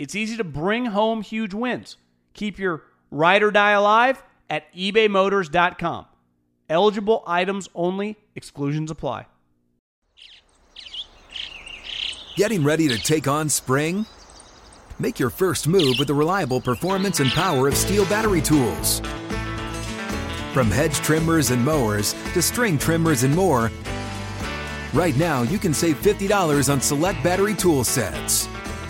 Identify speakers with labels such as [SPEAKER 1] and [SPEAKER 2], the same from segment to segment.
[SPEAKER 1] It's easy to bring home huge wins. Keep your ride or die alive at ebaymotors.com. Eligible items only, exclusions apply.
[SPEAKER 2] Getting ready to take on spring? Make your first move with the reliable performance and power of STIHL battery tools. From hedge trimmers and mowers to string trimmers and more, right now you can save $50 on select battery tool sets.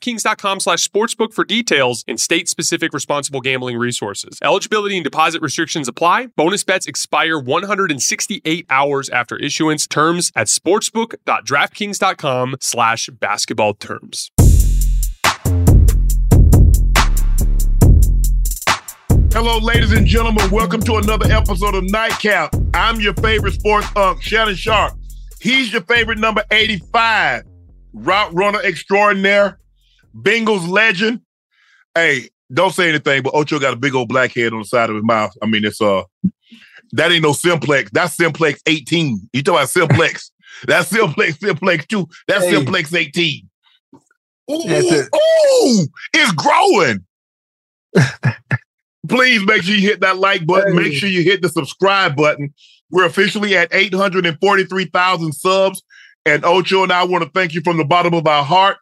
[SPEAKER 3] DraftKings.com slash sportsbook for details and state-specific responsible gambling resources. Eligibility and deposit restrictions apply. Bonus bets expire 168 hours after issuance. Terms at sportsbook.draftkings.com slash basketball terms.
[SPEAKER 4] Hello, ladies and gentlemen. Welcome to another episode of Nightcap. I'm your favorite sports unk, Shannon Sharpe. He's your favorite number 85, route runner extraordinaire, Bengals legend. Hey, don't say anything, but Ocho got a big old black head on the side of his mouth. I mean, it's uh that ain't no simplex. That's simplex 18. You talking about simplex. That's simplex, simplex 2. That's
[SPEAKER 5] Hey.
[SPEAKER 4] simplex 18. Ooh,
[SPEAKER 5] That's it.
[SPEAKER 4] ooh, it's growing. Please make sure you hit that like button. Make sure you hit the subscribe button. We're officially at 843,000 subs. And Ocho and I want to thank you from the bottom of our heart.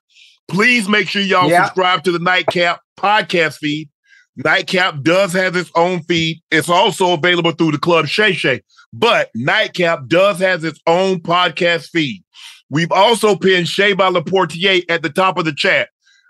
[SPEAKER 4] Please make sure y'all
[SPEAKER 5] Yeah.
[SPEAKER 4] subscribe to the Nightcap podcast feed. Nightcap does have its own feed. It's also available through the Club Shay Shay, but Nightcap does have its own podcast feed. We've also pinned Shay by Laportier at the top of the chat.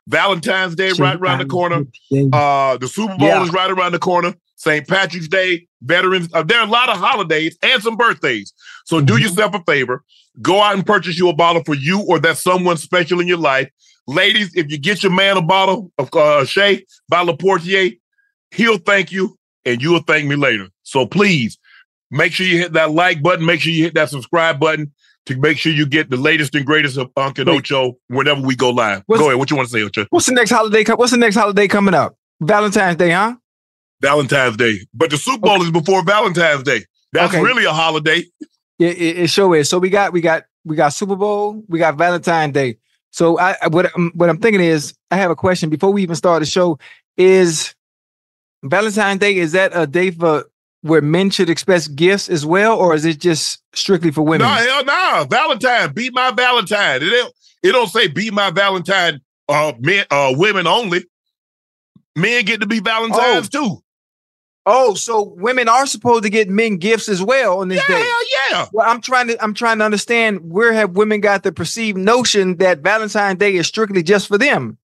[SPEAKER 4] Valentine's Day right around the corner. Uh, the Super Bowl
[SPEAKER 5] Yeah.
[SPEAKER 4] is right around the corner. St. Patrick's Day, Veterans. Uh, there are a lot of holidays and some birthdays. So do
[SPEAKER 5] Mhm.
[SPEAKER 4] yourself a favor. Go out and purchase you a bottle for you or that someone special in your life. Ladies, if you get your man a bottle of uh, Shay by Laportier, he'll thank you and you'll thank me later. So please make sure you hit that like button. Make sure you hit that subscribe button to make sure you get the latest and greatest of Unc and Ocho whenever we go live.
[SPEAKER 5] What's-
[SPEAKER 4] go ahead. What you want to say, Ocho?
[SPEAKER 5] What's the next holiday? What's the next holiday coming up? Valentine's Day, huh?
[SPEAKER 4] Valentine's Day. But the Super Bowl is before Valentine's Day. That's
[SPEAKER 5] Okay.
[SPEAKER 4] really a holiday.
[SPEAKER 5] Yeah, it, it sure is. So we got we got we got Super Bowl, we got Valentine's Day. So I I- what I'm, what I'm thinking is I have a question before we even start the show. Is Valentine's Day is that a day for where men should expect gifts as well, or is it just strictly for women?
[SPEAKER 4] No, hell no. Valentine. Be my Valentine. It don't, it don't say be my Valentine uh men uh women only. Men get to be Valentines too.
[SPEAKER 5] Oh, so women are supposed to get men gifts as well on this
[SPEAKER 4] Yeah,
[SPEAKER 5] day.
[SPEAKER 4] hell yeah.
[SPEAKER 5] Well, I'm trying to I'm trying to understand where have women got the perceived notion that Valentine's Day is strictly just for them.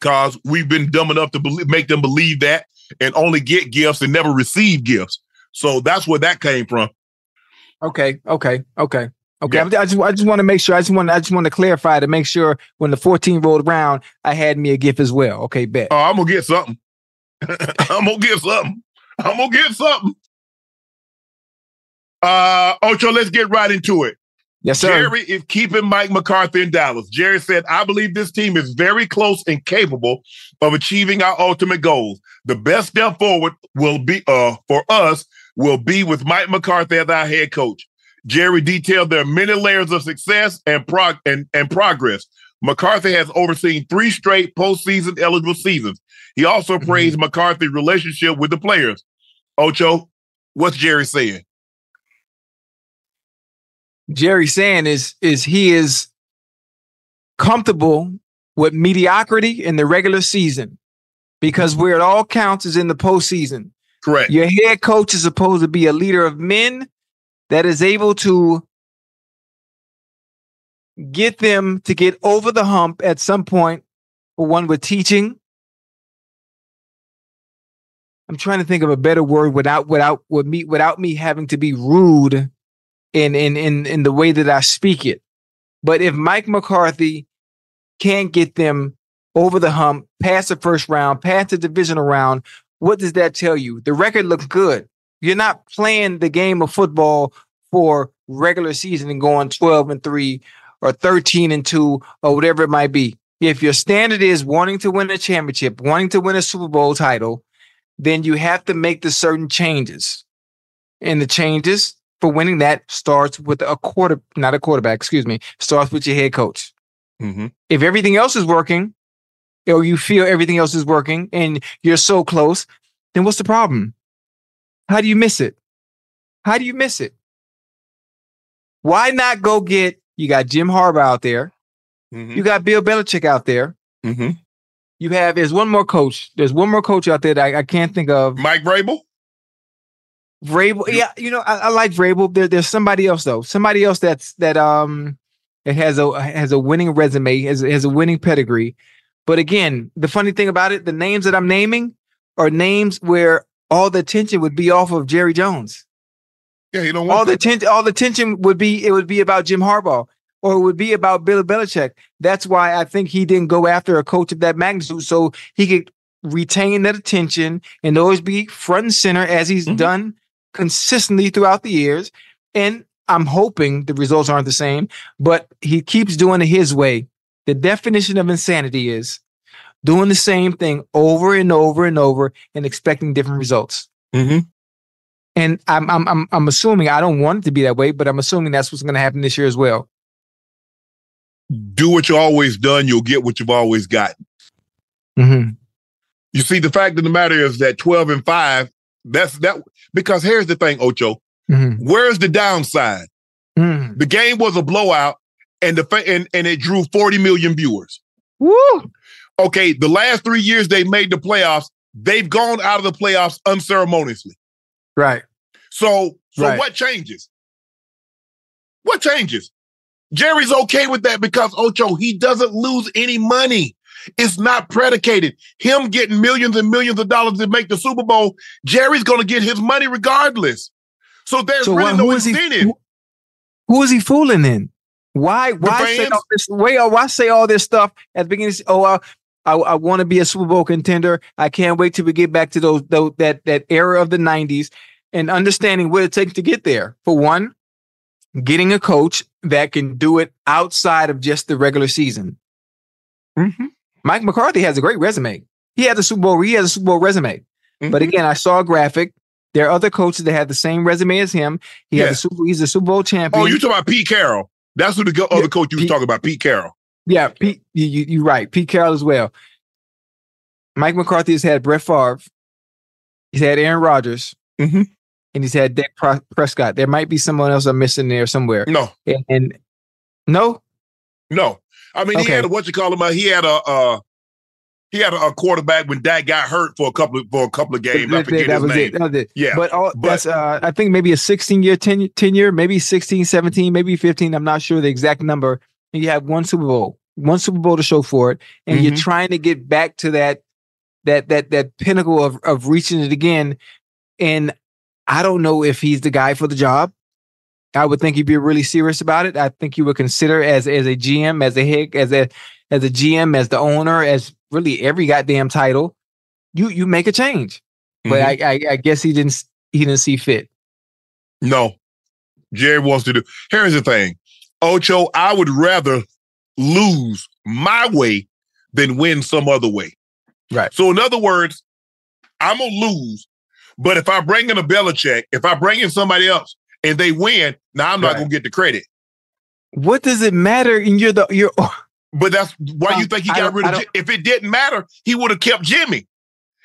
[SPEAKER 4] Cause we've been dumb enough to believe, make them believe that and only get gifts and never receive gifts. So that's where that came from.
[SPEAKER 5] Okay, okay, okay, okay.
[SPEAKER 4] Yeah.
[SPEAKER 5] I just I just want to make sure. I just want I just want to clarify to make sure when the 14 rolled around, I had me a gift as well. Okay, bet.
[SPEAKER 4] Oh, I'm gonna get something. I'm gonna get something. I'm gonna get something. Uh Ocho, let's get right into it.
[SPEAKER 5] yes, sir.
[SPEAKER 4] Jerry is keeping Mike McCarthy in Dallas. Jerry said, I believe this team is very close and capable of achieving our ultimate goals. The best step forward will be uh for us will be with Mike McCarthy as our head coach. Jerry detailed there are many layers of success and prog and, and progress. McCarthy has overseen three straight postseason eligible seasons. He also
[SPEAKER 5] Mhm.
[SPEAKER 4] praised McCarthy's relationship with the players. Ocho, what's Jerry saying?
[SPEAKER 5] Jerry saying is is he is comfortable with mediocrity in the regular season because where it all counts is in the postseason.
[SPEAKER 4] Correct.
[SPEAKER 5] Your head coach is supposed to be a leader of men that is able to get them to get over the hump at some point. For one with teaching. I'm trying to think of a better word without without with me without me having to be rude in in in in the way that I speak it. But if Mike McCarthy can't get them over the hump, past the first round, past the divisional round, what does that tell you? The record looks good. You're not playing the game of football for regular season and going 12 and 3 or 13 and 2 or whatever it might be. If your standard is wanting to win a championship, wanting to win a Super Bowl title, then you have to make the certain changes. And the changes for winning that starts with a quarter, not a quarterback, excuse me, starts with your head coach.
[SPEAKER 4] Mm-hmm.
[SPEAKER 5] If everything else is working, or you feel everything else is working and you're so close, then what's the problem? How do you miss it? How do you miss it? Why not go get, you got Jim Harbaugh out there,
[SPEAKER 4] Mm-hmm.
[SPEAKER 5] you got Bill Belichick out there,
[SPEAKER 4] Mm-hmm.
[SPEAKER 5] You have, there's one more coach, there's one more coach out there that I, I can't think of.
[SPEAKER 4] Mike Vrabel?
[SPEAKER 5] Vrabel, yeah, you know, I, I like Vrabel. There, there's somebody else though, somebody else that's that um, it has a has a winning resume, has has a winning pedigree. But again, the funny thing about it, the names that I'm naming are names where all the attention would be off of Jerry Jones.
[SPEAKER 4] Yeah, you don't want
[SPEAKER 5] All
[SPEAKER 4] want
[SPEAKER 5] the
[SPEAKER 4] that.
[SPEAKER 5] attention, all the attention would be it would be about Jim Harbaugh or it would be about Bill Belichick. That's why I think he didn't go after a coach of that magnitude, so he could retain that attention and always be front and center as he's
[SPEAKER 4] Mhm.
[SPEAKER 5] done consistently throughout the years. And I'm hoping the results aren't the same, but he keeps doing it his way. The definition of insanity is doing the same thing over and over and over and expecting different results.
[SPEAKER 4] Mhm.
[SPEAKER 5] And I'm I'm I'm I'm assuming I don't want it to be that way, but I'm assuming that's what's going to happen this year as well.
[SPEAKER 4] Do what you always done, you'll get what you've always gotten.
[SPEAKER 5] Mm-hmm.
[SPEAKER 4] You see, the fact of the matter is that 12 and 5, that's that because here's the thing, Ocho.
[SPEAKER 5] Mm-hmm.
[SPEAKER 4] Where's the downside?
[SPEAKER 5] Mm-hmm.
[SPEAKER 4] The game was a blowout and the fa- and, and it drew 40 million viewers.
[SPEAKER 5] Woo!
[SPEAKER 4] Okay, the last three years they made the playoffs, they've gone out of the playoffs unceremoniously.
[SPEAKER 5] Right.
[SPEAKER 4] So, so
[SPEAKER 5] Right.
[SPEAKER 4] what changes? What changes? Jerry's okay with that because Ocho, he doesn't lose any money. It's not predicated. Him getting millions and millions of dollars to make the Super Bowl, Jerry's going to get his money regardless. So there's
[SPEAKER 5] So
[SPEAKER 4] really
[SPEAKER 5] what,
[SPEAKER 4] no
[SPEAKER 5] who is he?
[SPEAKER 4] incentive.
[SPEAKER 5] Who, who is he fooling then? Why? Why say all this? Uh, why say all this stuff at the beginning? Oh, uh, I, I want to be a Super Bowl contender. I can't wait till we get back to those, those that that era of the '90s and understanding what it takes to get there. For one, getting a coach that can do it outside of just the regular season.
[SPEAKER 4] Mhm.
[SPEAKER 5] Mike McCarthy has a great resume. He has a Super Bowl. He has a Super Bowl resume. But
[SPEAKER 4] Mhm.
[SPEAKER 5] again, I saw a graphic. There are other coaches that have the same resume as him. He has a Super. He's a Super Bowl champion.
[SPEAKER 4] oh, you talking about Pete Carroll? That's who the go-
[SPEAKER 5] Yeah,
[SPEAKER 4] other coach you was talking about, Pete Carroll.
[SPEAKER 5] Yeah, Pete, you, you, you're right. Pete Carroll as well. Mike McCarthy has had Brett Favre. He's had Aaron Rodgers.
[SPEAKER 4] Mhm.
[SPEAKER 5] And he's had Dak Prescott. There might be someone else I'm missing there somewhere.
[SPEAKER 4] No,
[SPEAKER 5] And, and no,
[SPEAKER 4] no. I mean, he had a, what you call him? He had a uh, he had a, quarterback when Dak got hurt for a couple of for a couple of games. I
[SPEAKER 5] That-
[SPEAKER 4] forget
[SPEAKER 5] that
[SPEAKER 4] his
[SPEAKER 5] was
[SPEAKER 4] name.
[SPEAKER 5] it. That was it.
[SPEAKER 4] Yeah,
[SPEAKER 5] But, all,
[SPEAKER 4] but-
[SPEAKER 5] that's uh, I think maybe a 16 year tenure, tenure, maybe 16, 17, maybe 15. I'm not sure the exact number. And you have one Super Bowl, one Super Bowl to show for it, and you're
[SPEAKER 4] Mhm.
[SPEAKER 5] trying to get back to that that that that pinnacle of of reaching it again. And I don't know if he's the guy for the job. I would think he'd be really serious about it. I think he would consider as as a GM, as a head, as a as a GM, as the owner, as really every goddamn title. You you make a change but
[SPEAKER 4] Mhm.
[SPEAKER 5] I, I I guess he didn't he didn't see fit.
[SPEAKER 4] No, Jerry wants to do. Here's the thing, Ocho. I would rather lose my way than win some other way.
[SPEAKER 5] Right.
[SPEAKER 4] So in other words, I'm gonna lose, but if I bring in a Belichick, if I bring in somebody else and they win, now I'm not
[SPEAKER 5] Right.
[SPEAKER 4] gonna get the credit.
[SPEAKER 5] What does it matter? And you're the you're
[SPEAKER 4] But that's why you
[SPEAKER 5] Um,
[SPEAKER 4] think he
[SPEAKER 5] I
[SPEAKER 4] got rid of. Jim- If it didn't matter, he would have kept Jimmy.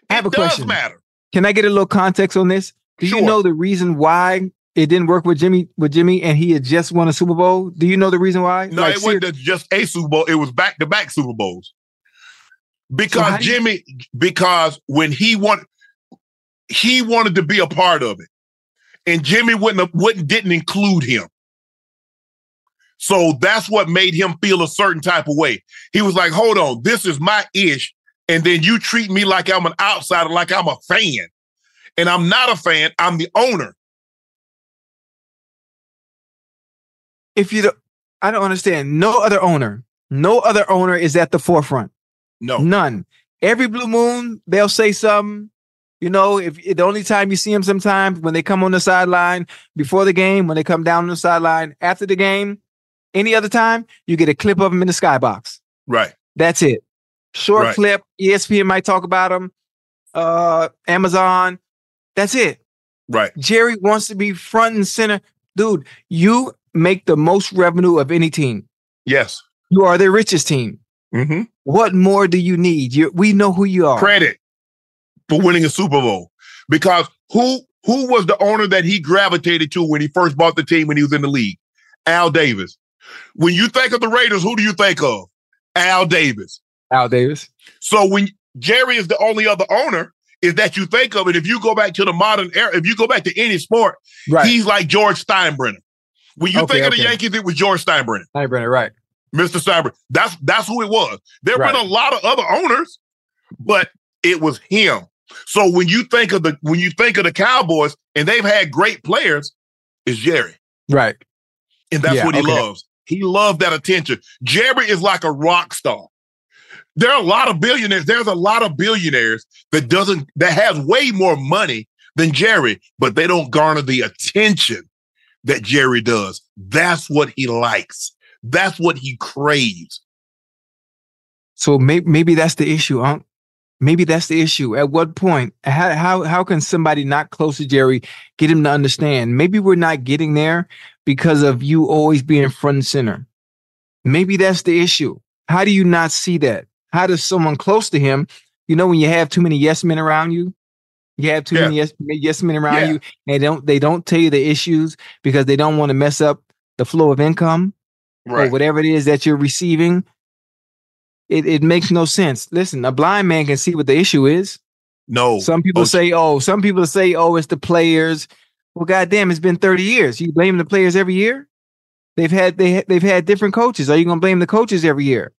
[SPEAKER 5] I have
[SPEAKER 4] it
[SPEAKER 5] a
[SPEAKER 4] does
[SPEAKER 5] question.
[SPEAKER 4] matter.
[SPEAKER 5] Can I get a little context on this? Do
[SPEAKER 4] Sure.
[SPEAKER 5] you know the reason why it didn't work with Jimmy with Jimmy and he had just won a Super Bowl? Do you know the reason why?
[SPEAKER 4] No,
[SPEAKER 5] Like,
[SPEAKER 4] it wasn't just a Super Bowl. It was back to back Super Bowls. Because
[SPEAKER 5] how do you-
[SPEAKER 4] Jimmy, because when he wanted, he wanted to be a part of it, and Jimmy wouldn't have- wouldn't didn't include him. So that's what made him feel a certain type of way. He was like, "Hold on, this is my ish," and then you treat me like I'm an outsider, like I'm a fan, and I'm not a fan. I'm the owner.
[SPEAKER 5] if you don't, I don't understand. No other owner, no other owner is at the forefront.
[SPEAKER 4] No,
[SPEAKER 5] None. Every blue moon, they'll say something. You know, if the only time you see them sometimes when they come on the sideline before the game, when they come down on the sideline after the game, any other time, you get a clip of them in the skybox.
[SPEAKER 4] right,
[SPEAKER 5] That's it. Short
[SPEAKER 4] Right.
[SPEAKER 5] clip. ESPN might talk about them. Uh, Amazon. That's it.
[SPEAKER 4] right,
[SPEAKER 5] Jerry wants to be front and center. Dude, you make the most revenue of any team.
[SPEAKER 4] yes,
[SPEAKER 5] You are the richest team.
[SPEAKER 4] hmm
[SPEAKER 5] What more do you need? You, we know who you are.
[SPEAKER 4] credit for winning a Super Bowl because who who was the owner that he gravitated to when he first bought the team when he was in the league? Al Davis. When you think of the Raiders, who do you think of? Al Davis.
[SPEAKER 5] Al Davis.
[SPEAKER 4] So when Jerry is the only other owner, is that you think of it. If you go back to the modern era, if you go back to any sport,
[SPEAKER 5] Right.
[SPEAKER 4] he's like George Steinbrenner. When you
[SPEAKER 5] Okay,
[SPEAKER 4] think of the. Yankees, it was George Steinbrenner.
[SPEAKER 5] Hey, Brennan, right.
[SPEAKER 4] Mr. Steinbrenner. That's that's who it was. There have
[SPEAKER 5] Right.
[SPEAKER 4] been a lot of other owners, but it was him. So when you think of the when you think of the Cowboys and they've had great players, it's Jerry.
[SPEAKER 5] Right.
[SPEAKER 4] And that's
[SPEAKER 5] Yeah,
[SPEAKER 4] what he
[SPEAKER 5] okay.
[SPEAKER 4] loves. He loved that attention. Jerry is like a rock star. There are a lot of billionaires. There's a lot of billionaires that doesn't that has way more money than Jerry, but they don't garner the attention that Jerry does. That's what he likes. That's what he craves.
[SPEAKER 5] So maybe maybe that's the issue, Unc. Maybe that's the issue. At what point? How how how can somebody not close to Jerry get him to understand? Maybe we're not getting there because of you always being front and center. Maybe that's the issue. How do you not see that? How does someone close to him? You know, when you have too many yes men around you, you have too
[SPEAKER 4] Yeah.
[SPEAKER 5] many yes, yes men around
[SPEAKER 4] Yeah.
[SPEAKER 5] you, and they don't they don't tell you the issues because they don't want to mess up the flow of income or whatever it is that you're receiving, it, it makes no sense. Listen, a blind man can see what the issue is.
[SPEAKER 4] No.
[SPEAKER 5] Some people
[SPEAKER 4] Oh,
[SPEAKER 5] say, oh, some people say, oh, it's the players. Well, goddamn, it's been 30 years. You blame the players every year? They've had they they've had different coaches. Are you gonna blame the coaches every year?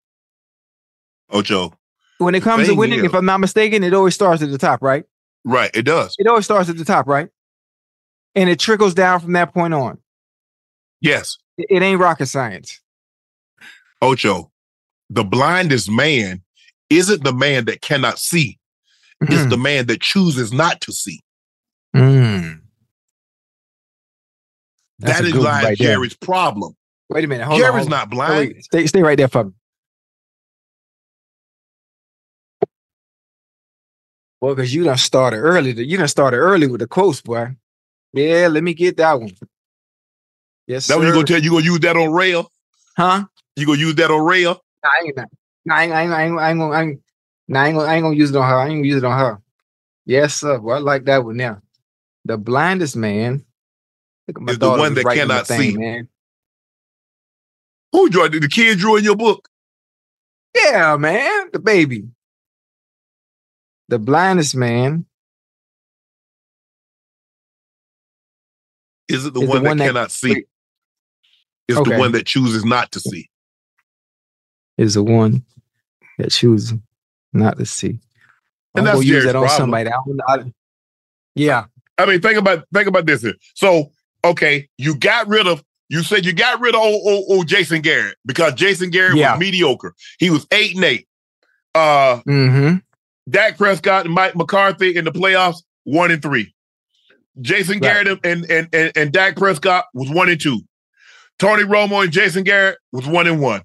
[SPEAKER 4] Ocho.
[SPEAKER 5] When it comes to winning,
[SPEAKER 4] is-
[SPEAKER 5] if I'm not mistaken, it always starts at the top, right?
[SPEAKER 4] Right. It does.
[SPEAKER 5] It always starts at the top, right? And it trickles down from that point on.
[SPEAKER 4] Yes.
[SPEAKER 5] It, it ain't rocket science.
[SPEAKER 4] Ocho. The blindest man isn't the man that cannot see. It's
[SPEAKER 5] Mm.
[SPEAKER 4] the man that chooses not to see.
[SPEAKER 5] Mm. That's
[SPEAKER 4] That
[SPEAKER 5] a
[SPEAKER 4] is
[SPEAKER 5] good one
[SPEAKER 4] like
[SPEAKER 5] right there.
[SPEAKER 4] Jerry's problem.
[SPEAKER 5] Wait a minute. Hold on,
[SPEAKER 4] Jerry's
[SPEAKER 5] on.
[SPEAKER 4] not blind.
[SPEAKER 5] wait, stay, stay right there for me. Well, because you done started early. You done started early with the quotes, boy. Yeah, let me get that one. Yes,
[SPEAKER 4] That what you
[SPEAKER 5] sir.
[SPEAKER 4] gonna tell you gonna use that on rail?
[SPEAKER 5] Huh?
[SPEAKER 4] You gonna use that on rail?
[SPEAKER 5] I ain't, nah, I ain't, I ain't, I ain't, I ain't, gonna, I ain't, nah, I ain't, gonna, I ain't gonna use it on her. I ain't gonna use it on her. Yes, sir. Well, I like that one now. The blindest man. Look at my
[SPEAKER 4] Is the one that cannot
[SPEAKER 5] thing,
[SPEAKER 4] see.
[SPEAKER 5] man.
[SPEAKER 4] Who drew it? The kid drew in your book.
[SPEAKER 5] Yeah, man. The baby. the blindest man
[SPEAKER 4] Is it the
[SPEAKER 5] Is the
[SPEAKER 4] one that
[SPEAKER 5] that-
[SPEAKER 4] cannot see? Is
[SPEAKER 5] Okay.
[SPEAKER 4] the one that chooses not to see.
[SPEAKER 5] Is the one that chooses not to see. I'm
[SPEAKER 4] And that's
[SPEAKER 5] gonna use that on
[SPEAKER 4] problem.
[SPEAKER 5] somebody. I I- yeah,
[SPEAKER 4] I mean, think about think about this here. So, okay, you got rid of you said you got rid of old, old, old Jason Garrett because Jason Garrett
[SPEAKER 5] Yeah.
[SPEAKER 4] was mediocre. He was eight and eight. Uh
[SPEAKER 5] mm-hmm.
[SPEAKER 4] Dak Prescott and Mike McCarthy in the playoffs, one and three. Jason
[SPEAKER 5] Right.
[SPEAKER 4] Garrett and, and and and Dak Prescott was one and two. Tony Romo and Jason Garrett was one and one.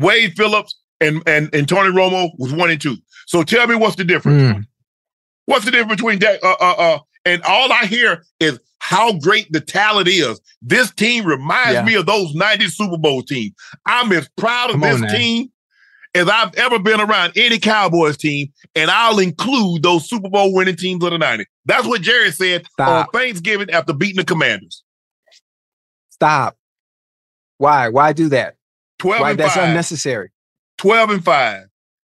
[SPEAKER 4] Wade Phillips and and and Tony Romo was one and two. So tell me what's the difference?
[SPEAKER 5] Mm.
[SPEAKER 4] What's the difference between that? Uh, uh, uh, and all I hear is how great the talent is. This team reminds
[SPEAKER 5] Yeah.
[SPEAKER 4] me of those '90s Super Bowl teams. I'm as proud of
[SPEAKER 5] Come
[SPEAKER 4] this team as I've ever been around any Cowboys team, and I'll include those Super Bowl winning teams of the '90s. That's what Jerry said
[SPEAKER 5] Stop.
[SPEAKER 4] on Thanksgiving after beating the Commanders.
[SPEAKER 5] Stop. Why? Why do that?
[SPEAKER 4] 12
[SPEAKER 5] Why?
[SPEAKER 4] and
[SPEAKER 5] That's
[SPEAKER 4] 5,
[SPEAKER 5] unnecessary.
[SPEAKER 4] 12 and 5,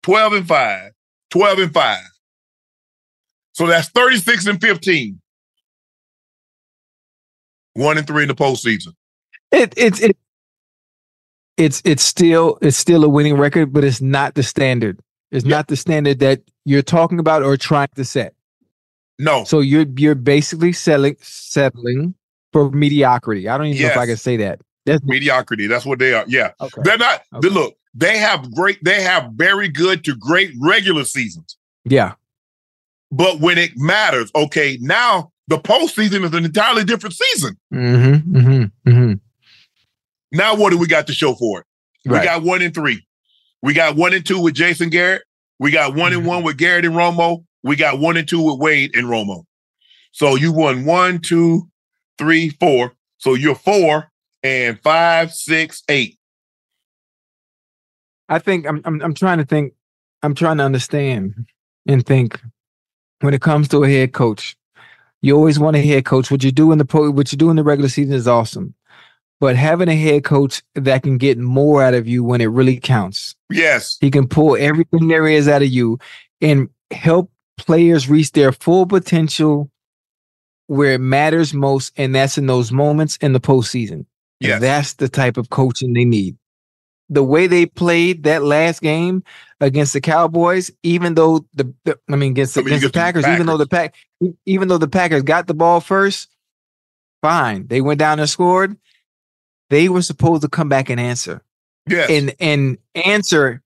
[SPEAKER 4] 12 and 5, 12 and 5. So that's 36 and 15. One and three in the postseason.
[SPEAKER 5] It it's it, it's it's still it's still a winning record, but it's not the standard. It's
[SPEAKER 4] Yeah.
[SPEAKER 5] not the standard that you're talking about or trying to set.
[SPEAKER 4] No.
[SPEAKER 5] So you're you're basically selling settling for mediocrity. I don't even know if I can say that. That's
[SPEAKER 4] mediocrity. That's what they are. Yeah.
[SPEAKER 5] okay.
[SPEAKER 4] They're not
[SPEAKER 5] Okay.
[SPEAKER 4] they, look, they have great, they have very good to great regular seasons.
[SPEAKER 5] Yeah.
[SPEAKER 4] But when it matters, okay, now the postseason is an entirely different season.
[SPEAKER 5] Mm-hmm. Mm-hmm. Mm-hmm.
[SPEAKER 4] Now what do we got to show for it?
[SPEAKER 5] Right.
[SPEAKER 4] We got one and three. We got one and two with Jason Garrett. We got one and
[SPEAKER 5] Mhm.
[SPEAKER 4] one with Garrett and Romo. We got one and two with Wade and Romo. So you won one, two, three, four. So you're four and five, six, eight.
[SPEAKER 5] I think I'm, I'm I'm trying to think. I'm trying to understand and think. When it comes to a head coach, you always want a head coach. What you do in the pro, what you do in the regular season is awesome, but having a head coach that can get more out of you when it really counts.
[SPEAKER 4] Yes.
[SPEAKER 5] He can pull everything there is out of you and help players reach their full potential where it matters most, and that's in those moments in the postseason.
[SPEAKER 4] Yes.
[SPEAKER 5] That's the type of coaching they need. The way they played that last game against the Cowboys, even though the, the- I mean against, the-
[SPEAKER 4] I mean,
[SPEAKER 5] against the
[SPEAKER 4] the
[SPEAKER 5] Packers, even though the pack even though the Packers got the ball first, fine. They went down and scored. They were supposed to come back and answer
[SPEAKER 4] Yes.
[SPEAKER 5] and and answer.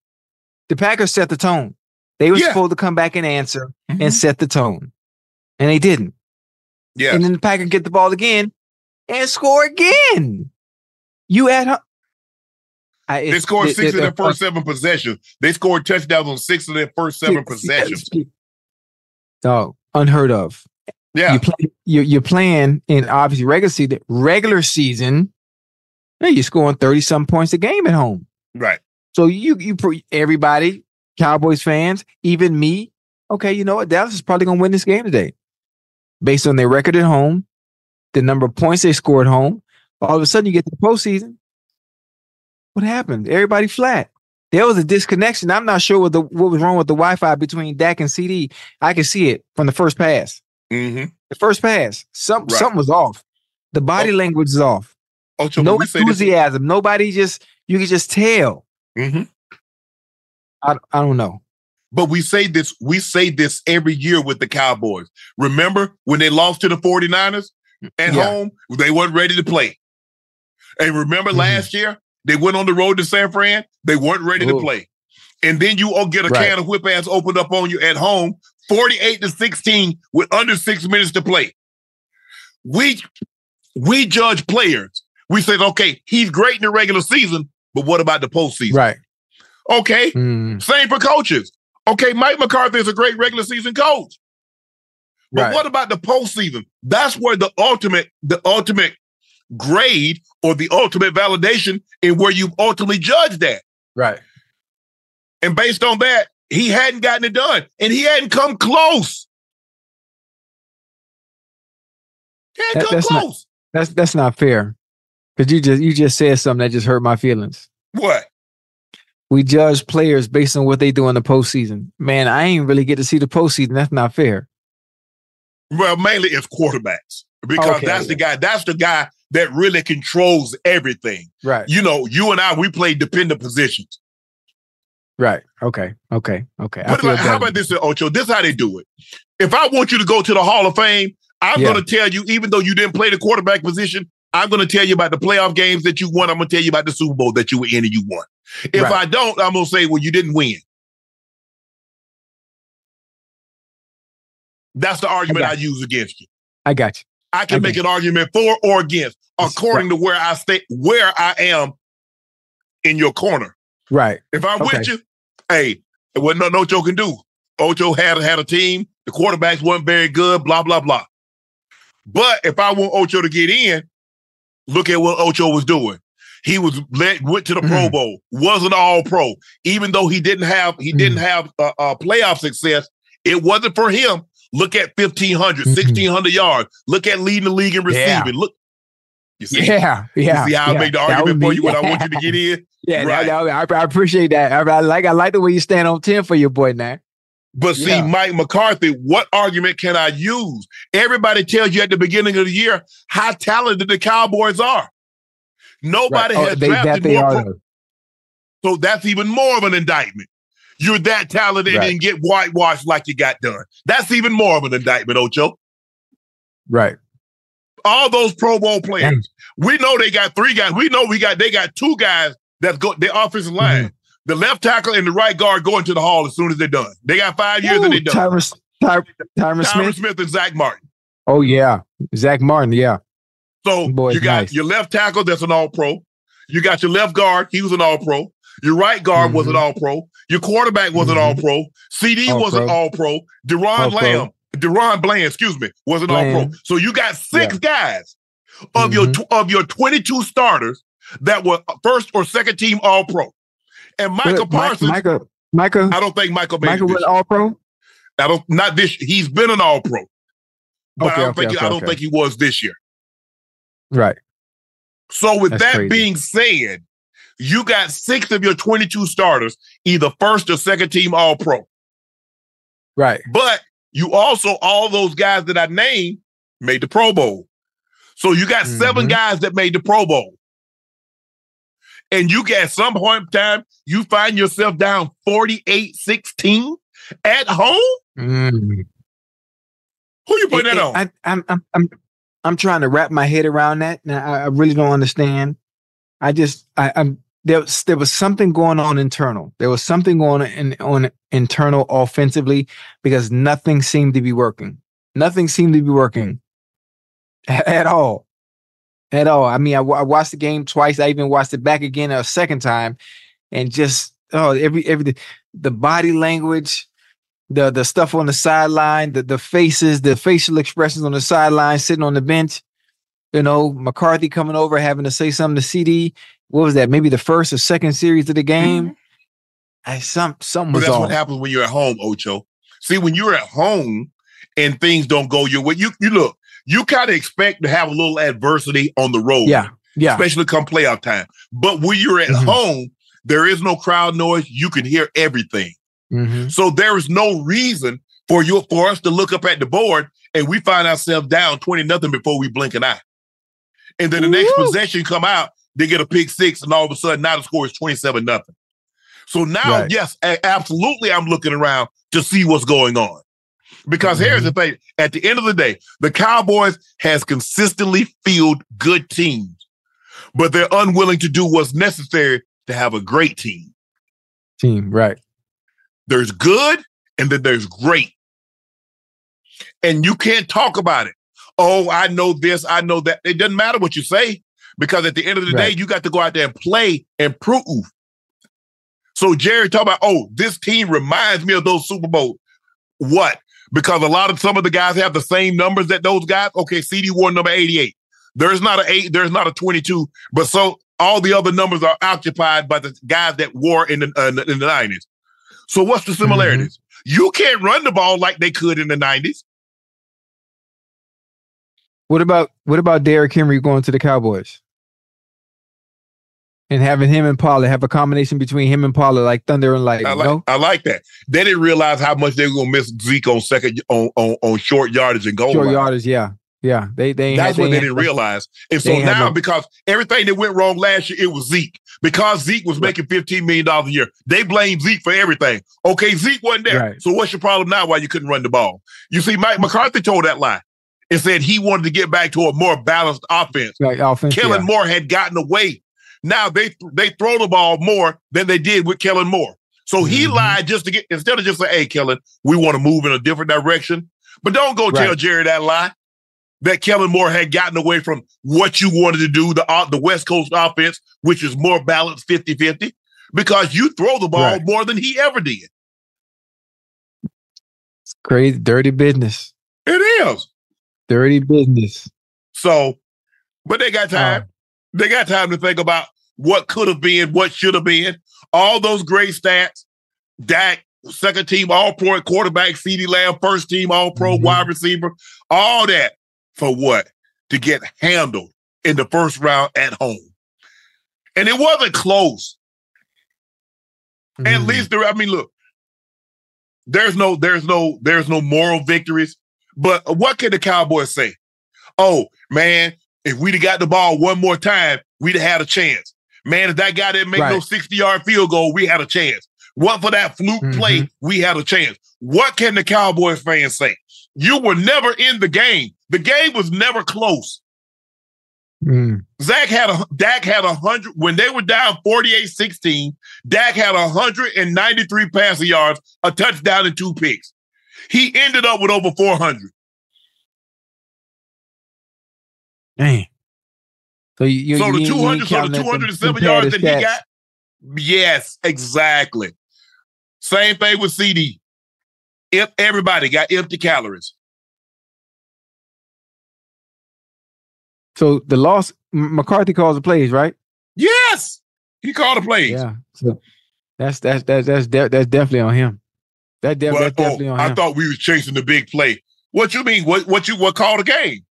[SPEAKER 5] The Packers set the tone. They were
[SPEAKER 4] Yeah.
[SPEAKER 5] supposed to come back and answer
[SPEAKER 4] Mhm.
[SPEAKER 5] and set the tone, and they didn't.
[SPEAKER 4] yes.
[SPEAKER 5] And then the Packers get the ball again and score again. You at home. I,
[SPEAKER 4] they scored six
[SPEAKER 5] it-
[SPEAKER 4] of their first seven possessions. They scored touchdowns on six of their first seven possessions.
[SPEAKER 5] Dog, unheard of.
[SPEAKER 4] Yeah.
[SPEAKER 5] You play, you, you're playing in obviously regular season. Regular season, you're scoring thirty some points a game at home.
[SPEAKER 4] Right.
[SPEAKER 5] So you you everybody, Cowboys fans, even me. Okay, you know what? Dallas is probably gonna win this game today, based on their record at home, the number of points they scored at home. All of a sudden, you get to the postseason. What happened? Everybody flat. There was a disconnection. I'm not sure what the what was wrong with the Wi-Fi between Dak and CD. I can see it from the first pass.
[SPEAKER 4] Mm-hmm.
[SPEAKER 5] The first pass, some
[SPEAKER 4] Right.
[SPEAKER 5] something was off. The body language is off.
[SPEAKER 4] Oh, so
[SPEAKER 5] no
[SPEAKER 4] this,
[SPEAKER 5] enthusiasm. Nobody just you can just tell.
[SPEAKER 4] Mhm.
[SPEAKER 5] I I don't know.
[SPEAKER 4] But we say this, we say this every year with the Cowboys. Remember when they lost to the 49ers at
[SPEAKER 5] Yeah.
[SPEAKER 4] home? They weren't ready to play. And remember
[SPEAKER 5] Mhm.
[SPEAKER 4] last year, they went on the road to San Fran, they weren't ready to play. And then you all get a
[SPEAKER 5] Right.
[SPEAKER 4] can of whip ass opened up on you at home, 48 to 16 with under six minutes to play. We we judge players. We said, okay, he's great in the regular season, but what about the postseason?
[SPEAKER 5] Right.
[SPEAKER 4] Okay.
[SPEAKER 5] Mm,
[SPEAKER 4] Same for coaches. Okay, Mike McCarthy is a great regular season coach. But
[SPEAKER 5] right.
[SPEAKER 4] what about the postseason? That's where the ultimate, the ultimate grade or the ultimate validation in where you ultimately judge that.
[SPEAKER 5] Right.
[SPEAKER 4] And based on that, he hadn't gotten it done. And he hadn't come close. He hadn't
[SPEAKER 5] That-
[SPEAKER 4] come
[SPEAKER 5] that's not-
[SPEAKER 4] close.
[SPEAKER 5] That's that's not fair. Cause you just you just said something that just hurt my feelings.
[SPEAKER 4] what?
[SPEAKER 5] we judge players based on what they do in the postseason. Man, I ain't really get to see the postseason. That's not fair.
[SPEAKER 4] Well, mainly it's quarterbacks because
[SPEAKER 5] Okay,
[SPEAKER 4] that's the guy. That's the guy that really controls everything.
[SPEAKER 5] Right.
[SPEAKER 4] You know, you and I, we play dependent positions.
[SPEAKER 5] Right. Okay. Okay. Okay. I feel
[SPEAKER 4] about, how about this, Ocho? This is how they do it. If I want you to go to the Hall of Fame, I'm
[SPEAKER 5] Yeah.
[SPEAKER 4] going to tell you, even though you didn't play the quarterback position, I'm going to tell you about the playoff games that you won. I'm going to tell you about the Super Bowl that you were in and you won. If
[SPEAKER 5] Right.
[SPEAKER 4] I don't, I'm going to say, well, you didn't win. That's the argument I,
[SPEAKER 5] got
[SPEAKER 4] use against you.
[SPEAKER 5] I got you.
[SPEAKER 4] I can
[SPEAKER 5] Okay.
[SPEAKER 4] make an argument for or against according to where I stay, where I am in your corner.
[SPEAKER 5] Right.
[SPEAKER 4] If I'm
[SPEAKER 5] Okay.
[SPEAKER 4] with you, hey, what no no Ocho can do. Ocho had had a team. The quarterbacks weren't very good. Blah blah blah. But if I want Ocho to get in, look at what Ocho was doing. He was let went to the Pro
[SPEAKER 5] Mhm.
[SPEAKER 4] Bowl, wasn't all Pro, even though he didn't have he
[SPEAKER 5] Mm-hmm.
[SPEAKER 4] didn't have uh, uh, playoff success. It wasn't for him. Look at 1500,
[SPEAKER 5] Mhm.
[SPEAKER 4] 1600 yards. Look at leading the league in
[SPEAKER 5] Yeah.
[SPEAKER 4] receiving. Look, you see,
[SPEAKER 5] Yeah. Yeah.
[SPEAKER 4] you see how I
[SPEAKER 5] yeah.
[SPEAKER 4] make the argument
[SPEAKER 5] would
[SPEAKER 4] for you when I want you to get in.
[SPEAKER 5] Yeah,
[SPEAKER 4] Right.
[SPEAKER 5] that- I, I appreciate that. I, I like I like the way you stand on ten for your boy now.
[SPEAKER 4] But see,
[SPEAKER 5] Yeah.
[SPEAKER 4] Mike McCarthy, what argument can I use? Everybody tells you at the beginning of the year how talented the Cowboys are. Nobody
[SPEAKER 5] Right. Oh,
[SPEAKER 4] has
[SPEAKER 5] they, that
[SPEAKER 4] drafted more. pro- so that's even more of an indictment. You're that talented
[SPEAKER 5] Right.
[SPEAKER 4] and get whitewashed like you got done. That's even more of an indictment, Ocho.
[SPEAKER 5] Right.
[SPEAKER 4] All those Pro Bowl players. We know they got three guys. We know we got they got two guys that go the offensive line.
[SPEAKER 5] Mm-hmm.
[SPEAKER 4] The left tackle and the right guard going to the hall as soon as they're done. They got five years and
[SPEAKER 5] Ooh,
[SPEAKER 4] they're done.
[SPEAKER 5] Tyron, Ty, Tyron
[SPEAKER 4] Tyron
[SPEAKER 5] Smith.
[SPEAKER 4] Smith and Zack Martin.
[SPEAKER 5] Oh yeah, Zack Martin. Yeah.
[SPEAKER 4] So
[SPEAKER 5] Boy,
[SPEAKER 4] you got
[SPEAKER 5] nice.
[SPEAKER 4] your left tackle that's an all pro. You got your left guard, he was an all pro. Your right guard was an
[SPEAKER 5] Mhm.
[SPEAKER 4] all pro. Your quarterback was an
[SPEAKER 5] Mhm.
[SPEAKER 4] all pro. CD
[SPEAKER 5] All
[SPEAKER 4] was an
[SPEAKER 5] pro.
[SPEAKER 4] all pro. DaRon
[SPEAKER 5] All pro.
[SPEAKER 4] Lamb, DaRon Bland, excuse me, was an all pro. So you got six
[SPEAKER 5] Yeah.
[SPEAKER 4] guys of your
[SPEAKER 5] Mhm.
[SPEAKER 4] tw- of your 22 starters that were first or second team all pro. And Michael
[SPEAKER 5] But Mike-
[SPEAKER 4] Parsons,
[SPEAKER 5] Micah, Micah,
[SPEAKER 4] I don't think Michael made
[SPEAKER 5] Michael was all pro.
[SPEAKER 4] I don't not this he's been an all pro. But
[SPEAKER 5] Okay,
[SPEAKER 4] I don't
[SPEAKER 5] okay,
[SPEAKER 4] think
[SPEAKER 5] okay,
[SPEAKER 4] I don't think he was this year.
[SPEAKER 5] Right.
[SPEAKER 4] So with
[SPEAKER 5] That's
[SPEAKER 4] that
[SPEAKER 5] crazy.
[SPEAKER 4] being said, you got six of your 22 starters, either first or second team all pro.
[SPEAKER 5] Right.
[SPEAKER 4] But you also, all those guys that I named made the Pro Bowl. So you got seven
[SPEAKER 5] Mhm.
[SPEAKER 4] guys that made the Pro Bowl. And you get at some point in time, you find yourself down 48-16 at home.
[SPEAKER 5] Mm.
[SPEAKER 4] Who you putting
[SPEAKER 5] It-
[SPEAKER 4] that
[SPEAKER 5] it-
[SPEAKER 4] on?
[SPEAKER 5] I, I'm, I'm, I'm, I'm trying to wrap my head around that. Now, I, I really don't understand. I just, I, I'm there. Was, there was something going on internal. There was something going on in, on internal offensively because nothing seemed to be working. Nothing seemed to be working at, all. At all. I mean, I, I watched the game twice. I even watched it back again a second time, and just oh, every every the body language, the the stuff on the sideline, the the faces, the facial expressions on the sideline, sitting on the bench. You know, McCarthy coming over, having to say something to CD. What was that? Maybe the first or second series of the game. I some something
[SPEAKER 4] But
[SPEAKER 5] was
[SPEAKER 4] that's
[SPEAKER 5] off.
[SPEAKER 4] what happens when you're at home, Ocho. See, when you're at home and things don't go your way, you you look, you kind of expect to have a little adversity on the road.
[SPEAKER 5] Yeah, yeah,
[SPEAKER 4] Especially come playoff time. But when you're at
[SPEAKER 5] Mhm.
[SPEAKER 4] home, there is no crowd noise. You can hear everything.
[SPEAKER 5] Mhm.
[SPEAKER 4] So there is no reason for you for us to look up at the board and we find ourselves down 20 nothing before we blink an eye. And then the next possession come out, they get a pick six, and all of a sudden now the score is 27 nothing. So now,
[SPEAKER 5] Right.
[SPEAKER 4] yes, absolutely, I'm looking around to see what's going on. Because here's the mm-hmm. thing: at the end of the day, the Cowboys has consistently fielded good teams, but they're unwilling to do what's necessary to have a great team.
[SPEAKER 5] team right.
[SPEAKER 4] There's good and then there's great. And you can't talk about it. Oh, I know this, I know that. It doesn't matter what you say because at the end of the
[SPEAKER 5] Right.
[SPEAKER 4] day, you got to go out there and play and prove. So Jerry talk about, oh, this team reminds me of those Super Bowl. What? Because a lot of some of the guys have the same numbers that those guys. Okay, CD wore number 88. There's not a eight, there's not a 22, but so all the other numbers are occupied by the guys that wore in the, uh, in the 90s. So what's the similarities? You can't run the ball like they could in the 90s.
[SPEAKER 5] What about what about Derrick Henry going to the Cowboys? And having him and Pollard have a combination between him and Pollard like thunder and lightning.
[SPEAKER 4] I like,
[SPEAKER 5] no?
[SPEAKER 4] I like that. They didn't realize how much they were gonna miss Zeke on second on on, on short yardage and goal.
[SPEAKER 5] Short
[SPEAKER 4] line.
[SPEAKER 5] yardage, yeah. Yeah. They they
[SPEAKER 4] That's
[SPEAKER 5] had-
[SPEAKER 4] what they
[SPEAKER 5] ain't
[SPEAKER 4] didn't realize. And so
[SPEAKER 5] they
[SPEAKER 4] now,
[SPEAKER 5] no-
[SPEAKER 4] because everything that went wrong last year, it was Zeke. Because Zeke was making $15 million a year. They blame Zeke for everything. Okay, Zeke wasn't there.
[SPEAKER 5] Right.
[SPEAKER 4] So what's your problem now why you couldn't run the ball? You see, Mike McCarthy told that lie and said he wanted to get back to a more balanced offense.
[SPEAKER 5] Like offense.
[SPEAKER 4] Kellen
[SPEAKER 5] yeah.
[SPEAKER 4] Moore had gotten away. Now they they throw the ball more than they did with Kellen Moore. So he
[SPEAKER 5] Mhm.
[SPEAKER 4] lied just to get instead of just saying, "Hey, Kellen, we want to move in a different direction." But don't go tell Jerry that lie that Kellen Moore had gotten away from what you wanted to do, the uh, the West Coast offense, which is more balanced 50-50, because you throw the ball
[SPEAKER 5] Right.
[SPEAKER 4] more than he ever did.
[SPEAKER 5] It's crazy. Dirty business.
[SPEAKER 4] It is.
[SPEAKER 5] Dirty business.
[SPEAKER 4] So, but they got time.
[SPEAKER 5] Um,
[SPEAKER 4] They got time to think about what could have been, what should have been. All those great stats. Dak, second team all pro quarterback, CD Lamb, first team all pro
[SPEAKER 5] Mhm.
[SPEAKER 4] wide receiver. All that for what? To get handled in the first round at home. And it wasn't close. At
[SPEAKER 5] mm,
[SPEAKER 4] least there, I mean, look, there's no, there's no, there's no moral victories. But what can the Cowboys say? Oh, man, if we'd have got the ball one more time, we'd have had a chance. Man, if that guy didn't make no 60-yard field goal, we had a chance. What for that fluke play, we had a chance. What can the Cowboys fans say? You were never in the game. The game was never close.
[SPEAKER 5] mm,
[SPEAKER 4] Zach had a Dak had a hundred when they were down 48-16. Dak had a hundred and 93 passing yards, a touchdown, and two picks. He ended up with over 400.
[SPEAKER 5] Dang. So you, you
[SPEAKER 4] so
[SPEAKER 5] you
[SPEAKER 4] the 200,
[SPEAKER 5] ain't
[SPEAKER 4] so the 207 yards that he got. Yes, exactly. Same thing with CD. If everybody got empty calories.
[SPEAKER 5] So the loss, McCarthy calls the plays, right?
[SPEAKER 4] Yes, he called the plays.
[SPEAKER 5] Yeah. So that's that's that's that's de- that's definitely on him. That def-
[SPEAKER 4] But,
[SPEAKER 5] that's definitely
[SPEAKER 4] oh,
[SPEAKER 5] on him.
[SPEAKER 4] I thought we was chasing the big play. What you mean? What what you what called the game?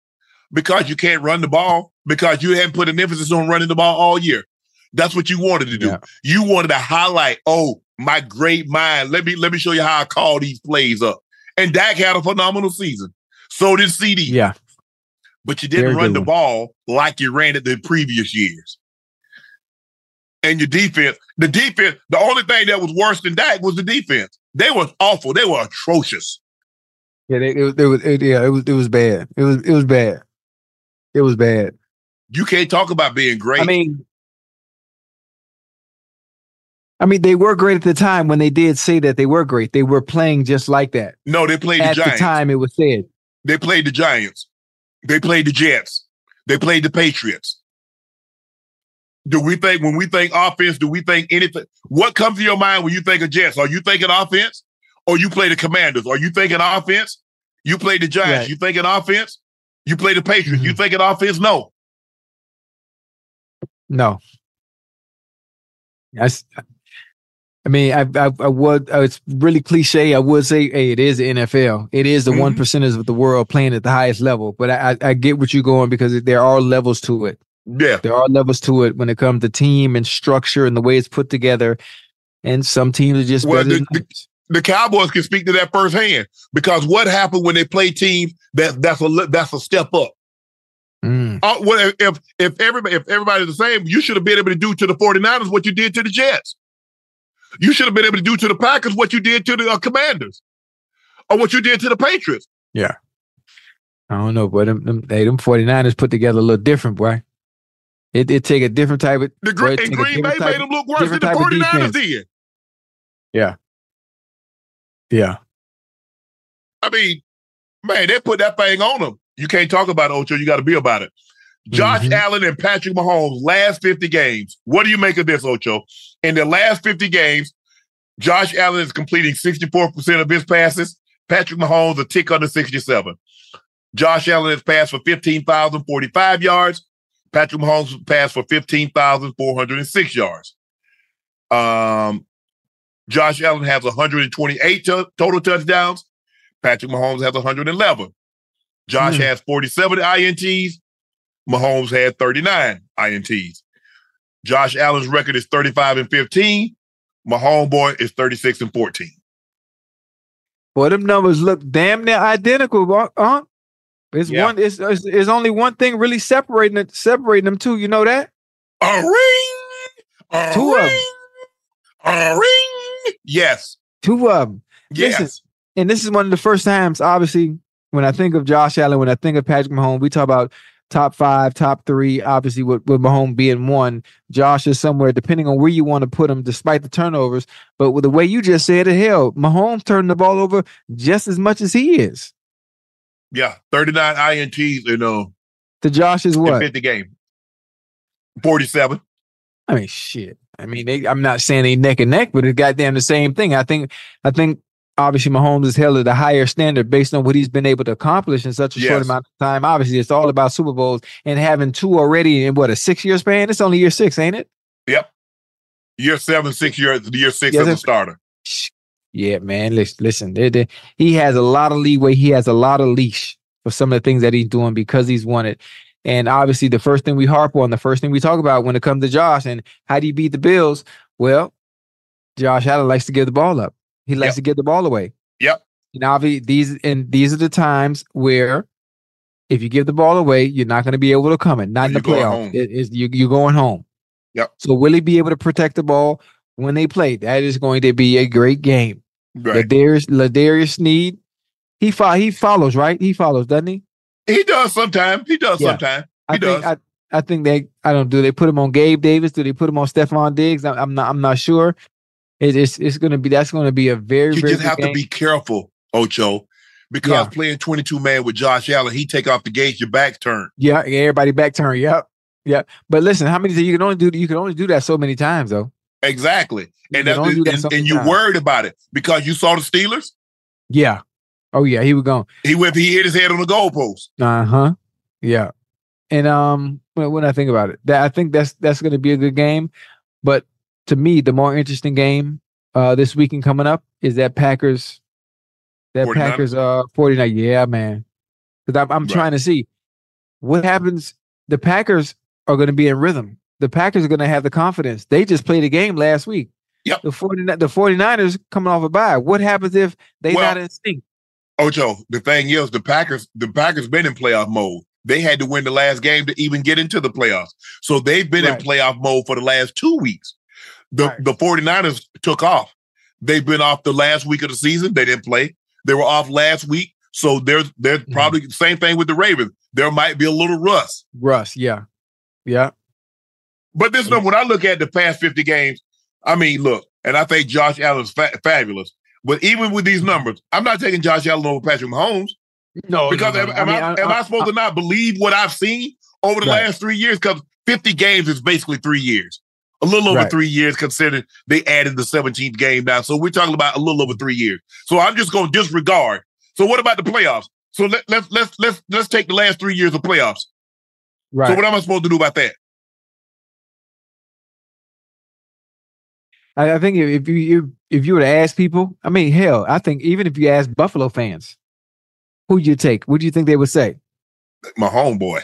[SPEAKER 4] Because you can't run the ball. Because you hadn't put an emphasis on running the ball all year. That's what you wanted to do.
[SPEAKER 5] Yeah.
[SPEAKER 4] You wanted to highlight, oh, my great mind. Let me let me show you how I call these plays up. And Dak had a phenomenal season. So did CD.
[SPEAKER 5] yeah.
[SPEAKER 4] But you didn't
[SPEAKER 5] Very
[SPEAKER 4] run the
[SPEAKER 5] one.
[SPEAKER 4] ball like you ran it the previous years. And your defense, the defense, the only thing that was worse than Dak was the defense. They were awful. They were atrocious.
[SPEAKER 5] Yeah. It, it, was- it was it, yeah. It was it was bad. It was it was bad. It was bad.
[SPEAKER 4] You can't talk about being great.
[SPEAKER 5] I mean, I mean, they were great at the time when they did say that they were great. They were playing just like that.
[SPEAKER 4] no, they played the
[SPEAKER 5] At the
[SPEAKER 4] Giants.
[SPEAKER 5] time, it was said.
[SPEAKER 4] They played the Giants. They played the Jets. They played the Patriots. Do we think when we think offense, do we think anything? What comes to your mind when you think of Jets? Are you thinking offense? Or you play the Commanders? Are you thinking offense? You play the Giants.
[SPEAKER 5] Right.
[SPEAKER 4] You thinking offense? You play the Patriots. You
[SPEAKER 5] Mhm.
[SPEAKER 4] thinking offense? No.
[SPEAKER 5] No. That's, I mean, I, I, I would, uh, it's really cliche. I would say, hey, it is the NFL. It is the
[SPEAKER 4] Mhm.
[SPEAKER 5] one percenters of the world playing at the highest level. But I, I, I get what you're going because there are levels to it.
[SPEAKER 4] Yeah.
[SPEAKER 5] There are levels to it when it comes to team and structure and the way it's put together. And some teams are just
[SPEAKER 4] Well,
[SPEAKER 5] better
[SPEAKER 4] the- the-. The Cowboys can speak to that firsthand because what happened when they play teams that that's a that's a step up.
[SPEAKER 5] Mm,
[SPEAKER 4] Uh, well, if if everybody if everybody's the same, you should have been able to do to the 49ers what you did to the Jets. You should have been able to do to the Packers what you did to the uh, Commanders, or what you did to the Patriots.
[SPEAKER 5] Yeah, I don't know, but them, them, hey, them 49ers put together a little different, boy. It, it take a different type of
[SPEAKER 4] The Green, and Green Bay made them look worse than the
[SPEAKER 5] type of
[SPEAKER 4] 49ers did.
[SPEAKER 5] Yeah.
[SPEAKER 4] I mean, man, they put that thing on them. You can't talk about Ocho. You got to be about it. Josh
[SPEAKER 5] Mhm.
[SPEAKER 4] Allen and Patrick Mahomes last 50 games. What do you make of this, Ocho? In the last 50 games, Josh Allen is completing 64% of his passes. Patrick Mahomes a tick under 67. Josh Allen has passed for 15,045 yards. Patrick Mahomes passed for 15,406 yards. Um, Josh Allen has 128 to- total touchdowns. Patrick Mahomes has 111. Josh
[SPEAKER 5] Hmm.
[SPEAKER 4] has 47 INTs. Mahomes had 39 INTs. Josh Allen's record is 35 and 15. My homeboy is 36 and 14.
[SPEAKER 5] Boy, them numbers look damn near identical, huh? It's
[SPEAKER 4] Yeah.
[SPEAKER 5] one. It's, it's it's only one thing really separating it, separating them two. You know that?
[SPEAKER 4] A ring, a
[SPEAKER 5] Two of 'em.
[SPEAKER 4] ring, a ring. Yes,
[SPEAKER 5] Two of them.
[SPEAKER 4] yes.
[SPEAKER 5] Listen, and this is one of the first times, obviously, when I think of Josh Allen, when I think of Patrick Mahomes, we talk about top five, top three. Obviously, with, with Mahomes being one, Josh is somewhere, depending on where you want to put him, despite the turnovers. But with the way you just said it, hell, Mahomes turned the ball over just as much as he is.
[SPEAKER 4] Yeah, 39 INTs you uh, know.
[SPEAKER 5] To Josh
[SPEAKER 4] is
[SPEAKER 5] what?
[SPEAKER 4] 50 game. 47.
[SPEAKER 5] I mean, shit. I mean, they, I'm not saying they neck and neck, but it's goddamn the same thing. I think, I think obviously Mahomes is held at a higher standard based on what he's been able to accomplish in such a short amount of time. Obviously, it's all about Super Bowls and having two already in what a six year span. It's only year six, ain't it?
[SPEAKER 4] Yep. Year seven, six year, year six
[SPEAKER 5] Yeah,
[SPEAKER 4] as a starter.
[SPEAKER 5] Yeah, man. Listen, listen they- they- he has a lot of leeway. He has a lot of leash for some of the things that he's doing because he's won it. And obviously, the first thing we harp on, the first thing we talk about when it comes to Josh and how do you beat the Bills? Well, Josh Allen likes to give the ball up. He likes
[SPEAKER 4] Yep.
[SPEAKER 5] to give the ball away.
[SPEAKER 4] Yep.
[SPEAKER 5] And obviously, these and these are the times where if you give the ball away, you're not going to be able to come in. Not in the playoff. It is you, you're going home.
[SPEAKER 4] Yep.
[SPEAKER 5] So will he be able to protect the ball when they play? That is going to be a great game.
[SPEAKER 4] Right.
[SPEAKER 5] L'Jarius L'Jarius Sneed, he fo- he follows, right? He follows, doesn't he?
[SPEAKER 4] He does sometimes. He does
[SPEAKER 5] Yeah.
[SPEAKER 4] sometimes.
[SPEAKER 5] I
[SPEAKER 4] He
[SPEAKER 5] think. I, I think they I don't do they put him on Gabe Davis? Do they put him on Stefon Diggs? I, I'm not I'm not sure. It, it's it's gonna be that's gonna be a very
[SPEAKER 4] You
[SPEAKER 5] very
[SPEAKER 4] just have to be careful, Ocho, because
[SPEAKER 5] Yeah.
[SPEAKER 4] playing 22 man with Josh Allen, he take off the gauge, your back turn.
[SPEAKER 5] yeah everybody back turn yep yep. But listen, how many times you can only do you can only do that so many times though.
[SPEAKER 4] Exactly.
[SPEAKER 5] You
[SPEAKER 4] And that's
[SPEAKER 5] that
[SPEAKER 4] and, and you're worried about it because you saw the Steelers.
[SPEAKER 5] Yeah. Oh yeah, he was going.
[SPEAKER 4] He went he hit his head on the goalpost.
[SPEAKER 5] Uh huh. Yeah. And um, when, when I think about it, that I think that's that's going to be a good game. But to me, the more interesting game uh this weekend coming up is that Packers, that
[SPEAKER 4] 49ers?
[SPEAKER 5] Packers uh 49. Yeah, man. Because I'm I'm
[SPEAKER 4] Right.
[SPEAKER 5] trying to see what happens. The Packers are going to be in rhythm. The Packers are going to have the confidence. They just played a game last week.
[SPEAKER 4] Yep.
[SPEAKER 5] The 49 the 49ers coming off a bye. What happens if they
[SPEAKER 4] Well,
[SPEAKER 5] not in sync?
[SPEAKER 4] Ocho, the thing is, the Packers, the Packers been in playoff mode. They had to win the last game to even get into the playoffs. So they've been
[SPEAKER 5] Right.
[SPEAKER 4] in playoff mode for the last two weeks. The
[SPEAKER 5] Right.
[SPEAKER 4] the 49ers took off. They've been off the last week of the season. They didn't play. They were off last week. So there's there's
[SPEAKER 5] Mm-hmm.
[SPEAKER 4] probably the same thing with the Ravens. There might be a little rust.
[SPEAKER 5] Rust, yeah. Yeah.
[SPEAKER 4] But this number, when I look at the past 50 games, I mean, look, and I think Josh Allen's fa- fabulous. But even with these numbers, I'm not taking Josh Allen over Patrick Mahomes.
[SPEAKER 5] No,
[SPEAKER 4] Because am, am I, am I supposed to not believe what I've seen over the
[SPEAKER 5] Right.
[SPEAKER 4] last three years? Because 50 games is basically three years, a little over
[SPEAKER 5] Right.
[SPEAKER 4] three years, considering they added the 17th game now. So we're talking about a little over three years. So I'm just going to disregard. So what about the playoffs? So let, let's let's let's let's take the last three years of playoffs.
[SPEAKER 5] right?
[SPEAKER 4] So what am I supposed to do about that?
[SPEAKER 5] I, I think if, if you, you if you were to ask people, I mean, hell, I think even if you ask Buffalo fans, who you take, what do you think they would say?
[SPEAKER 4] my homeboy.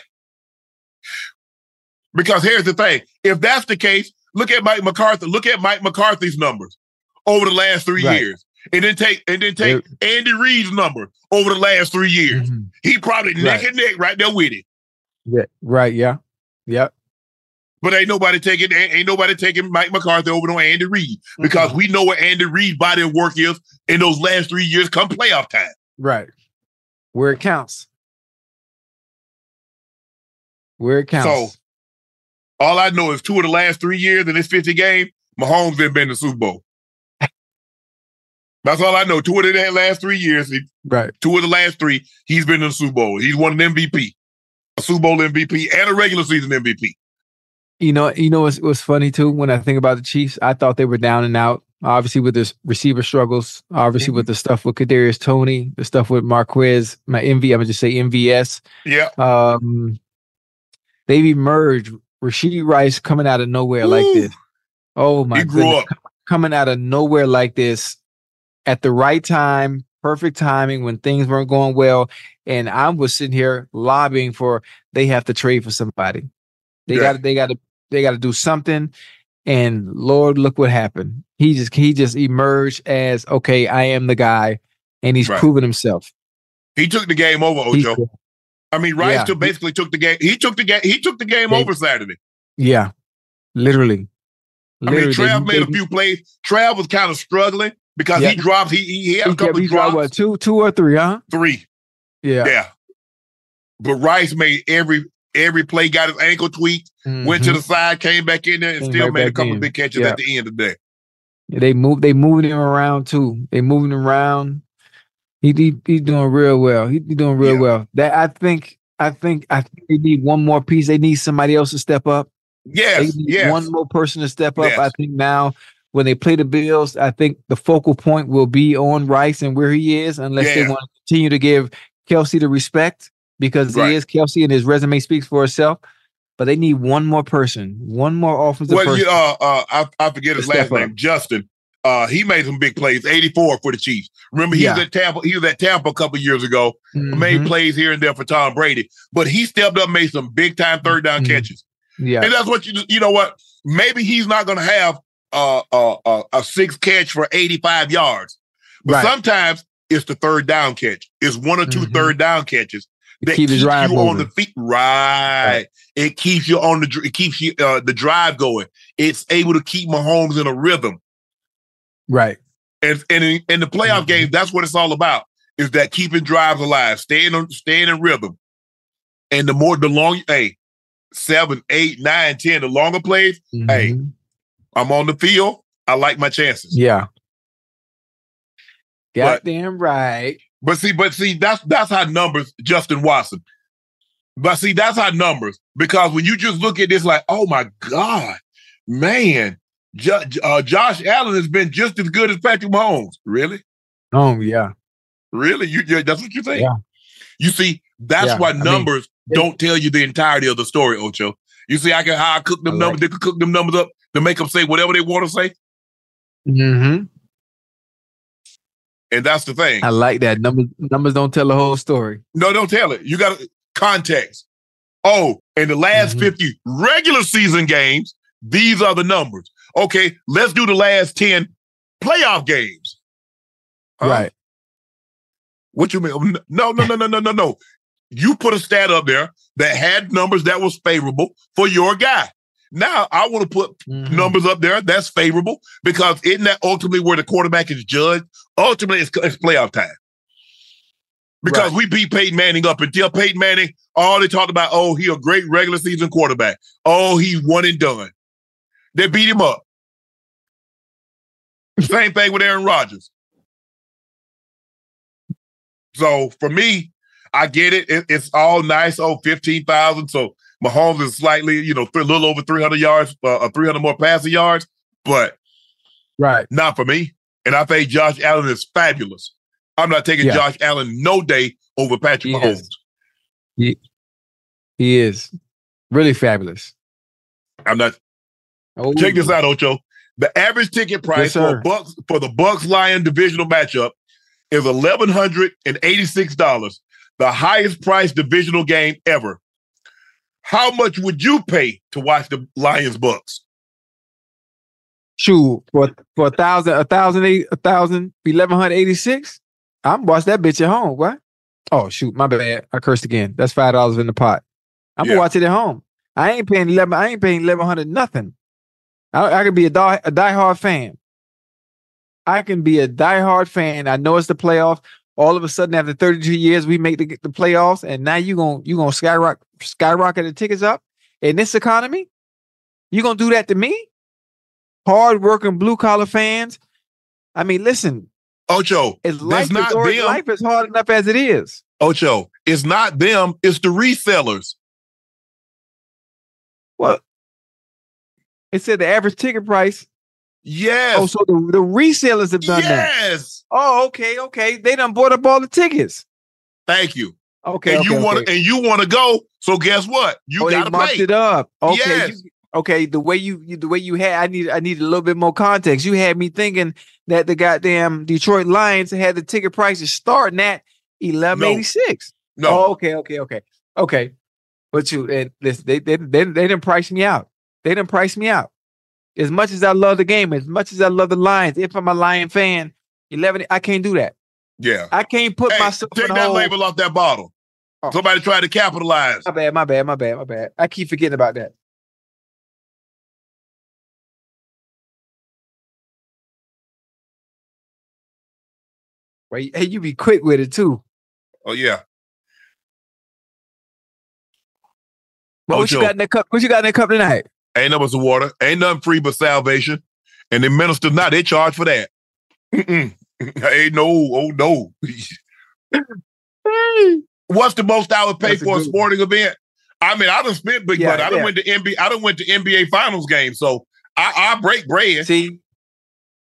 [SPEAKER 4] Because here's the thing: if that's the case, look at Mike McCarthy. Look at Mike McCarthy's numbers over the last three
[SPEAKER 5] Right.
[SPEAKER 4] years, and then take and then take Andy Reid's number over the last three years. Mm-hmm. He probably neck
[SPEAKER 5] Right.
[SPEAKER 4] and neck right there with it.
[SPEAKER 5] Yeah, right. Yeah, yeah.
[SPEAKER 4] But ain't nobody taking ain't nobody taking Mike McCarthy over no Andy Reid because we know what Andy Reid's body of work is in those last three years come playoff time.
[SPEAKER 5] Right. Where it counts. Where it counts.
[SPEAKER 4] So all I know is two of the last three years in this 50 game, Mahomes ain't been to the Super Bowl. That's all I know. Two of the last three years, he-
[SPEAKER 5] right.
[SPEAKER 4] two of the last three, he's been in the Super Bowl. He's won an MVP, a Super Bowl MVP, and a regular season MVP.
[SPEAKER 5] You know, you know what's, what's funny too when I think about the Chiefs. I thought they were down and out. Obviously, with this receiver struggles. Obviously, with the stuff with Kadarius Toney, the stuff with Marquez, my MV. I'm gonna just say MVS.
[SPEAKER 4] Yeah.
[SPEAKER 5] Um, they've emerged. Rasheed Rice coming out of nowhere like this. Oh my
[SPEAKER 4] He grew
[SPEAKER 5] goodness.
[SPEAKER 4] up.
[SPEAKER 5] Com- Coming out of nowhere like this at the right time, perfect timing when things weren't going well. And I was sitting here lobbying for they have to trade for somebody. They
[SPEAKER 4] Yeah.
[SPEAKER 5] got they got to They got to do something. And Lord, look what happened. He just he just emerged as okay, I am the guy, and he's
[SPEAKER 4] Right.
[SPEAKER 5] proven himself.
[SPEAKER 4] He took the game over,
[SPEAKER 5] Ojo.
[SPEAKER 4] Ocho. I mean, Rice
[SPEAKER 5] Yeah.
[SPEAKER 4] took, basically took the game. He took the game. He took the game
[SPEAKER 5] They-
[SPEAKER 4] over Saturday.
[SPEAKER 5] yeah, literally.
[SPEAKER 4] I mean, Trav
[SPEAKER 5] they-
[SPEAKER 4] made a few plays. Trav was kind of struggling because
[SPEAKER 5] Yeah.
[SPEAKER 4] he dropped. He he, he had
[SPEAKER 5] He,
[SPEAKER 4] a couple
[SPEAKER 5] he
[SPEAKER 4] of
[SPEAKER 5] dropped
[SPEAKER 4] drops.
[SPEAKER 5] what two, two or three, huh?
[SPEAKER 4] Three.
[SPEAKER 5] Yeah.
[SPEAKER 4] Yeah. But Rice made every every play, got his ankle tweaked, went to
[SPEAKER 5] Mhm.
[SPEAKER 4] the side, came back in there, and
[SPEAKER 5] Came
[SPEAKER 4] still
[SPEAKER 5] right
[SPEAKER 4] made a couple
[SPEAKER 5] in.
[SPEAKER 4] big catches
[SPEAKER 5] Yeah.
[SPEAKER 4] at the end of the day.
[SPEAKER 5] They move. They moving him around too. They moving him around. He, he he's doing real well. He, he doing real
[SPEAKER 4] Yeah.
[SPEAKER 5] well. That I think. I think. I think they need one more piece. They need somebody else to step up.
[SPEAKER 4] Yes, yes.
[SPEAKER 5] one more person to step up.
[SPEAKER 4] Yes.
[SPEAKER 5] I think now when they play the Bills, I think the focal point will be on Rice and where he is, unless they want to continue to give Kelce the respect because
[SPEAKER 4] Right.
[SPEAKER 5] he is Kelce and his resume speaks for itself. But they need one more person, one more offensive
[SPEAKER 4] Well,
[SPEAKER 5] person.
[SPEAKER 4] you, uh, uh, I, I forget his last name,
[SPEAKER 5] up.
[SPEAKER 4] Justin. Uh, he made some big plays, 84 for the Chiefs. Remember, he was at Tampa. He was at Tampa a couple years ago. Made
[SPEAKER 5] Mhm.
[SPEAKER 4] plays here and there for Tom Brady, but he stepped up, made some big time third down
[SPEAKER 5] Mhm.
[SPEAKER 4] catches.
[SPEAKER 5] Yeah.
[SPEAKER 4] And that's what you you know what? Maybe he's not going to have uh, uh, uh, a six catch for 85 yards, but
[SPEAKER 5] Right.
[SPEAKER 4] sometimes it's the third down catch. It's one or 2
[SPEAKER 5] Mhm.
[SPEAKER 4] third down catches that
[SPEAKER 5] keep the drive
[SPEAKER 4] you on the feet. Right. It keeps you on the it keeps you uh, the drive going. It's able to keep Mahomes in a rhythm.
[SPEAKER 5] Right.
[SPEAKER 4] And and in, in the playoff
[SPEAKER 5] Mhm.
[SPEAKER 4] games, that's what it's all about. Is that keeping drives alive, staying on staying in rhythm. And the more the long hey, seven, eight, nine, ten, the longer plays, Hey.
[SPEAKER 5] Mhm.
[SPEAKER 4] I'm on the field. I like my chances.
[SPEAKER 5] Yeah. Goddamn right.
[SPEAKER 4] But see, but see, that's that's how numbers, Justin Watson. But see, that's how numbers, because when you just look at this, like, oh my God, man, Jo- uh, Josh Allen has been just as good as Patrick Mahomes. Really?
[SPEAKER 5] Oh yeah.
[SPEAKER 4] Really? You, that's what you think?
[SPEAKER 5] Yeah.
[SPEAKER 4] You see, that's
[SPEAKER 5] Yeah,
[SPEAKER 4] why
[SPEAKER 5] I mean,
[SPEAKER 4] numbers don't tell you the entirety of the story, Ocho. You see, I can how I cook them
[SPEAKER 5] I like
[SPEAKER 4] numbers, they can cook them numbers up to make them say whatever they want to say.
[SPEAKER 5] Mm-hmm.
[SPEAKER 4] And that's the thing.
[SPEAKER 5] I like that. Numbers numbers don't tell the whole story.
[SPEAKER 4] No, don't tell it. You got context. Oh, in the last
[SPEAKER 5] Mhm.
[SPEAKER 4] 50 regular season games, these are the numbers. Okay, let's do the last 10 playoff games. Huh?
[SPEAKER 5] Right.
[SPEAKER 4] What you mean? No, no, no, no, no, no, no. You put a stat up there that had numbers that was favorable for your guy. Now I want to put
[SPEAKER 5] Mhm.
[SPEAKER 4] numbers up there that's favorable because isn't that ultimately where the quarterback is judged? Ultimately, it's, it's playoff time. Because
[SPEAKER 5] Right.
[SPEAKER 4] we beat Peyton Manning up until Peyton Manning, all they talked about, oh, he a great regular season quarterback. Oh, he one and done. They beat him up. Same thing with Aaron Rodgers. So for me, I get it. It- it's all nice. Oh, 15,000. So Mahomes is slightly, you know, a little over 300 yards, uh, uh, 300 more passing yards, but
[SPEAKER 5] Right.
[SPEAKER 4] not for me. And I think Josh Allen is fabulous. I'm not taking
[SPEAKER 5] Yeah.
[SPEAKER 4] Josh Allen no day over Patrick
[SPEAKER 5] He
[SPEAKER 4] Mahomes.
[SPEAKER 5] is. He is really fabulous.
[SPEAKER 4] I'm not.
[SPEAKER 5] Oh,
[SPEAKER 4] Check this out, Ocho. The average ticket price
[SPEAKER 5] Yes,
[SPEAKER 4] for Bucs for the Bucs Lion divisional matchup is eleven hundred and eighty six dollars, the highest priced divisional game ever. How much would you pay to watch the Lions Bucs?
[SPEAKER 5] Shoot for for a thousand, a thousand eight, a thousand, eleven hundred eighty six. I'm watch that bitch at home. What? Oh shoot, my bad. I cursed again. That's five dollars in the pot. I'm
[SPEAKER 4] Yeah.
[SPEAKER 5] gonna watch it at home. I ain't paying eleven. I ain't paying eleven hundred nothing. I, I could be a die a diehard fan. I can be a diehard fan. I know it's the playoffs. All of a sudden, after 32 years, we make the, the playoffs, and now you gonna you gonna skyrocket skyrocket the tickets up in this economy. You gonna do that to me? Hard working blue collar fans. I mean, listen,
[SPEAKER 4] Ocho,
[SPEAKER 5] it's life
[SPEAKER 4] not
[SPEAKER 5] is already,
[SPEAKER 4] them.
[SPEAKER 5] life is hard enough as it is.
[SPEAKER 4] Ocho, it's not them, it's the resellers.
[SPEAKER 5] Well, it said the average ticket price.
[SPEAKER 4] Yes.
[SPEAKER 5] Oh, so the, the resellers have done that.
[SPEAKER 4] yes.
[SPEAKER 5] Oh, okay, okay. They done bought up all the tickets.
[SPEAKER 4] Thank you.
[SPEAKER 5] Okay,
[SPEAKER 4] and you
[SPEAKER 5] okay,
[SPEAKER 4] want to and you want to go. So guess what? You
[SPEAKER 5] oh,
[SPEAKER 4] gotta
[SPEAKER 5] marked
[SPEAKER 4] pay.
[SPEAKER 5] it up. Okay,
[SPEAKER 4] Yes.
[SPEAKER 5] you- okay. The way you, you, the way you had, I need, I need a little bit more context. You had me thinking that the goddamn Detroit Lions had the ticket prices starting at eleven eighty six.
[SPEAKER 4] No,
[SPEAKER 5] Oh, okay, okay, okay, okay. But you, and this, they, they, they, they didn't price me out. They didn't price me out. As much as I love the game, as much as I love the Lions, if I'm a Lion fan, 11, I can't do that.
[SPEAKER 4] Yeah.
[SPEAKER 5] I can't put
[SPEAKER 4] Hey,
[SPEAKER 5] myself
[SPEAKER 4] take that
[SPEAKER 5] hole-
[SPEAKER 4] label off that bottle.
[SPEAKER 5] Oh.
[SPEAKER 4] Somebody tried to capitalize.
[SPEAKER 5] My bad, my bad, my bad, my bad. I keep forgetting about that. Right. Hey, you be quick with it too.
[SPEAKER 4] Oh yeah.
[SPEAKER 5] But
[SPEAKER 4] Oh,
[SPEAKER 5] what you got in that cup? What you got in that cup tonight?
[SPEAKER 4] Ain't nothing but some water. Ain't nothing free but salvation. And the ministers now they charge for that. Mm-mm. Ain't no, oh no. What's the most I would pay
[SPEAKER 5] That's
[SPEAKER 4] for a
[SPEAKER 5] one.
[SPEAKER 4] sporting event? I mean, I don't spent big
[SPEAKER 5] Yeah,
[SPEAKER 4] money. I done
[SPEAKER 5] yeah.
[SPEAKER 4] went to NBA. I don't went to NBA Finals game, so I, I break bread.
[SPEAKER 5] See,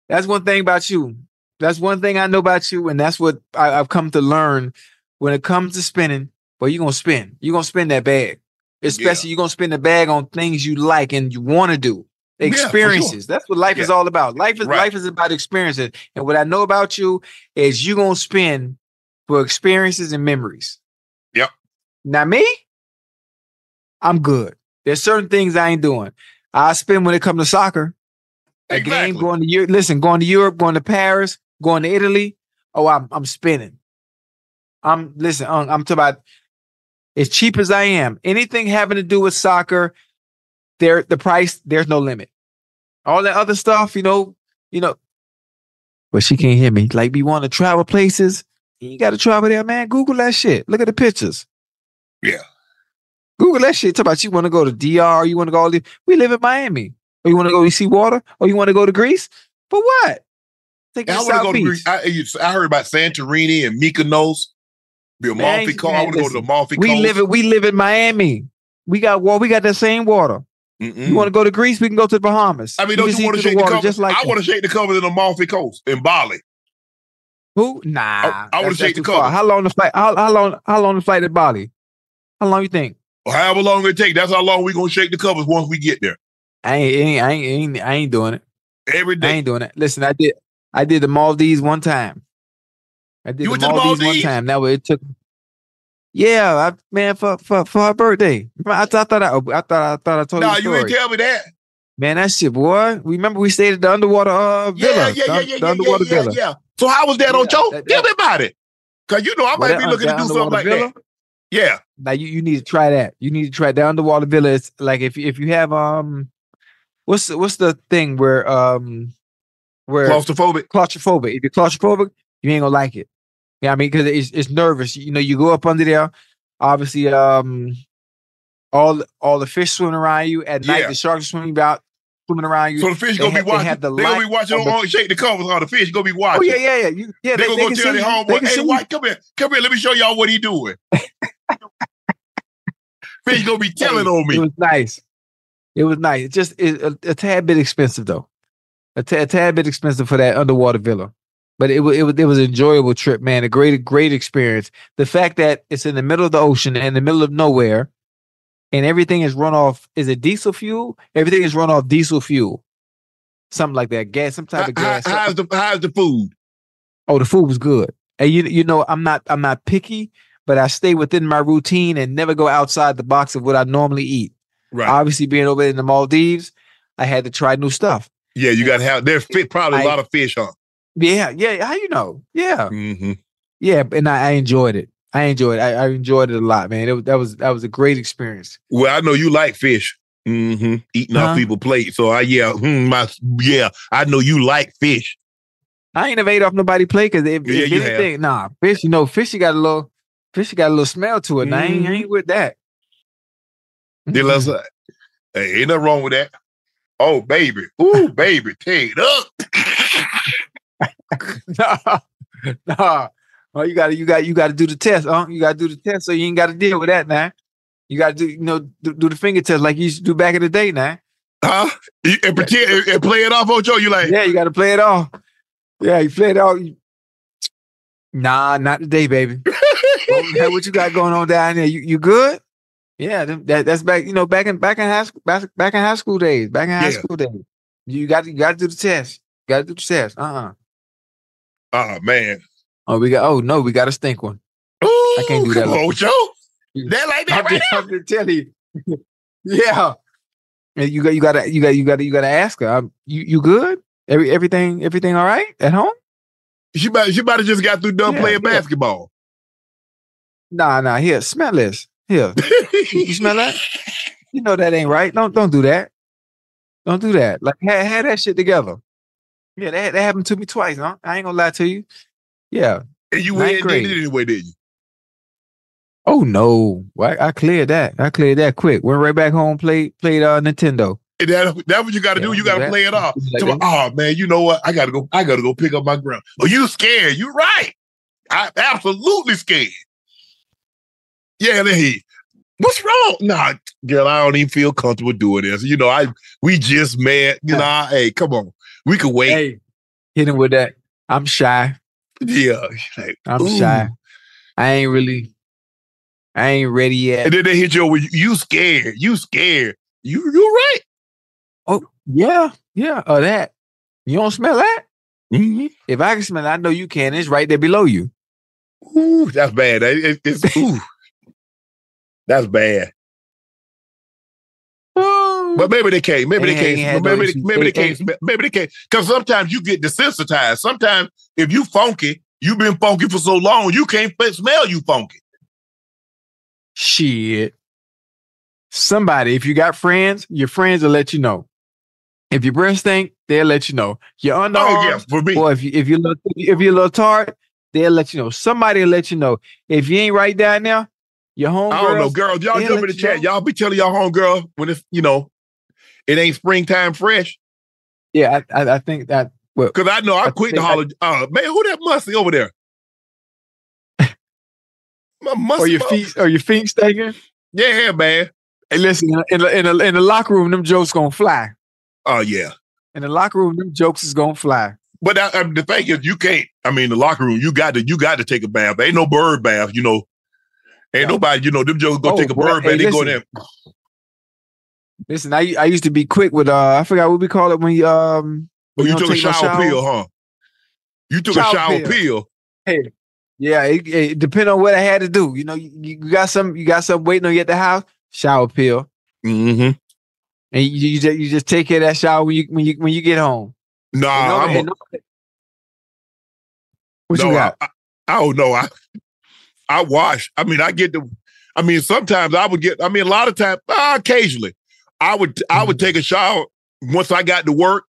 [SPEAKER 5] that's one thing about you. That's one thing I know about you, and that's what I, I've come to learn. When it comes to spending, well, you're gonna spend. You're gonna spend that bag. Especially you're gonna spend the bag on things you like and you want to do.
[SPEAKER 4] Yeah, sure.
[SPEAKER 5] Experiences. That's what life is all about. Life is
[SPEAKER 4] Right.
[SPEAKER 5] life is about experiences. And what I know about you is you're gonna spend for experiences and memories.
[SPEAKER 4] Yep.
[SPEAKER 5] Now me, I'm good. There's certain things I ain't doing. I spend when it comes to soccer. A game going to Europe. Listen, going to Europe, going to Paris, going to Italy. Oh, I'm I'm spinning. I'm listen. um, I'm talking about as cheap as I am. Anything having to do with soccer, there the price there's no limit. All that other stuff, you know, you know. But she can't hear me. Like we want to travel places. You got to travel there, man. Google that shit. Look at the pictures.
[SPEAKER 4] Yeah.
[SPEAKER 5] Google that shit. Talk about you want to go to DR. You want to go. All the, we live in Miami. Or you want to go see water? Or you want to go to Greece? For what? Take
[SPEAKER 4] I want to go to
[SPEAKER 5] Beach.
[SPEAKER 4] Greece. I, I heard about Santorini and Mykonos. Be a
[SPEAKER 5] Man,
[SPEAKER 4] Amalfi Coast. I want to go to the Amalfi
[SPEAKER 5] We live in we live in Miami. We got water. We got the same water.
[SPEAKER 4] Mm-mm.
[SPEAKER 5] You want to go to Greece? We can go to the Bahamas.
[SPEAKER 4] I mean, don't you want to shake the
[SPEAKER 5] water
[SPEAKER 4] cover?
[SPEAKER 5] Just like
[SPEAKER 4] I want to shake the covers in the Amalfi Coast in Bali.
[SPEAKER 5] who? Nah.
[SPEAKER 4] I wanna shake the
[SPEAKER 5] too far. How long the flight? How, how long? How long the flight to Bali? How long you think?
[SPEAKER 4] Or however long it take. That's how long we gonna shake the covers once we get there.
[SPEAKER 5] I ain't, I ain't, I ain't, I ain't doing it.
[SPEAKER 4] Every
[SPEAKER 5] I ain't doing it. Listen, I did, I did the Maldives one time. I did
[SPEAKER 4] You
[SPEAKER 5] the
[SPEAKER 4] to the
[SPEAKER 5] Maldives, one time. That way it took. Yeah, I, man, for for for her birthday. I, thought- I thought I, I thought I thought I told
[SPEAKER 4] Nah,
[SPEAKER 5] you. the
[SPEAKER 4] you
[SPEAKER 5] story.
[SPEAKER 4] tell me that.
[SPEAKER 5] Man, that shit, boy. Remember we stayed at the underwater uh, villa.
[SPEAKER 4] yeah, yeah, yeah,
[SPEAKER 5] the
[SPEAKER 4] yeah, yeah,
[SPEAKER 5] underwater
[SPEAKER 4] yeah,
[SPEAKER 5] villa.
[SPEAKER 4] yeah. So how was that on
[SPEAKER 5] Yeah,
[SPEAKER 4] Joe? Tell me about it. Cause you know I
[SPEAKER 5] Well,
[SPEAKER 4] might be looking to do something like
[SPEAKER 5] villa?
[SPEAKER 4] that. Yeah.
[SPEAKER 5] Now you, you need to try that. You need to try the underwater villa. It's like if if you have um, what's the, what's the thing where um, where
[SPEAKER 4] Claustrophobic.
[SPEAKER 5] claustrophobic. If you're claustrophobic, you ain't gonna like it. Yeah, I mean, because it's it's nervous. You know, you go up under there. Obviously, um, all all the fish swimming around you at night.
[SPEAKER 4] Yeah.
[SPEAKER 5] The sharks swimming about, swimming around you.
[SPEAKER 4] So the fish gonna
[SPEAKER 5] have-
[SPEAKER 4] be watching. They
[SPEAKER 5] the
[SPEAKER 4] gonna be watching
[SPEAKER 5] on
[SPEAKER 4] on,
[SPEAKER 5] the-
[SPEAKER 4] shake the covers on the fish gonna be
[SPEAKER 5] oh
[SPEAKER 4] watching.
[SPEAKER 5] yeah, yeah, yeah. You, yeah,
[SPEAKER 4] They,
[SPEAKER 5] they,
[SPEAKER 4] gonna
[SPEAKER 5] they
[SPEAKER 4] go tell their homeboy, hey white, come here, come here, let me show y'all what he doing. fish gonna be telling on me.
[SPEAKER 5] It was nice. It was nice. It just it, a, a tad bit expensive though. A, tad bit expensive for that underwater villa, but it was it was it was an enjoyable trip, man. A great great experience. The fact that it's in the middle of the ocean and in the middle of nowhere, and everything is run off. Is it diesel fuel? Everything is run off diesel fuel, something like that. Gas, some type of gas.
[SPEAKER 4] how- how's the how's the food?
[SPEAKER 5] Oh, the food was good. And you you know, I'm not I'm not picky, but I stay within my routine and never go outside the box of what I normally eat.
[SPEAKER 4] Right.
[SPEAKER 5] Obviously, being over in the Maldives, I had to try new stuff.
[SPEAKER 4] Yeah, you gotta have there's fit probably a
[SPEAKER 5] I-
[SPEAKER 4] lot of fish, huh?
[SPEAKER 5] Yeah, yeah. How you know? Yeah,
[SPEAKER 4] Mm-hmm.
[SPEAKER 5] yeah. And I, I enjoyed it. I enjoyed. It. I, I enjoyed it a lot, man. It, that was that was a great experience.
[SPEAKER 4] Well, I know you like fish. Mm-hmm. Eating off
[SPEAKER 5] Huh?
[SPEAKER 4] people's plate. So I yeah, hmm, my yeah, I know you like fish.
[SPEAKER 5] I ain't never ate off nobody plate because if,
[SPEAKER 4] Yeah,
[SPEAKER 5] if
[SPEAKER 4] you have.
[SPEAKER 5] nah, fish. You know, fish. You got a little fish. You got a little smell to it. Nah, I, ain't, I ain't with that.
[SPEAKER 4] Uh, hey, ain't nothing wrong with that. Oh baby, ooh baby, take it up.
[SPEAKER 5] nah, nah. Oh, you gotta, you got, you gotta do the test. Huh? You gotta do the test, so you ain't got to deal with that now. You gotta do, you know, do, do the finger test like you used to do back in the day. Now,
[SPEAKER 4] Huh? And pretend and- play it off, Ocho. You like,
[SPEAKER 5] yeah, you got to play it off. Yeah, you play it off. Nah, not today, baby. Hey, what you got going on down there? You you good? Yeah, that, that's back. You know, back in back in high school, back, back in high school days. Back in high
[SPEAKER 4] Yeah.
[SPEAKER 5] school days, you got you got to do the test. Got to do the test. Uh uh
[SPEAKER 4] oh man.
[SPEAKER 5] Oh, we got. Oh no, we got a stink one.
[SPEAKER 4] Ooh,
[SPEAKER 5] can't do that
[SPEAKER 4] Come
[SPEAKER 5] like-
[SPEAKER 4] on, Ocho. That like that
[SPEAKER 5] I'm
[SPEAKER 4] right
[SPEAKER 5] just, I'm just telling you. yeah. And you got you gotta you got you gotta you gotta ask her. Um, you you good? Every everything everything all right at home?
[SPEAKER 4] She about she about to just got through done
[SPEAKER 5] Yeah,
[SPEAKER 4] playing
[SPEAKER 5] yeah.
[SPEAKER 4] basketball.
[SPEAKER 5] Nah, nah. Here, smell this. Here, you smell that? You know that ain't right. Don't don't do that. Don't do that. Like had, had that shit together. Yeah, that, that happened to me twice. Huh? I ain't gonna lie to you. Yeah.
[SPEAKER 4] and you went and did it anyway, did you?
[SPEAKER 5] Oh no. I, I cleared that. I cleared that quick. Went right back home. Played played uh Nintendo.
[SPEAKER 4] And that, that's what you got to
[SPEAKER 5] Yeah,
[SPEAKER 4] do. You got to play it off.
[SPEAKER 5] Like
[SPEAKER 4] oh man, you know what? I gotta go. I gotta go pick up my ground. Oh, you scared? You right? I'm absolutely scared. Yeah, then he. What's wrong? Nah, girl, I don't even feel comfortable doing this. You know, I we just met. You know, I- hey, come on, we could wait.
[SPEAKER 5] Hey, hit him with that. I'm shy.
[SPEAKER 4] Yeah, like,
[SPEAKER 5] I'm
[SPEAKER 4] ooh.
[SPEAKER 5] shy. I ain't really. I ain't ready yet.
[SPEAKER 4] And then they hit you with you scared. You scared. You you right.
[SPEAKER 5] Oh yeah, yeah. Or that. You don't smell that?
[SPEAKER 4] Mm-hmm.
[SPEAKER 5] If I can smell it, I know you can. It's right there below you.
[SPEAKER 4] Ooh, that's bad. It- it- it's ooh, that's bad. But maybe they can't. Maybe they can't.
[SPEAKER 5] had
[SPEAKER 4] but
[SPEAKER 5] no
[SPEAKER 4] Maybe, they, maybe they can't. Maybe they can't. Because sometimes you get desensitized. Sometimes if you funky, you've been funky for so long, you can't smell you funky.
[SPEAKER 5] Shit. Somebody, if you got friends, your friends will let you know. If your breath stink, they'll let you know. Your underarms,
[SPEAKER 4] Oh yeah, for me.
[SPEAKER 5] or if you if you look if you're a little tired, they'll let you know. Somebody will let you know. If you ain't right down now, your home.
[SPEAKER 4] I don't know, girls. Y'all jump in the chat. Y'all be telling y'all homegirl when it's you know, it ain't springtime fresh.
[SPEAKER 5] Yeah, I, I, I think that. Well,
[SPEAKER 4] Cause I know I
[SPEAKER 5] I
[SPEAKER 4] quit
[SPEAKER 5] the
[SPEAKER 4] holler. Uh, man, who that musty over there? My musty
[SPEAKER 5] or your feet, or your feet stinking.
[SPEAKER 4] Yeah, man.
[SPEAKER 5] Hey, listen, uh, in the, in the in the locker room, them jokes gonna fly.
[SPEAKER 4] Oh yeah.
[SPEAKER 5] In the locker room, them jokes is gonna fly.
[SPEAKER 4] But I, I the thing is, you can't. I mean, the locker room, you got to, you got to take a bath. There ain't no bird bath, you know. Ain't nobody, you know, them jokers go
[SPEAKER 5] Oh,
[SPEAKER 4] take a bird
[SPEAKER 5] hey,
[SPEAKER 4] bath. They go there.
[SPEAKER 5] Listen, I I used to be quick with uh I forgot what we call it when you um
[SPEAKER 4] Oh,
[SPEAKER 5] when
[SPEAKER 4] you took a
[SPEAKER 5] no
[SPEAKER 4] shower, pill, huh? You took a
[SPEAKER 5] Shower
[SPEAKER 4] shower
[SPEAKER 5] pill.
[SPEAKER 4] pill.
[SPEAKER 5] Hey, yeah, it, it depend on what I had to do. You know, you, you got some you got some waiting on you at the house, shower pill,
[SPEAKER 4] Mm-hmm.
[SPEAKER 5] and you you just, you just take care of that shower when you when you when you get home.
[SPEAKER 4] Nah,
[SPEAKER 5] And no-
[SPEAKER 4] I'm a,
[SPEAKER 5] what
[SPEAKER 4] no,
[SPEAKER 5] you got?
[SPEAKER 4] I, I, I don't know. I I wash. I mean, I get the. I mean, sometimes I would get. I mean, a lot of times, uh, occasionally, I would I
[SPEAKER 5] Mm-hmm.
[SPEAKER 4] would take a shower once I got to work.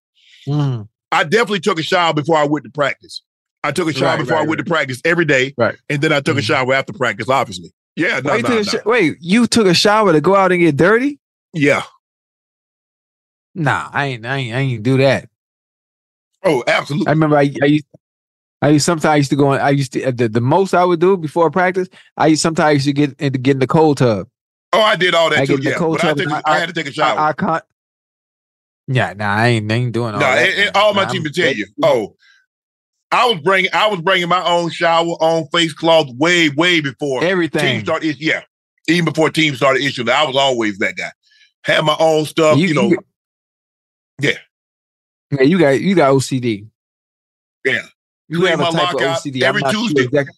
[SPEAKER 5] Mm,
[SPEAKER 4] I definitely took a shower before I went to practice. I took a shower
[SPEAKER 5] Right,
[SPEAKER 4] before
[SPEAKER 5] right,
[SPEAKER 4] I went to practice every day,
[SPEAKER 5] Right.
[SPEAKER 4] and then I took a
[SPEAKER 5] Mhm.
[SPEAKER 4] shower after practice. Obviously, yeah, no,
[SPEAKER 5] you
[SPEAKER 4] no, no.
[SPEAKER 5] sh- wait, you took a shower to go out and get dirty?
[SPEAKER 4] yeah.
[SPEAKER 5] Nah, I ain't I ain't I ain't do that.
[SPEAKER 4] Oh, absolutely.
[SPEAKER 5] I remember I, I used I used sometimes I used to go in, I used to uh, the, the most I would do before practice, I used sometimes I used to get into get in the cold tub.
[SPEAKER 4] oh, I did all that
[SPEAKER 5] I
[SPEAKER 4] too. Yeah,
[SPEAKER 5] cold
[SPEAKER 4] but I,
[SPEAKER 5] tub
[SPEAKER 4] took,
[SPEAKER 5] and
[SPEAKER 4] a-
[SPEAKER 5] I-
[SPEAKER 4] I had to take a shower.
[SPEAKER 5] I, I can't. Yeah, nah, I ain't, I ain't doing all
[SPEAKER 4] no,
[SPEAKER 5] that.
[SPEAKER 4] and all my
[SPEAKER 5] Nah,
[SPEAKER 4] team
[SPEAKER 5] I'm-
[SPEAKER 4] tell you. Oh, I was bringing I was bringing my own shower, own face cloth way way before team
[SPEAKER 5] everything.
[SPEAKER 4] started. Yeah, even before team started issuing, I was always that guy. Had my own stuff. You, know. yeah.
[SPEAKER 5] yeah, you got you got OCD.
[SPEAKER 4] Yeah.
[SPEAKER 5] You
[SPEAKER 4] Clean my lockout every
[SPEAKER 5] I'm sure
[SPEAKER 4] Tuesday.
[SPEAKER 5] exactly-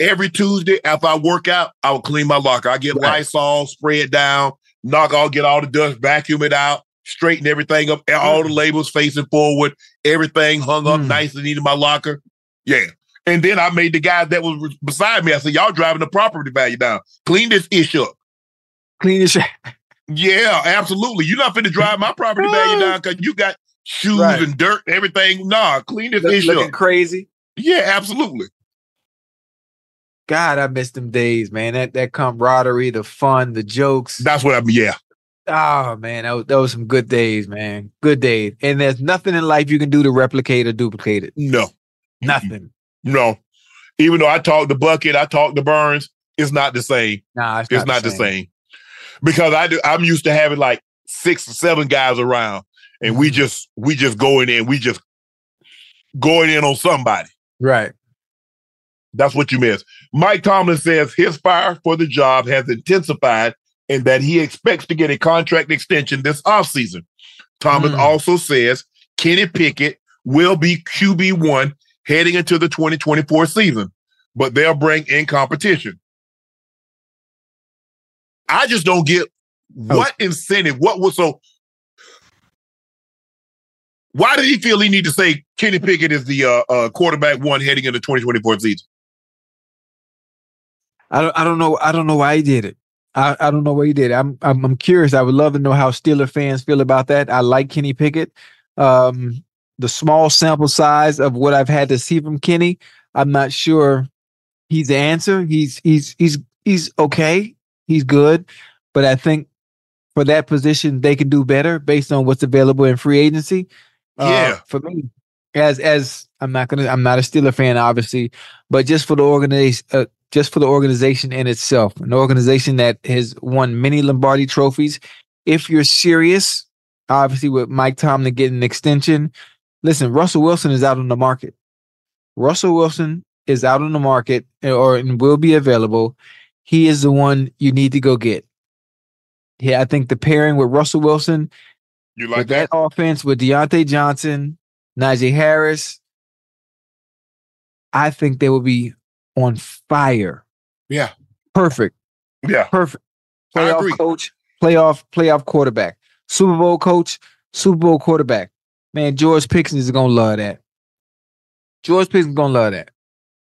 [SPEAKER 4] every Tuesday after I work out, I will clean my locker. I get
[SPEAKER 5] Right.
[SPEAKER 4] Lysol, spray it down, knock all, get all the dust, vacuum it out, straighten everything up, all the labels facing forward, everything hung up
[SPEAKER 5] Mm.
[SPEAKER 4] nice and neat in my locker. Yeah. And then I made the guys that was beside me, I said, Y'all driving the property value down. Clean this ish up.
[SPEAKER 5] Clean this." shit.
[SPEAKER 4] Yeah, absolutely. You're not finna drive my property value down because you got shoes
[SPEAKER 5] Right.
[SPEAKER 4] and dirt everything. Nah, clean this ish
[SPEAKER 5] looking
[SPEAKER 4] up.
[SPEAKER 5] crazy.
[SPEAKER 4] Yeah, absolutely.
[SPEAKER 5] God, I miss them days, man. That that camaraderie, the fun, the jokes.
[SPEAKER 4] That's what I mean. Yeah.
[SPEAKER 5] Oh man, that was, that was some good days, man. Good days. And there's nothing in life you can do to replicate or duplicate it.
[SPEAKER 4] No.
[SPEAKER 5] Nothing.
[SPEAKER 4] No. Even though I talked to Bucket, I talked to Burns, it's not the same.
[SPEAKER 5] Nah, it's,
[SPEAKER 4] It's not, the same. Because I do I'm used to having like six or seven guys around and we just we just going in, we just going in on somebody.
[SPEAKER 5] Right.
[SPEAKER 4] That's what you miss. Mike Tomlin says his fire for the job has intensified and that he expects to get a contract extension this offseason. Thomas
[SPEAKER 5] Mm.
[SPEAKER 4] also says Kenny Pickett will be QB1 heading into the 2024 season, but they'll bring in competition. I just don't get what incentive, what was so Why did he feel he need to say Kenny Pickett is the uh, uh, quarterback one heading into 2024 season?
[SPEAKER 5] I don't I don't know I don't know why he did it. I, I don't know why he did it. I'm, I'm I'm curious. I would love to know how Steeler fans feel about that. I like Kenny Pickett. Um, the small sample size of what I've had to see from Kenny, I'm not sure he's the answer. He's he's he's he's okay. He's good, but I think for that position they can do better based on what's available in free agency. Uh,
[SPEAKER 4] Yeah.
[SPEAKER 5] for me, as as I'm not gonna I'm not a Steeler fan, obviously, but just for the organization, uh, just for the organization in itself, an organization that has won many Lombardi trophies. If you're serious, obviously with Mike Tomlin getting an extension, listen, Russell Wilson is out on the market. Russell Wilson is out on the market uh, or and will be available. He is the one you need to go get. Yeah, I think the pairing with Russell Wilson
[SPEAKER 4] You like
[SPEAKER 5] with
[SPEAKER 4] that?
[SPEAKER 5] that offense with Diontae Johnson, Najee Harris, I think they will be on fire.
[SPEAKER 4] Yeah.
[SPEAKER 5] Perfect.
[SPEAKER 4] Yeah.
[SPEAKER 5] Perfect. Playoff coach, playoff, playoff quarterback, Super Bowl coach, Super Bowl quarterback. Man, George Pickens is gonna love that. George Pickens is gonna love that.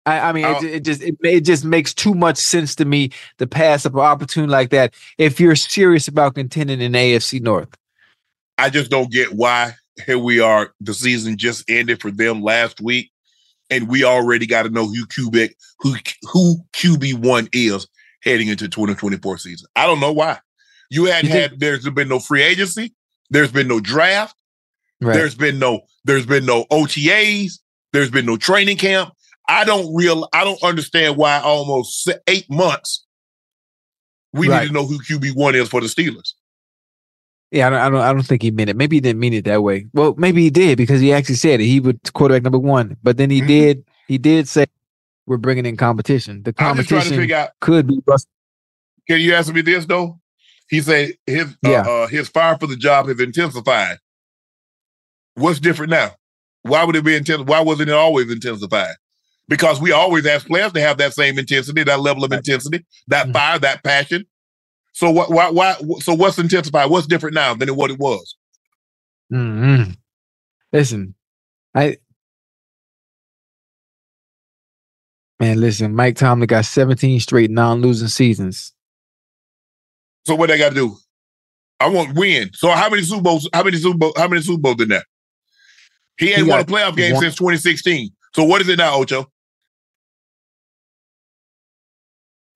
[SPEAKER 5] I, I mean, it, oh. it just it, it just makes too much sense to me to pass up an opportunity like that if you're serious about contending in AFC North.
[SPEAKER 4] I just don't get why here we are. The season just ended for them last week, and we already got to know who QB who who QB one is heading into 2024 season. I don't know why. You hadn't had. There's been no free agency. There's been no draft.
[SPEAKER 5] Right.
[SPEAKER 4] There's been no. There's been no OTAs. There's been no training camp. I don't real. I don't understand why almost eight months. We
[SPEAKER 5] Right.
[SPEAKER 4] need to know who QB one is for the Steelers.
[SPEAKER 5] Yeah, I don't, I don't, I don't think he meant it. Maybe he didn't mean it that way. Well, maybe he did because he actually said it. He would quarterback number one, but then he
[SPEAKER 4] Mhm.
[SPEAKER 5] did, he did say we're bringing in competition. The
[SPEAKER 4] I'm just trying to
[SPEAKER 5] competition
[SPEAKER 4] out.
[SPEAKER 5] could be Russell.
[SPEAKER 4] Can you answer me this though? He said his
[SPEAKER 5] Yeah.
[SPEAKER 4] uh, uh, his fire for the job has intensified. What's different now? Why would it be intense? Why wasn't it always intensified? Because we always ask players to have that same intensity, that level of intensity, that
[SPEAKER 5] Mhm.
[SPEAKER 4] fire, that passion. So what? Why? Why? So what's intensified? What's different now than what it was?
[SPEAKER 5] Mm-hmm. Listen, I man, listen. Mike Tomlin got 17 straight non-losing seasons.
[SPEAKER 4] So what they got to do? I want win. So how many Super Bowls? How many Super Bowl? How many Super Bowls in that? He ain't
[SPEAKER 5] He
[SPEAKER 4] won a playoff game
[SPEAKER 5] one-
[SPEAKER 4] since 2016. So what is it now, Ocho?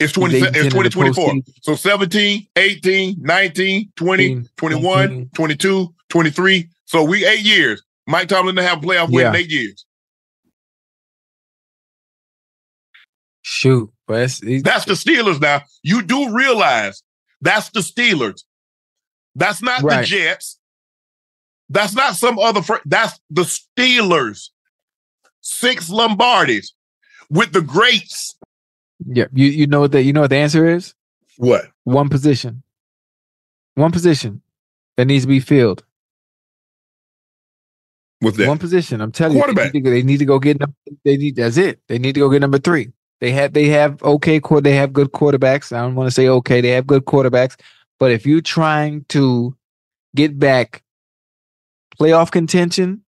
[SPEAKER 4] It's 20,
[SPEAKER 5] He's
[SPEAKER 4] it's
[SPEAKER 5] 18 in the
[SPEAKER 4] 2024. So 17, 18, 19, 20,
[SPEAKER 5] 18,
[SPEAKER 4] 21,
[SPEAKER 5] 19.
[SPEAKER 4] 22, 23. So we eight years. Mike Tomlin to have a playoff win in
[SPEAKER 5] Yeah.
[SPEAKER 4] eight years.
[SPEAKER 5] Shoot, but that's, he-
[SPEAKER 4] That's the Steelers now. You do realize that's the Steelers. That's not the Jets. That's not some other. Fr- that's the Steelers. Six Lombardis with the greats.
[SPEAKER 5] Yeah. You you know what the you know what the answer is?
[SPEAKER 4] What?
[SPEAKER 5] One position, one position that needs to be filled.
[SPEAKER 4] With that?
[SPEAKER 5] One position. I'm telling you, they need, to, they need to go get. Number, they need. That's it. They need to go get number three. They have. They have okay. They have good quarterbacks. I don't want to say okay. They have good quarterbacks. But if you're trying to get back playoff contention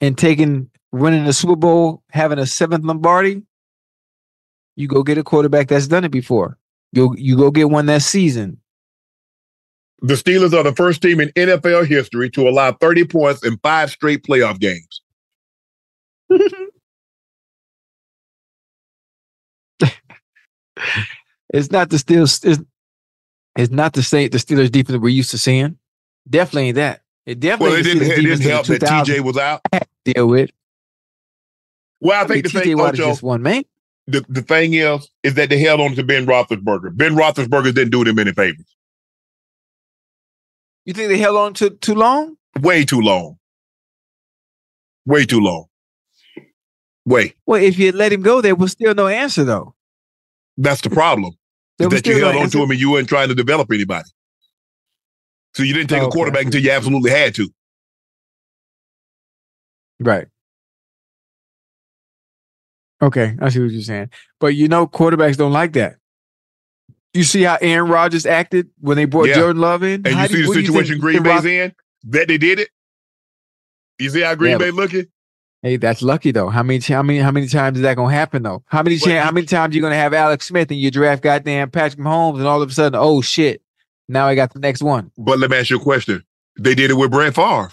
[SPEAKER 5] and taking winning the Super Bowl, having a seventh Lombardi, you go get a quarterback that's done it before. You you go get one that season.
[SPEAKER 4] The Steelers are the first team in NFL history to allow 30 points in five straight playoff games.
[SPEAKER 5] It's not the Steelers. It's, it's not the same. The Steelers defense we're used to seeing. Definitely ain't that. It definitely
[SPEAKER 4] Well, it didn't, it didn't help that TJ was out.
[SPEAKER 5] deal with.
[SPEAKER 4] Well, I
[SPEAKER 5] I mean,
[SPEAKER 4] think the
[SPEAKER 5] TJ
[SPEAKER 4] thing,
[SPEAKER 5] Watt is
[SPEAKER 4] Ocho, uh,
[SPEAKER 5] just one man.
[SPEAKER 4] The, the thing is, is that they held on to Ben Roethlisberger. Ben Roethlisberger didn't do them any favors.
[SPEAKER 5] You think they held on to too long?
[SPEAKER 4] Way too long. Way too long. Way.
[SPEAKER 5] Well, if you let him go, there was still no answer though.
[SPEAKER 4] That's the problem.
[SPEAKER 5] There
[SPEAKER 4] is
[SPEAKER 5] was
[SPEAKER 4] that you
[SPEAKER 5] still no
[SPEAKER 4] held on
[SPEAKER 5] answer.
[SPEAKER 4] to him and you weren't trying to develop anybody. So you didn't take a
[SPEAKER 5] Okay.
[SPEAKER 4] quarterback until you absolutely had to.
[SPEAKER 5] Right. Okay, I see what you're saying. But you know, quarterbacks don't like that. You see how Aaron Rodgers acted when they brought
[SPEAKER 4] Yeah.
[SPEAKER 5] Jordan Love in?
[SPEAKER 4] And
[SPEAKER 5] How
[SPEAKER 4] you see the
[SPEAKER 5] do you
[SPEAKER 4] situation Green
[SPEAKER 5] Rock-
[SPEAKER 4] Bay's in? that they did it. You see how Green
[SPEAKER 5] Yeah,
[SPEAKER 4] Bay looking?
[SPEAKER 5] Hey, that's lucky though. How many how many how many times is that gonna happen though? How many
[SPEAKER 4] you-
[SPEAKER 5] how many times you gonna have Alex Smith and you draft goddamn Patrick Mahomes and all of a sudden, oh shit, now I got the next one.
[SPEAKER 4] But let me ask you a question. They did it with Brett Favre.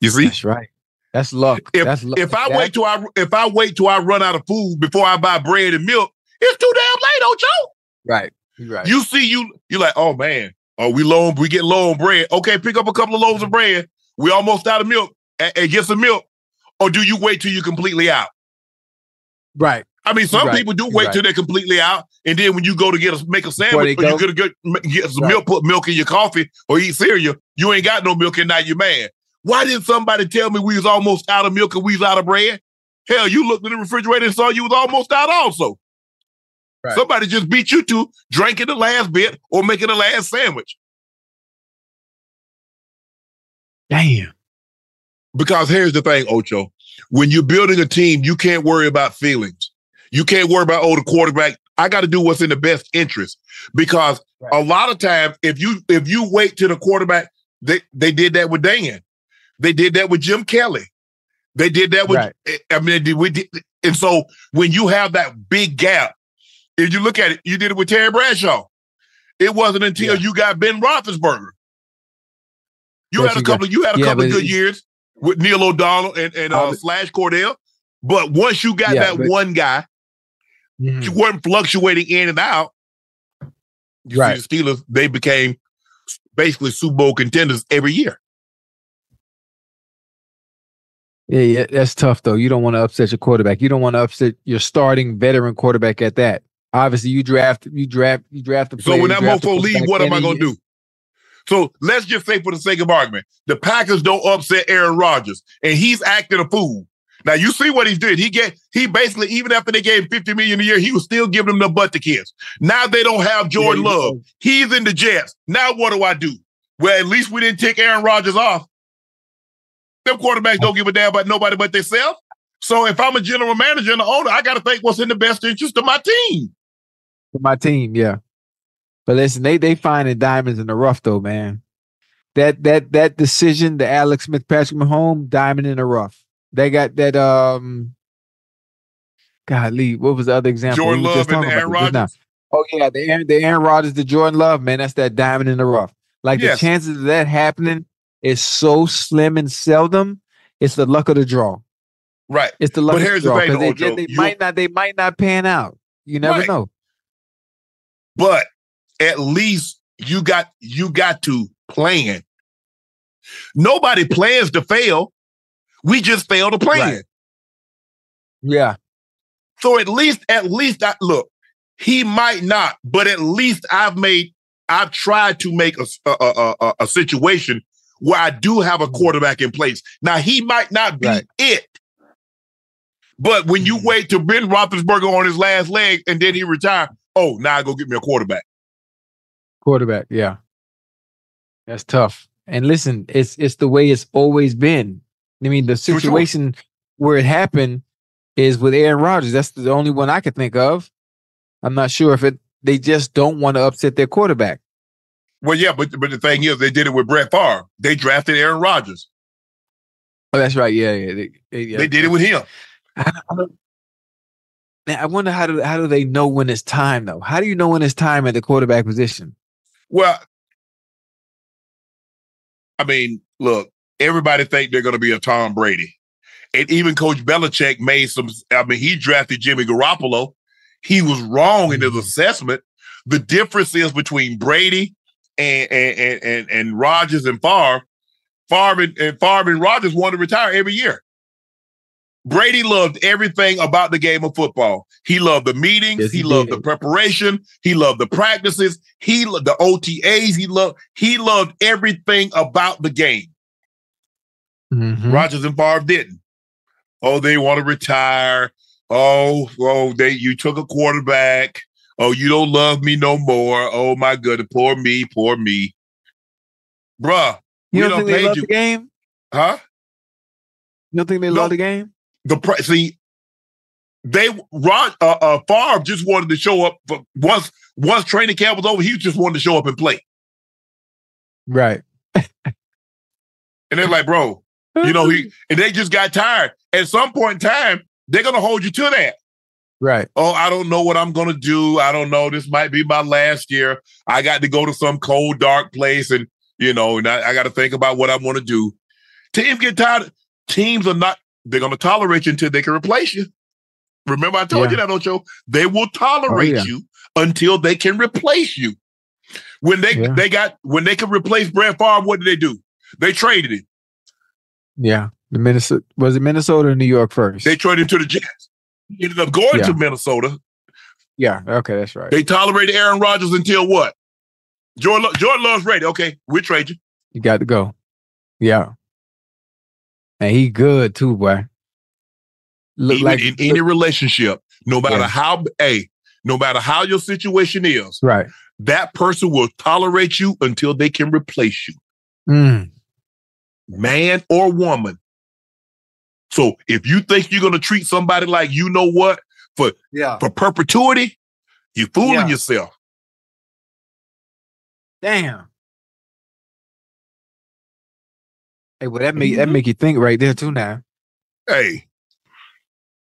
[SPEAKER 4] You see?
[SPEAKER 5] That's right. That's luck.
[SPEAKER 4] If
[SPEAKER 5] that's luck.
[SPEAKER 4] if I
[SPEAKER 5] That-
[SPEAKER 4] wait till I if I wait till I run out of food before I buy bread and milk, it's too damn late, Joe.
[SPEAKER 5] right, you're right.
[SPEAKER 4] You see, you you're like, oh man, oh we low, on- we get low on bread. Okay, pick up a couple of loaves of bread. We almost out of milk and, and get some milk, or do you wait till you're completely out?
[SPEAKER 5] right.
[SPEAKER 4] I mean, some
[SPEAKER 5] Right,
[SPEAKER 4] people do wait
[SPEAKER 5] right.
[SPEAKER 4] till they're completely out, and then when you go to get a make a sandwich, or you
[SPEAKER 5] go.
[SPEAKER 4] gonna get, get some
[SPEAKER 5] Right.
[SPEAKER 4] milk, put milk in your coffee, or eat cereal, you ain't got no milk, and now you're mad. Why didn't somebody tell me we was almost out of milk and we was out of bread? Hell, you looked in the refrigerator and saw you was almost out also.
[SPEAKER 5] Right.
[SPEAKER 4] Somebody just beat you to drinking the last bit or making the last sandwich.
[SPEAKER 5] Damn.
[SPEAKER 4] Because here's the thing, Ocho. When you're building a team, you can't worry about feelings. You can't worry about, oh, the quarterback. I got to do what's in the best interest. Because
[SPEAKER 5] Right.
[SPEAKER 4] a lot of times, if you if you wait to the quarterback, they they did that with Dan. They did that with Jim Kelly. They did that with
[SPEAKER 5] Right.
[SPEAKER 4] I mean, did we did, and so when you have that big gap, if you look at it, you did it with Terry Bradshaw. It wasn't until
[SPEAKER 5] Yeah.
[SPEAKER 4] you got Ben Roethlisberger. You had a
[SPEAKER 5] you got-
[SPEAKER 4] couple. You had a
[SPEAKER 5] yeah,
[SPEAKER 4] couple of good years with Neil O'Donnell and, and uh, Slash Kordell, but once you got
[SPEAKER 5] Yeah,
[SPEAKER 4] that
[SPEAKER 5] but-
[SPEAKER 4] one guy,
[SPEAKER 5] Mhm.
[SPEAKER 4] you weren't fluctuating in and out. You
[SPEAKER 5] Right.
[SPEAKER 4] see, the Steelers they became basically Super Bowl contenders every year.
[SPEAKER 5] Yeah, yeah, that's tough though. You don't want to upset your quarterback. You don't want to upset your starting veteran quarterback at that. Obviously, you draft, you draft, you draft the.
[SPEAKER 4] So when that mofo leave, what am I gonna do? So let's just say, for the sake of argument, the Packers don't upset Aaron Rodgers, and he's acting a fool. Now you see what he did. He get he basically even after they gave him fifty million a year, he was still giving them the butt to kiss. Now they don't have Jordan
[SPEAKER 5] Yeah,
[SPEAKER 4] Love. He's in the Jets. Now what do I do? Well, at least we didn't take Aaron Rodgers off. Them quarterbacks don't give a damn about nobody but themselves. So if I'm a general manager and the owner, I got to think what's in the best interest of my team.
[SPEAKER 5] for my team, yeah. But listen, they they finding diamonds in the rough though, man. That that that decision, the Alex Smith, Patrick Mahomes, diamond in the rough. They got that um God Lee, what was the other example?
[SPEAKER 4] Jordan
[SPEAKER 5] We
[SPEAKER 4] Love and Aaron
[SPEAKER 5] about this just now.
[SPEAKER 4] Rodgers.
[SPEAKER 5] Oh yeah, the Aaron, the Aaron Rodgers, the Jordan Love, man, that's that diamond in the rough. Like
[SPEAKER 4] Yes.
[SPEAKER 5] the chances of that happening is so slim and seldom. It's the luck of the draw.
[SPEAKER 4] Right.
[SPEAKER 5] It's the luck
[SPEAKER 4] But
[SPEAKER 5] of
[SPEAKER 4] here's
[SPEAKER 5] the
[SPEAKER 4] the
[SPEAKER 5] draw
[SPEAKER 4] thing,
[SPEAKER 5] they,
[SPEAKER 4] Ocho,
[SPEAKER 5] they might not they might not pan out. You never
[SPEAKER 4] Right.
[SPEAKER 5] know.
[SPEAKER 4] but at least you got you got to plan. Nobody plans to fail. We just fail to plan.
[SPEAKER 5] Right. Yeah.
[SPEAKER 4] So at least, at least I look, he might not, but at least I've made, I've tried to make a, a, a, a, a situation where I do have a quarterback in place. Now he might not be
[SPEAKER 5] Right.
[SPEAKER 4] it. But when you
[SPEAKER 5] Mhm.
[SPEAKER 4] wait to Ben Roethlisberger on his last leg and then he retire, oh, now I go get me a quarterback.
[SPEAKER 5] Quarterback, yeah. That's tough. And listen, it's it's the way it's always been. I mean, the
[SPEAKER 4] sure.
[SPEAKER 5] situation where it happened is with Aaron Rodgers. That's the only one I could think of. I'm not sure if it they just don't want to upset their quarterback.
[SPEAKER 4] Well, yeah, but but the thing is, they did it with Brett Favre. They drafted Aaron Rodgers.
[SPEAKER 5] Oh, that's right. Yeah, yeah. They, they- yeah.
[SPEAKER 4] They did it with him.
[SPEAKER 5] I, I don't- Man, I wonder how do how do they know when it's time though? How do you know when it's time at the quarterback position?
[SPEAKER 4] Well, I mean, look, everybody think they're going to be a Tom Brady, and even Coach Belichick made some. I mean, he drafted Jimmy Garoppolo. He was wrong in his mm. assessment. The difference is between Brady and and and and, Rodgers and Favre. Favre and, and Favre and Rodgers want to retire every year. Brady loved everything about the game of football. He loved the meetings.
[SPEAKER 5] Yes,
[SPEAKER 4] he,
[SPEAKER 5] he
[SPEAKER 4] loved the preparation. He loved the practices. He loved the OTAs. He loved he loved everything about the game.
[SPEAKER 5] Mhm.
[SPEAKER 4] Rodgers and Favre didn't. Oh, they want to retire. Oh, oh, they you took a quarterback. Oh, you don't love me no more. Oh my goodness, poor me, poor me. Bruh,
[SPEAKER 5] You
[SPEAKER 4] we
[SPEAKER 5] don't think they love
[SPEAKER 4] you.
[SPEAKER 5] the game?
[SPEAKER 4] huh?
[SPEAKER 5] You don't think they
[SPEAKER 4] No.
[SPEAKER 5] love the game?
[SPEAKER 4] the pri- see they Rod uh, uh Favre just wanted to show up for once once training camp was over. He just wanted to show up and play.
[SPEAKER 5] Right.
[SPEAKER 4] and they're like, bro, you know, he and they just got tired. At some point in time, they're gonna hold you to that.
[SPEAKER 5] Right.
[SPEAKER 4] Oh, I don't know what I'm gonna do. I don't know. This might be my last year. I got to go to some cold, dark place, and you know, and I, I got to think about what I want to do. Teams get tired. Teams are not. They're gonna tolerate you until they can replace you. Remember, I told
[SPEAKER 5] Yeah.
[SPEAKER 4] you that, Ocho. They will tolerate oh,
[SPEAKER 5] yeah.
[SPEAKER 4] you until they can replace you. When they
[SPEAKER 5] Yeah.
[SPEAKER 4] they got when they could replace Brad Favre, what did they do? They traded him.
[SPEAKER 5] Yeah. The Minnesota was it Minnesota or New York first?
[SPEAKER 4] They traded him to the Jets. Ended up going
[SPEAKER 5] Yeah.
[SPEAKER 4] to Minnesota.
[SPEAKER 5] yeah. Okay, that's right.
[SPEAKER 4] They tolerated Aaron Rodgers until what? Jordan, Lo- Jordan loves Brady. Okay, we trade you.
[SPEAKER 5] You got to go. Yeah. And he good too, boy. Look
[SPEAKER 4] Even
[SPEAKER 5] like
[SPEAKER 4] in any relationship, no matter
[SPEAKER 5] Yeah.
[SPEAKER 4] how hey, no matter how your situation is,
[SPEAKER 5] right.
[SPEAKER 4] that person will tolerate you until they can replace you,
[SPEAKER 5] Mm.
[SPEAKER 4] man or woman. So if you think you're gonna treat somebody like you know what for
[SPEAKER 5] Yeah.
[SPEAKER 4] for perpetuity, you're fooling
[SPEAKER 5] Yeah.
[SPEAKER 4] yourself.
[SPEAKER 5] Damn. Hey, well, that make
[SPEAKER 4] Mm-hmm.
[SPEAKER 5] that make you think right there too. Now,
[SPEAKER 4] Hey,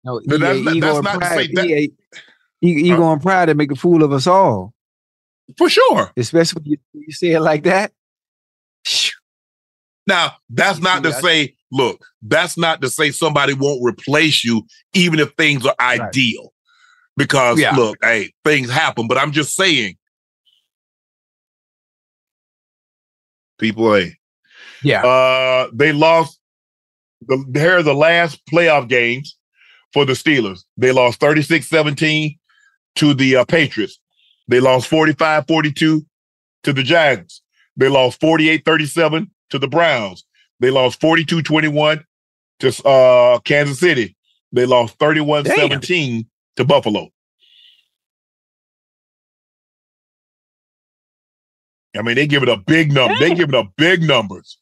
[SPEAKER 5] no,
[SPEAKER 4] But that's not- that's not to say that-
[SPEAKER 5] EA ego and pride make a fool of us all,
[SPEAKER 4] for sure.
[SPEAKER 5] especially when you, you say it like that.
[SPEAKER 4] Now, that's not to say, look, that's not to say somebody won't replace you, even if things are
[SPEAKER 5] Right.
[SPEAKER 4] ideal. Because
[SPEAKER 5] Yeah.
[SPEAKER 4] look, hey, things happen. But I'm just saying, people, hey,
[SPEAKER 5] Yeah,
[SPEAKER 4] uh, they lost the here are the last playoff games for the Steelers. They lost 36-17 to the uh, Patriots. They lost 45-42 to the Jags. They lost 48-37 to the Browns. They lost 42-21 to uh, Kansas City. They lost 31-17 to Buffalo. I mean, they give it a big number. They give it a big numbers.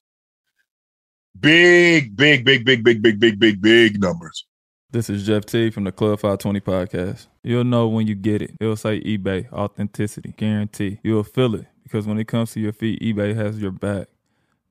[SPEAKER 4] Big, big, big, big, big, big, big, big, big numbers.
[SPEAKER 6] This is Jeff Teague from the Club 520 podcast. You'll know when you get it. It'll say eBay, authenticity, guarantee. You'll feel it because when it comes to your feet, eBay has your back.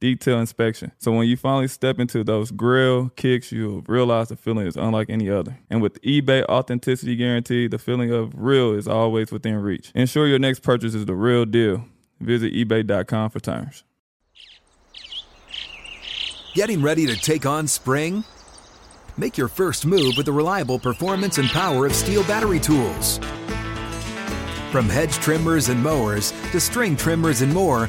[SPEAKER 6] detailed inspection. So when you finally step into those grill kicks, you'll realize the feeling is unlike any other. And with eBay authenticity guarantee, the feeling of real is always within reach. Ensure your next purchase is the real deal. Visit eBay.com for terms.
[SPEAKER 2] Getting ready to take on spring? Make your first move with the reliable performance and power of STIHL battery tools. From hedge trimmers and mowers to string trimmers and more,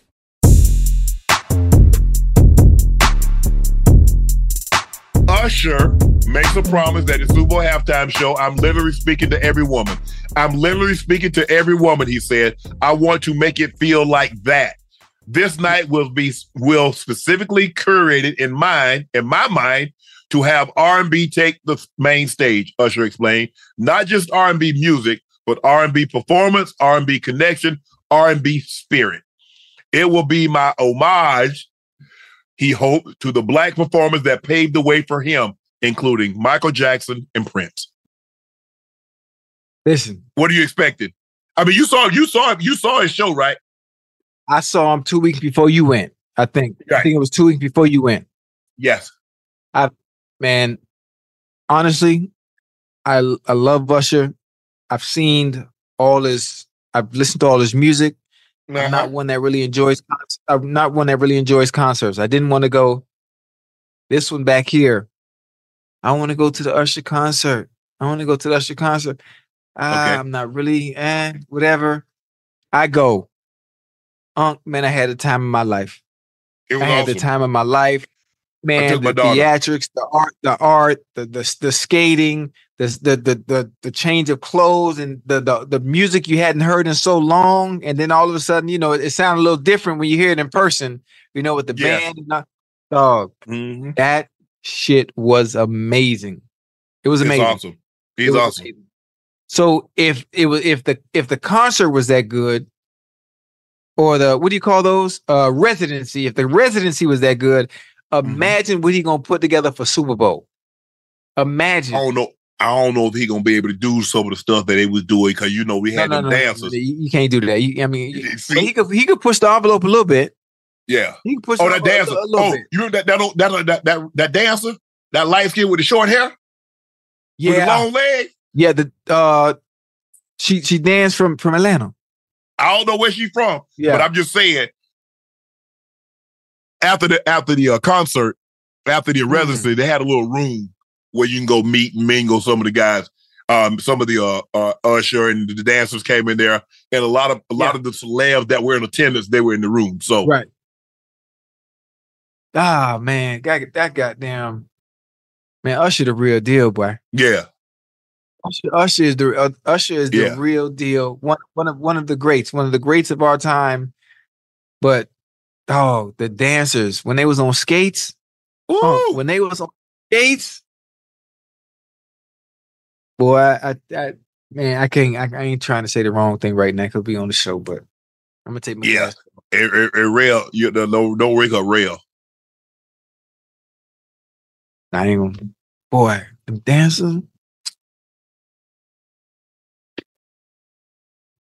[SPEAKER 4] Usher makes a promise that the Super Bowl halftime show, I'm literally speaking to every woman. I'm literally speaking to every woman, he said. I want to make it feel like that. This night will be will specifically curated in mind, in my mind, to have R&B take the main stage, Usher explained. Not just R&B music, but R&B performance, R&B connection, R&B spirit. It will be my homage he hoped, to the black performers that paved the way for him, including Michael Jackson and Prince.
[SPEAKER 5] listen,
[SPEAKER 4] What are you expecting? I mean, you saw you saw you saw his show, right?
[SPEAKER 5] I saw him two weeks before you went. I think. I think it was two weeks before you went.
[SPEAKER 4] Yes.
[SPEAKER 5] I man, honestly, I I love Usher. I've seen all his. I've listened to all his music. I'm
[SPEAKER 4] Uh-huh.
[SPEAKER 5] not one that really enjoys. I'm not one that really enjoys concerts. I didn't want to go. This one back here. I want to go to the Usher concert. I want to go to the Usher concert.
[SPEAKER 4] Okay.
[SPEAKER 5] I'm not really. Eh, whatever. I go. Unc, man, I had the time of my life. I had
[SPEAKER 4] awesome.
[SPEAKER 5] the time of my life. Man,
[SPEAKER 4] my
[SPEAKER 5] the theatrics, the art, the art, the the the skating, the the the the, change of clothes, and the, the the music you hadn't heard in so long, and then all of a sudden, you know, it, it sounded a little different when you hear it in person. You know, with the
[SPEAKER 4] Yes.
[SPEAKER 5] band. And all- dog,
[SPEAKER 4] Mhm.
[SPEAKER 5] that shit was amazing. It was
[SPEAKER 4] It's
[SPEAKER 5] amazing.
[SPEAKER 4] awesome. He's
[SPEAKER 5] It
[SPEAKER 4] awesome.
[SPEAKER 5] amazing. So if it was if the if the concert was that good, or the what do you call those uh residency? If the residency was that good,
[SPEAKER 4] Mm-hmm.
[SPEAKER 5] imagine what he gonna put together for Super Bowl. Imagine.
[SPEAKER 4] Oh know. I don't know if he gonna be able to do some of the stuff that they was doing because you know we had
[SPEAKER 5] no, no, no,
[SPEAKER 4] dancers.
[SPEAKER 5] You, you can't do that. You, I mean, you-
[SPEAKER 4] See?
[SPEAKER 5] he could he could push the envelope a little bit.
[SPEAKER 4] Yeah.
[SPEAKER 5] He could push
[SPEAKER 4] Oh, that dancer.
[SPEAKER 5] a, a little
[SPEAKER 4] Oh,
[SPEAKER 5] bit.
[SPEAKER 4] you remember that that that that that, that dancer, that light skin with the short hair, with the
[SPEAKER 5] Yeah,
[SPEAKER 4] long leg.
[SPEAKER 5] yeah. The uh, she she danced from from Atlanta.
[SPEAKER 4] I don't know where she's from,
[SPEAKER 5] Yeah.
[SPEAKER 4] but I'm just saying. After the after the uh, concert, after the residency, they had a little room where you can go meet and mingle some of the guys. Um, some of the uh, uh, usher and the dancers came in there, and a lot of a lot
[SPEAKER 5] Yeah.
[SPEAKER 4] of the celebs that were in attendance, they were in the room. So
[SPEAKER 5] Right. Ah man, that that goddamn man, Usher the real deal, boy.
[SPEAKER 4] yeah,
[SPEAKER 5] Usher, Usher is the uh, Usher is the
[SPEAKER 4] Yeah.
[SPEAKER 5] real deal. One one of one of the greats, one of the greats of our time. But oh, the dancers when they was on skates, oh, when they was on skates, boy, I, I, I man, I can't. I, I ain't trying to say the wrong thing right now. Could be on the show, but I'm gonna take my
[SPEAKER 4] Yeah. and, and, and rail, you know, no, don't a rail.
[SPEAKER 5] I ain't gonna. Boy, them dancers,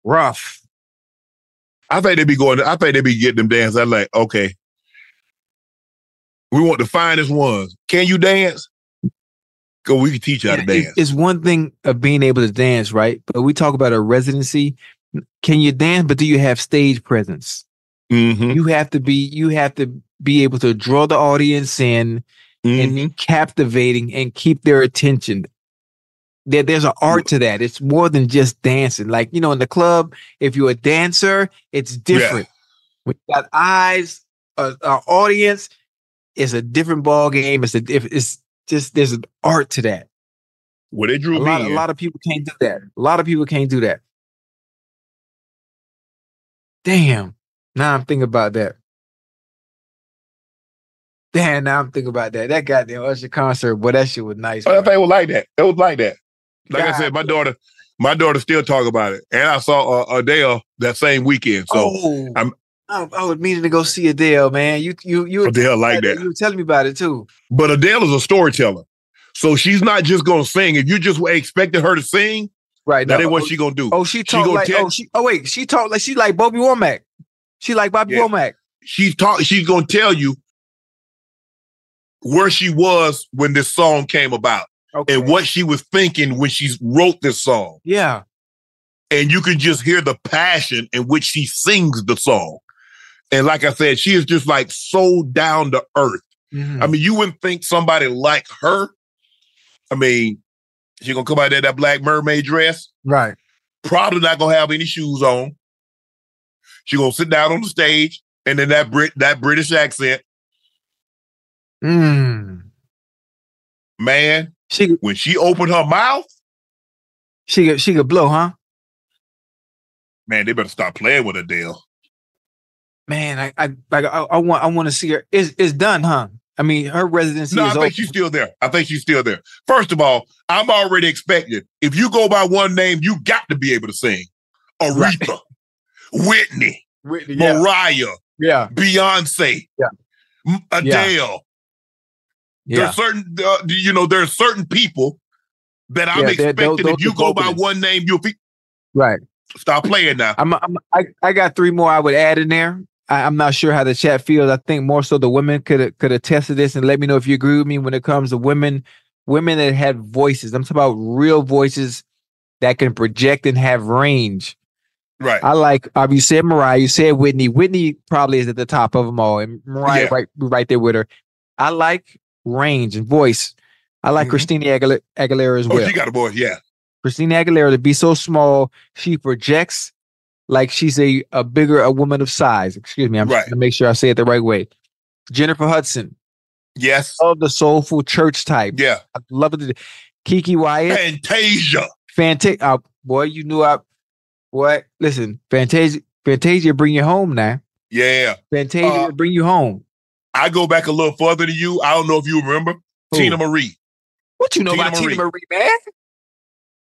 [SPEAKER 5] rough.
[SPEAKER 4] I think they be going. I think they be getting them dance. I'm like, okay, we want the finest ones. Can you dance? Go, we can teach you how to
[SPEAKER 5] Yeah,
[SPEAKER 4] dance.
[SPEAKER 5] It's one thing of being able to dance, right? But we talk about a residency. Can you dance? But do you have stage presence?
[SPEAKER 4] Mm-hmm.
[SPEAKER 5] You have to be. You have to be able to draw the audience in
[SPEAKER 4] Mm-hmm.
[SPEAKER 5] and be captivating and keep their attention. There, there's an art to that. It's more than just dancing. Like you know, in the club, if you're a dancer, it's different. When you got eyes, a audience, it's a different ball game. It's a It's just there's an art to that.
[SPEAKER 4] Well, they drew
[SPEAKER 5] A
[SPEAKER 4] me
[SPEAKER 5] lot, a lot of people can't do that. A lot of people can't do that. Damn. Now I'm thinking about that. Damn, now I'm thinking about that. That goddamn Usher concert, boy, that shit was nice.
[SPEAKER 4] Oh, that thing was like that. It was like that. Like I said, my daughter, my daughter still talk about it, and I saw uh, Adele that same weekend. So
[SPEAKER 5] oh,
[SPEAKER 4] I'm-
[SPEAKER 5] I, I was meaning to go see Adele, man. You, you, you,
[SPEAKER 4] Adele like that.
[SPEAKER 5] You were telling me about it too.
[SPEAKER 4] But Adele is a storyteller, so she's not just gonna sing. If you just expected her to sing,
[SPEAKER 5] Right.
[SPEAKER 4] that
[SPEAKER 5] no,
[SPEAKER 4] ain't what
[SPEAKER 5] oh,
[SPEAKER 4] she gonna do.
[SPEAKER 5] Oh, she
[SPEAKER 4] She gonna
[SPEAKER 5] like.
[SPEAKER 4] Oh, tell-
[SPEAKER 5] oh, she. Oh, wait. She talked like she like Bobby Womack. She like Bobby
[SPEAKER 4] Yeah.
[SPEAKER 5] Womack.
[SPEAKER 4] she's talk. She's gonna tell you where she was when this song came about
[SPEAKER 5] Okay.
[SPEAKER 4] and what she was thinking when she wrote this song.
[SPEAKER 5] Yeah.
[SPEAKER 4] and you can just hear the passion in which she sings the song. And like I said, she is just like so down to earth.
[SPEAKER 5] Mhm.
[SPEAKER 4] I mean, you wouldn't think somebody like her. I mean, she gonna come out there that black mermaid dress,
[SPEAKER 5] right.
[SPEAKER 4] probably not gonna have any shoes on. She gonna sit down on the stage, and then that Brit that British accent,
[SPEAKER 5] Mm.
[SPEAKER 4] man.
[SPEAKER 5] She
[SPEAKER 4] When she opened her mouth,
[SPEAKER 5] she could she could blow, huh?
[SPEAKER 4] man, they better stop playing with Adele.
[SPEAKER 5] Man, I I like I, I want I want to see her. It's it's done, huh? I mean, her residency
[SPEAKER 4] No, I think
[SPEAKER 5] over.
[SPEAKER 4] she's still there. I think she's still there. First of all, I'm already expecting if you go by one name, you got to be able to sing. Aretha, Whitney,
[SPEAKER 5] Whitney,
[SPEAKER 4] Mariah,
[SPEAKER 5] yeah,
[SPEAKER 4] Beyonce,
[SPEAKER 5] Yeah.
[SPEAKER 4] Adele.
[SPEAKER 5] yeah.
[SPEAKER 4] There's certain, uh, you know, there's certain people that I'm
[SPEAKER 5] Yeah,
[SPEAKER 4] expecting.
[SPEAKER 5] those-
[SPEAKER 4] if you go by one name, you'll be
[SPEAKER 5] Right.
[SPEAKER 4] stop playing now.
[SPEAKER 5] I'm, I'm I, I got three more I would add in there. I, I'm not sure how the chat feels. I think more so the women could could attest to this and let me know if you agree with me when it comes to women women that had voices. I'm talking about real voices that can project and have range.
[SPEAKER 4] Right.
[SPEAKER 5] I like. Um, you said Mariah. You said Whitney. Whitney probably is at the top of them all, and Mariah
[SPEAKER 4] Yeah.
[SPEAKER 5] right right there with her. I like range and voice. I like
[SPEAKER 4] Mhm.
[SPEAKER 5] Christina Aguilera, Aguilera as
[SPEAKER 4] oh,
[SPEAKER 5] well.
[SPEAKER 4] she got a voice. Yeah.
[SPEAKER 5] Christina Aguilera to be so small, she projects like she's a a bigger a woman of size. Excuse me. I'm
[SPEAKER 4] Right.
[SPEAKER 5] trying to make sure I say it the right way. Jennifer Hudson
[SPEAKER 4] Yes.
[SPEAKER 5] of the soulful church type.
[SPEAKER 4] Yeah.
[SPEAKER 5] I love it. Keke Wyatt.
[SPEAKER 4] Fantasia.
[SPEAKER 5] Fantasia. Uh, boy, you knew I. What? Listen, Fantasia. Fantasia, bring you home now.
[SPEAKER 4] Yeah.
[SPEAKER 5] Fantasia,
[SPEAKER 4] Uh,
[SPEAKER 5] bring you home.
[SPEAKER 4] I go back a little further than you. I don't know if you remember
[SPEAKER 5] Who?
[SPEAKER 4] Teena Marie.
[SPEAKER 5] What you know
[SPEAKER 4] Teena
[SPEAKER 5] about Teena
[SPEAKER 4] Marie.
[SPEAKER 5] Marie, man?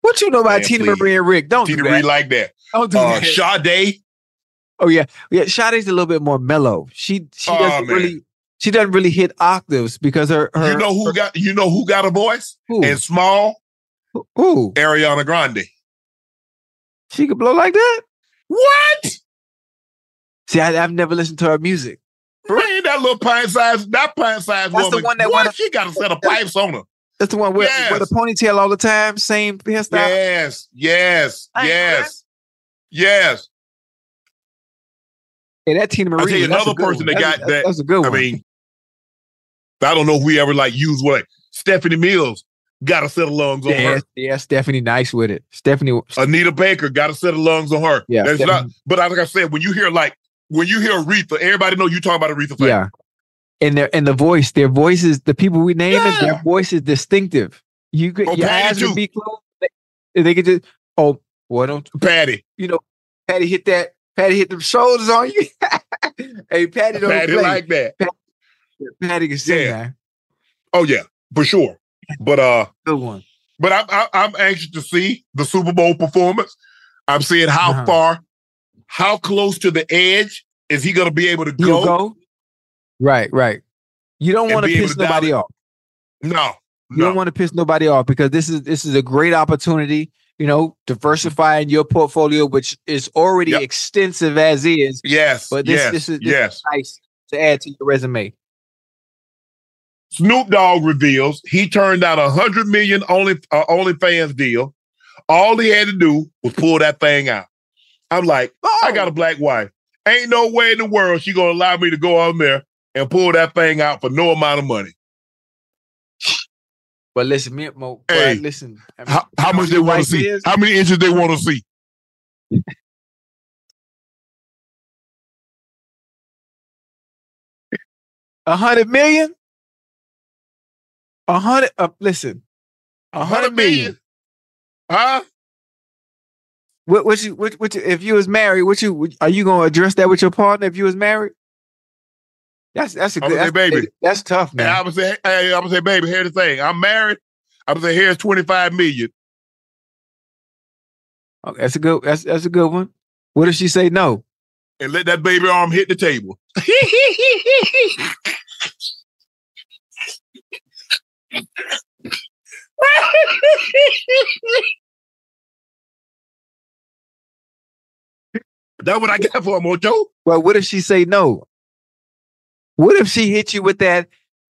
[SPEAKER 5] What you know about
[SPEAKER 4] Man,
[SPEAKER 5] Teena
[SPEAKER 4] please.
[SPEAKER 5] Marie and Rick? Don't
[SPEAKER 4] Teena
[SPEAKER 5] do
[SPEAKER 4] Marie like that.
[SPEAKER 5] Don't do
[SPEAKER 4] Uh,
[SPEAKER 5] that.
[SPEAKER 4] Sade.
[SPEAKER 5] Oh yeah, yeah. Sade's a little bit more mellow. She she
[SPEAKER 4] Oh,
[SPEAKER 5] doesn't
[SPEAKER 4] man.
[SPEAKER 5] really she doesn't really hit octaves because her her
[SPEAKER 4] you know who got you know who got a voice?
[SPEAKER 5] who,
[SPEAKER 4] And small?
[SPEAKER 5] who
[SPEAKER 4] Ariana Grande.
[SPEAKER 5] she could blow like that.
[SPEAKER 4] What?
[SPEAKER 5] See, I, I've never listened to her music.
[SPEAKER 4] Man, that little pint size, that pint size
[SPEAKER 5] That's the
[SPEAKER 4] woman.
[SPEAKER 5] one that
[SPEAKER 4] what?
[SPEAKER 5] wanna-
[SPEAKER 4] she got a set of pipes on her.
[SPEAKER 5] That's the one with with a
[SPEAKER 4] Yes.
[SPEAKER 5] ponytail all the time, same hairstyle.
[SPEAKER 4] Yes, yes,
[SPEAKER 5] I ain't know
[SPEAKER 4] yes, yes.
[SPEAKER 5] Hey, that Teena Marie.
[SPEAKER 4] I'll tell you another person
[SPEAKER 5] one.
[SPEAKER 4] that got
[SPEAKER 5] that's-
[SPEAKER 4] that-
[SPEAKER 5] That's a good one.
[SPEAKER 4] I mean, I don't know if we ever like use what Stephanie Mills got a set of lungs on
[SPEAKER 5] yeah,
[SPEAKER 4] her.
[SPEAKER 5] yeah, Stephanie, nice with it. Stephanie,
[SPEAKER 4] Anita Baker got a set of lungs on her.
[SPEAKER 5] Yeah,
[SPEAKER 4] That's not, but like I said, when you hear like when you hear Aretha, everybody know you talking about Aretha. Franklin.
[SPEAKER 5] yeah, and their and the voice, their voices, the people we name it, their
[SPEAKER 4] Yeah.
[SPEAKER 5] voice is distinctive. You could
[SPEAKER 4] Oh,
[SPEAKER 5] your
[SPEAKER 4] Patti
[SPEAKER 5] eyes would be closed. They, they could just oh, why don't
[SPEAKER 4] Patti,
[SPEAKER 5] you know? Patti hit that. Patti hit them shoulders on you. hey, Patti don't
[SPEAKER 4] Patti
[SPEAKER 5] play.
[SPEAKER 4] like that.
[SPEAKER 5] Patti can sing
[SPEAKER 4] Yeah.
[SPEAKER 5] that.
[SPEAKER 4] Oh yeah, for sure. But uh,
[SPEAKER 5] Good one.
[SPEAKER 4] but I'm I, I'm anxious to see the Super Bowl performance. I'm seeing how
[SPEAKER 5] Uh-huh.
[SPEAKER 4] far, how close to the edge is he going to be able to go?
[SPEAKER 5] go. Right, right. You don't want to piss nobody
[SPEAKER 4] it.
[SPEAKER 5] off.
[SPEAKER 4] No,
[SPEAKER 5] You
[SPEAKER 4] no.
[SPEAKER 5] don't want to piss nobody off because this is this is a great opportunity. You know, diversifying your portfolio, which is already
[SPEAKER 4] Yep.
[SPEAKER 5] extensive as is.
[SPEAKER 4] yes,
[SPEAKER 5] But this
[SPEAKER 4] yes,
[SPEAKER 5] this is this
[SPEAKER 4] yes.
[SPEAKER 5] is nice to add to your resume.
[SPEAKER 4] Snoop Dogg reveals he turned out a hundred million only uh, OnlyFans deal. All he had to do was pull that thing out. I'm like, I got a black wife. Ain't no way in the world she gonna allow me to go on there and pull that thing out for no amount of money.
[SPEAKER 5] But listen, me, Mo, boy,
[SPEAKER 4] Hey,
[SPEAKER 5] listen. I mean,
[SPEAKER 4] How, how much they want to see?
[SPEAKER 5] is?
[SPEAKER 4] How many inches they want to see?
[SPEAKER 5] A hundred million. A hundred. Uh, listen, a hundred million.
[SPEAKER 4] Huh?
[SPEAKER 5] What? What you? What? What? You, if you was married, what you? Are you gonna address that with your partner if you was married? That's that's a good.
[SPEAKER 4] would say,
[SPEAKER 5] That's,
[SPEAKER 4] baby.
[SPEAKER 5] that's tough,
[SPEAKER 4] And I
[SPEAKER 5] man.
[SPEAKER 4] would say, hey, I would say, baby, here's the thing. I'm married. I would say, here's 25 million.
[SPEAKER 5] Okay, that's a good. That's that's a good one. What if she say no?
[SPEAKER 4] and let that baby arm hit the table. That's what I got for him, Mojo.
[SPEAKER 5] Well, what if she say no? What if she hit you with that?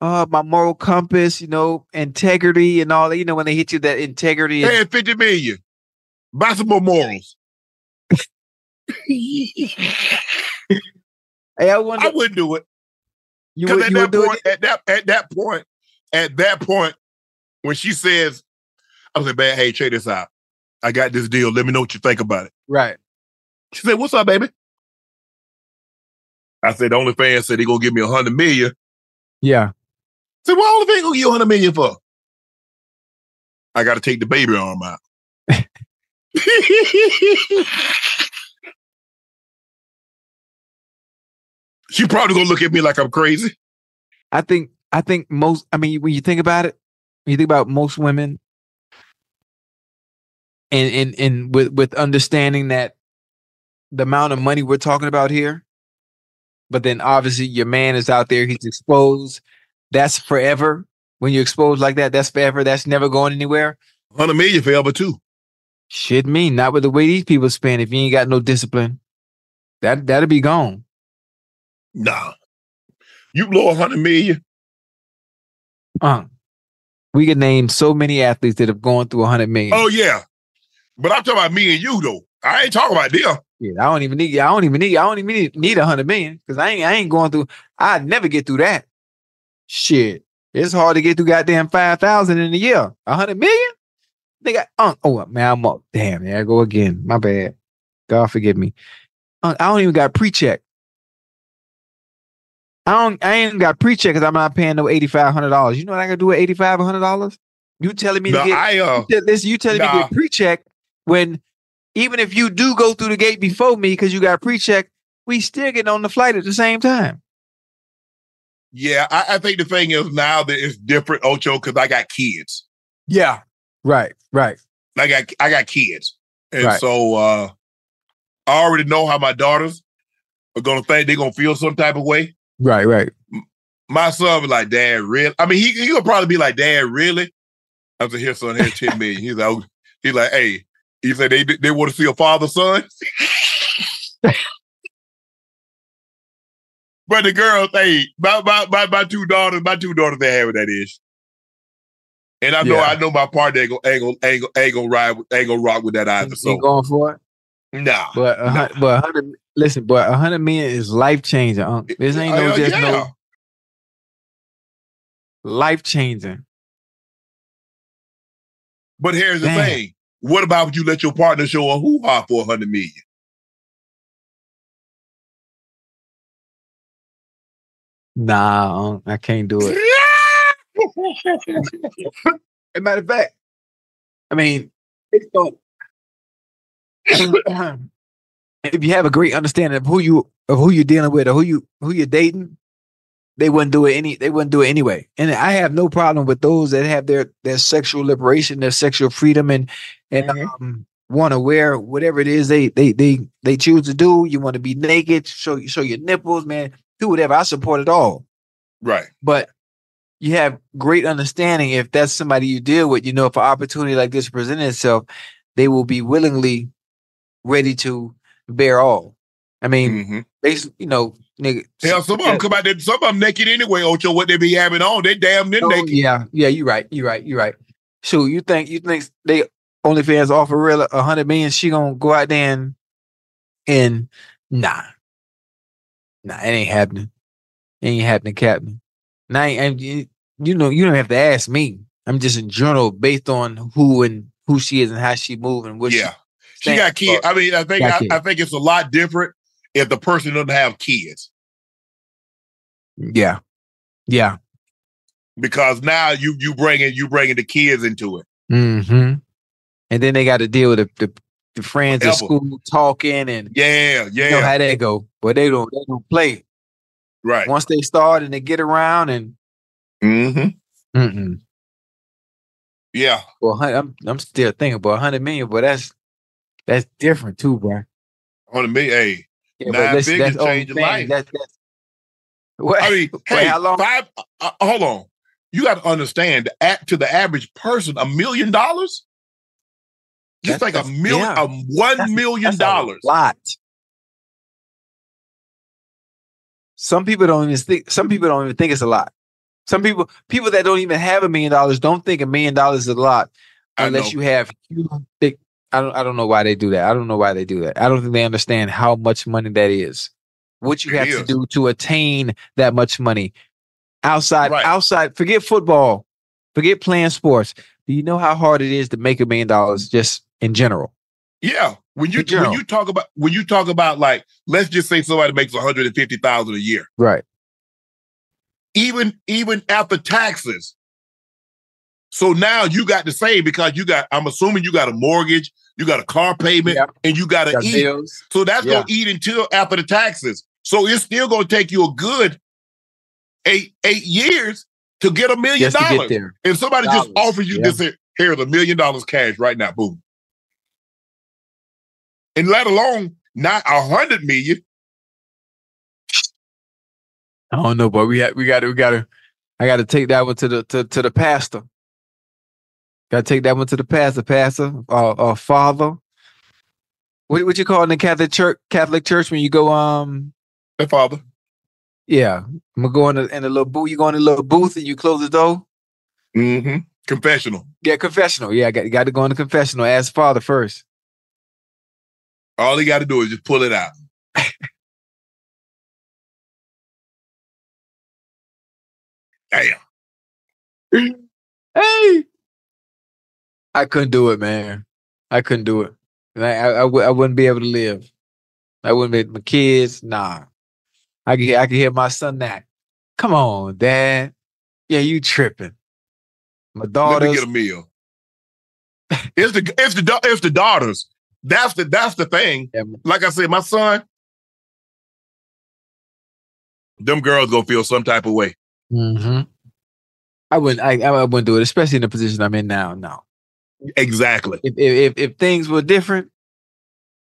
[SPEAKER 5] Uh, my moral compass, you know, integrity and all that. You know, when they hit you that integrity. and-
[SPEAKER 4] Hey, 50 million. Buy some more morals.
[SPEAKER 5] Hey, I wonder.
[SPEAKER 4] I wouldn't do it.
[SPEAKER 5] you
[SPEAKER 4] Because
[SPEAKER 5] would,
[SPEAKER 4] at that point,
[SPEAKER 5] it?
[SPEAKER 4] at that at that point, at that point, when she says, I was like, man, hey, check this out. I got this deal. Let me know what you think about it.
[SPEAKER 5] Right.
[SPEAKER 4] She said, What's up, baby? I said, the OnlyFans said he gonna give me a hundred million.
[SPEAKER 5] Yeah.
[SPEAKER 4] I said, what OnlyFans gonna give you a hundred million for? I gotta take the baby arm out. she probably gonna look at me like I'm crazy.
[SPEAKER 5] I think. I think most. I mean, when you think about it, when you think about most women, and and and with with understanding that the amount of money we're talking about here, but then obviously your man is out there, he's exposed. That's forever. When you're exposed like that, that's forever. That's never going anywhere.
[SPEAKER 4] Hundred million forever too.
[SPEAKER 5] Shit, me not with the way these people spend. If you ain't got no discipline, that that'll be gone.
[SPEAKER 4] Nah. You blow a hundred million.
[SPEAKER 5] Uh, We can name so many athletes that have gone through 100 million.
[SPEAKER 4] Oh yeah, but I'm talking about me and you though. I ain't talking about deal.
[SPEAKER 5] Yeah, I don't even need. I don't even need. I don't even need, need 100 million because I ain't. I ain't going through. I'd never get through that. Shit, it's hard to get through goddamn five thousand in a year. A 100 million. They got. Uh, oh man, I'm up. Damn, there I go again. My bad. God forgive me. Uh, I don't even got pre-check. I don't. I ain't got pre-check because I'm not paying no eighty five hundred dollars. You know what I gotta do with eighty five hundred dollars? You telling me
[SPEAKER 4] No,
[SPEAKER 5] to get?
[SPEAKER 4] I uh,
[SPEAKER 5] you tell- listen, you telling me to get pre-check when even if you do go through the gate before me because you got pre-check, we still get on the flight at the same time.
[SPEAKER 4] yeah. I, I think the thing is now that it's different, Ocho, because I got kids.
[SPEAKER 5] Yeah. Right. Right.
[SPEAKER 4] I got I got kids, and
[SPEAKER 5] Right.
[SPEAKER 4] so uh I already know how my daughters are gonna think they're gonna feel some type of way.
[SPEAKER 5] Right. Right.
[SPEAKER 4] My son was like, "Dad, really?" I mean, he he'll probably be like, "Dad, really?" I said, "Here, son, here's ten million. He's like, oh. he's like, "Hey," he said, "They they want to see a father son." but the girls, hey, my, my my my two daughters, my two daughters, they have that is. And I know,
[SPEAKER 5] Yeah.
[SPEAKER 4] I know my partner ain't gonna, ain't gonna, ain't gonna, ain't gonna ride, ain't gonna rock with that either.
[SPEAKER 5] Ain't
[SPEAKER 4] So,
[SPEAKER 5] going for it.
[SPEAKER 4] nah.
[SPEAKER 5] But a hun- but a hundred. Listen, but a hundred million is life changing. Unc. This ain't no
[SPEAKER 4] Uh,
[SPEAKER 5] just
[SPEAKER 4] yeah.
[SPEAKER 5] no life changing.
[SPEAKER 4] But here's the thing: what about if you let your partner show a hoo ha for a hundred million?
[SPEAKER 5] Nah, I can't do it. As a matter of fact, I mean, if you have a great understanding of who you of who you're dealing with or who you who you're dating, they wouldn't do it any. They wouldn't do it anyway. And I have no problem with those that have their their sexual liberation, their sexual freedom, and and um, want to wear whatever it is they they they they choose to do. You want to be naked, show show your nipples, man. Do whatever. I support it all
[SPEAKER 4] right.
[SPEAKER 5] but you have great understanding if that's somebody you deal with you know if an opportunity like this presents itself they will be willingly ready to bear all i mean
[SPEAKER 4] hmm
[SPEAKER 5] basically you know nigga
[SPEAKER 4] Hell, some of them come out there. Some of them naked anyway. Ocho, what they be having on? They damn near
[SPEAKER 5] Oh,
[SPEAKER 4] naked.
[SPEAKER 5] yeah yeah you're right you're right you're right so you think you think they OnlyFans offer real a hundred million she gonna go out there and and nah nah it ain't happening it ain't happening captain now and you, you know you don't have to ask me i'm just in general based on who and who she is and how she move and what
[SPEAKER 4] Yeah,
[SPEAKER 5] she
[SPEAKER 4] she got kids. I mean, I think I. I think it's a lot different if the person doesn't have kids
[SPEAKER 5] yeah yeah
[SPEAKER 4] because now you you bringing you bringing the kids into it.
[SPEAKER 5] mm-hmm and then they got to deal with the, the, the friends at school talking and
[SPEAKER 4] Yeah,
[SPEAKER 5] you
[SPEAKER 4] yeah,
[SPEAKER 5] know how they go but they don't they don't play
[SPEAKER 4] right.
[SPEAKER 5] once they start and they get around and
[SPEAKER 4] Mm-hmm.
[SPEAKER 5] mm-mm.
[SPEAKER 4] Yeah,
[SPEAKER 5] well I'm I'm still thinking about 100 million but that's that's different too bro
[SPEAKER 4] on me, hey.
[SPEAKER 5] Yeah,
[SPEAKER 4] Nine
[SPEAKER 5] listen,
[SPEAKER 4] figures
[SPEAKER 5] that's
[SPEAKER 4] change your life.
[SPEAKER 5] That's, that's, what,
[SPEAKER 4] I mean,
[SPEAKER 5] wait,
[SPEAKER 4] hey,
[SPEAKER 5] how long?
[SPEAKER 4] five. Uh, uh, hold on, you got to understand. At to the average person, a million dollars. Just like a million,
[SPEAKER 5] yeah.
[SPEAKER 4] a one
[SPEAKER 5] That's-
[SPEAKER 4] million
[SPEAKER 5] that's a
[SPEAKER 4] dollars.
[SPEAKER 5] lot. Some people don't even think. Some people don't even think it's a lot. Some people, people that don't even have a million dollars, don't think a million dollars is a lot unless you have. huge big- I don't. I don't know why they do that. I don't know why they do that. I don't think they understand how much money that is. What you
[SPEAKER 4] It
[SPEAKER 5] have to do to attain that much money. Outside,
[SPEAKER 4] Right.
[SPEAKER 5] outside. Forget football. Forget playing sports. Do you know how hard it is to make a million dollars just in general?
[SPEAKER 4] Yeah, when you when you talk about when you talk about like, let's just say somebody makes one hundred and fifty thousand a year.
[SPEAKER 5] Right.
[SPEAKER 4] even even after taxes. So now you got to save because you got. I'm assuming you got a mortgage, you got a car payment,
[SPEAKER 5] Yeah.
[SPEAKER 4] and you got to eat.
[SPEAKER 5] bills.
[SPEAKER 4] So that's
[SPEAKER 5] Yeah.
[SPEAKER 4] gonna eat until after the taxes. So it's still gonna take you a good eight eight years to get a million
[SPEAKER 5] Just to get
[SPEAKER 4] dollars. If somebody just offers you
[SPEAKER 5] yeah.
[SPEAKER 4] this, here's a million dollars cash right now, boom. And let alone not a hundred million.
[SPEAKER 5] I don't know, but we we got to we got to I got to take that one to the to, to the pastor. Got to take that one to the pastor, pastor, uh, uh father. What what you call in the Catholic church? Catholic church when you go um
[SPEAKER 4] The father.
[SPEAKER 5] yeah, I'm gonna go in the in the little booth. You go in the little booth and you close the door.
[SPEAKER 4] Mm-hmm. Confessional.
[SPEAKER 5] Yeah, confessional. Yeah, I got, got to go in the confessional. Ask father first.
[SPEAKER 4] All he got to do is just pull it out. Damn.
[SPEAKER 5] Hey, I couldn't do it, man. I couldn't do it. And I, I, I, w- I wouldn't be able to live. I wouldn't be my kids. Nah, I could, hear- I could hear my son that. Come on, dad. Yeah, you tripping. My
[SPEAKER 4] Let me
[SPEAKER 5] daughters.
[SPEAKER 4] get a meal. it's the it's the it's the daughters. That's the that's the thing.
[SPEAKER 5] Yeah,
[SPEAKER 4] Like I said, my son, them girls gonna feel some type of way.
[SPEAKER 5] hmm I wouldn't. I, I wouldn't do it, especially in the position I'm in now. No.
[SPEAKER 4] Exactly.
[SPEAKER 5] If if if, things were different,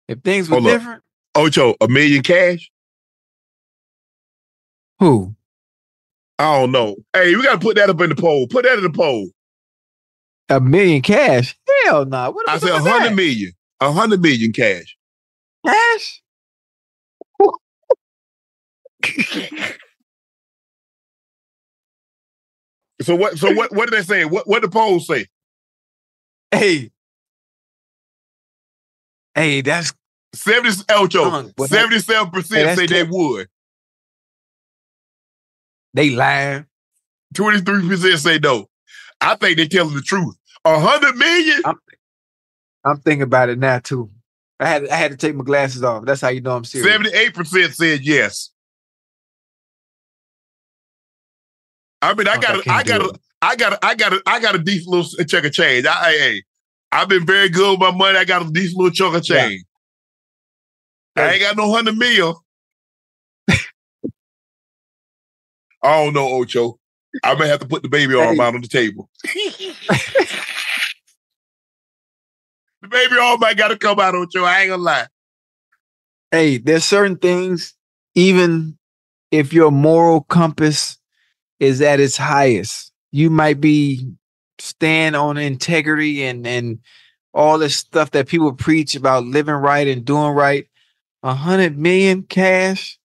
[SPEAKER 5] if things were
[SPEAKER 4] Hold up.
[SPEAKER 5] different,
[SPEAKER 4] Ocho, a million cash?
[SPEAKER 5] who?
[SPEAKER 4] I don't know. Hey, we gotta put that up in the poll. Put that in the poll.
[SPEAKER 5] A million cash? Hell no. Nah. What
[SPEAKER 4] I said a hundred million. A hundred million cash.
[SPEAKER 5] cash.
[SPEAKER 4] So what? So what? What did they say? What? What did the polls say?
[SPEAKER 5] Hey. Hey, that's
[SPEAKER 4] Seventy. Ocho.
[SPEAKER 5] Son, what that-
[SPEAKER 4] Seventy-seven
[SPEAKER 5] Hey,
[SPEAKER 4] percent
[SPEAKER 5] that's
[SPEAKER 4] say they would.
[SPEAKER 5] they lying.
[SPEAKER 4] Twenty-three percent say no. I think they're telling the truth. A hundred million.
[SPEAKER 5] I'm thinking about it now too. I had I had to take my glasses off. That's how you know I'm serious.
[SPEAKER 4] Seventy-eight percent said yes. I mean, I
[SPEAKER 5] I
[SPEAKER 4] got,
[SPEAKER 5] can't
[SPEAKER 4] I got,
[SPEAKER 5] do
[SPEAKER 4] a, I got, a, I got, I got a decent little chunk of change. I, hey, I've been very good with my money. I got a decent little chunk of
[SPEAKER 5] Yeah.
[SPEAKER 4] change. I ain't got no hundred mil. I don't know, Ocho. I may have to put the baby arm
[SPEAKER 5] Hey.
[SPEAKER 4] out on the table. the baby arm might got to come out, Ocho. I ain't gonna lie.
[SPEAKER 5] Hey, there's certain things, even if your moral compass is at its highest, you might be stand on integrity and and all this stuff that people preach about living right and doing right. A hundred million cash.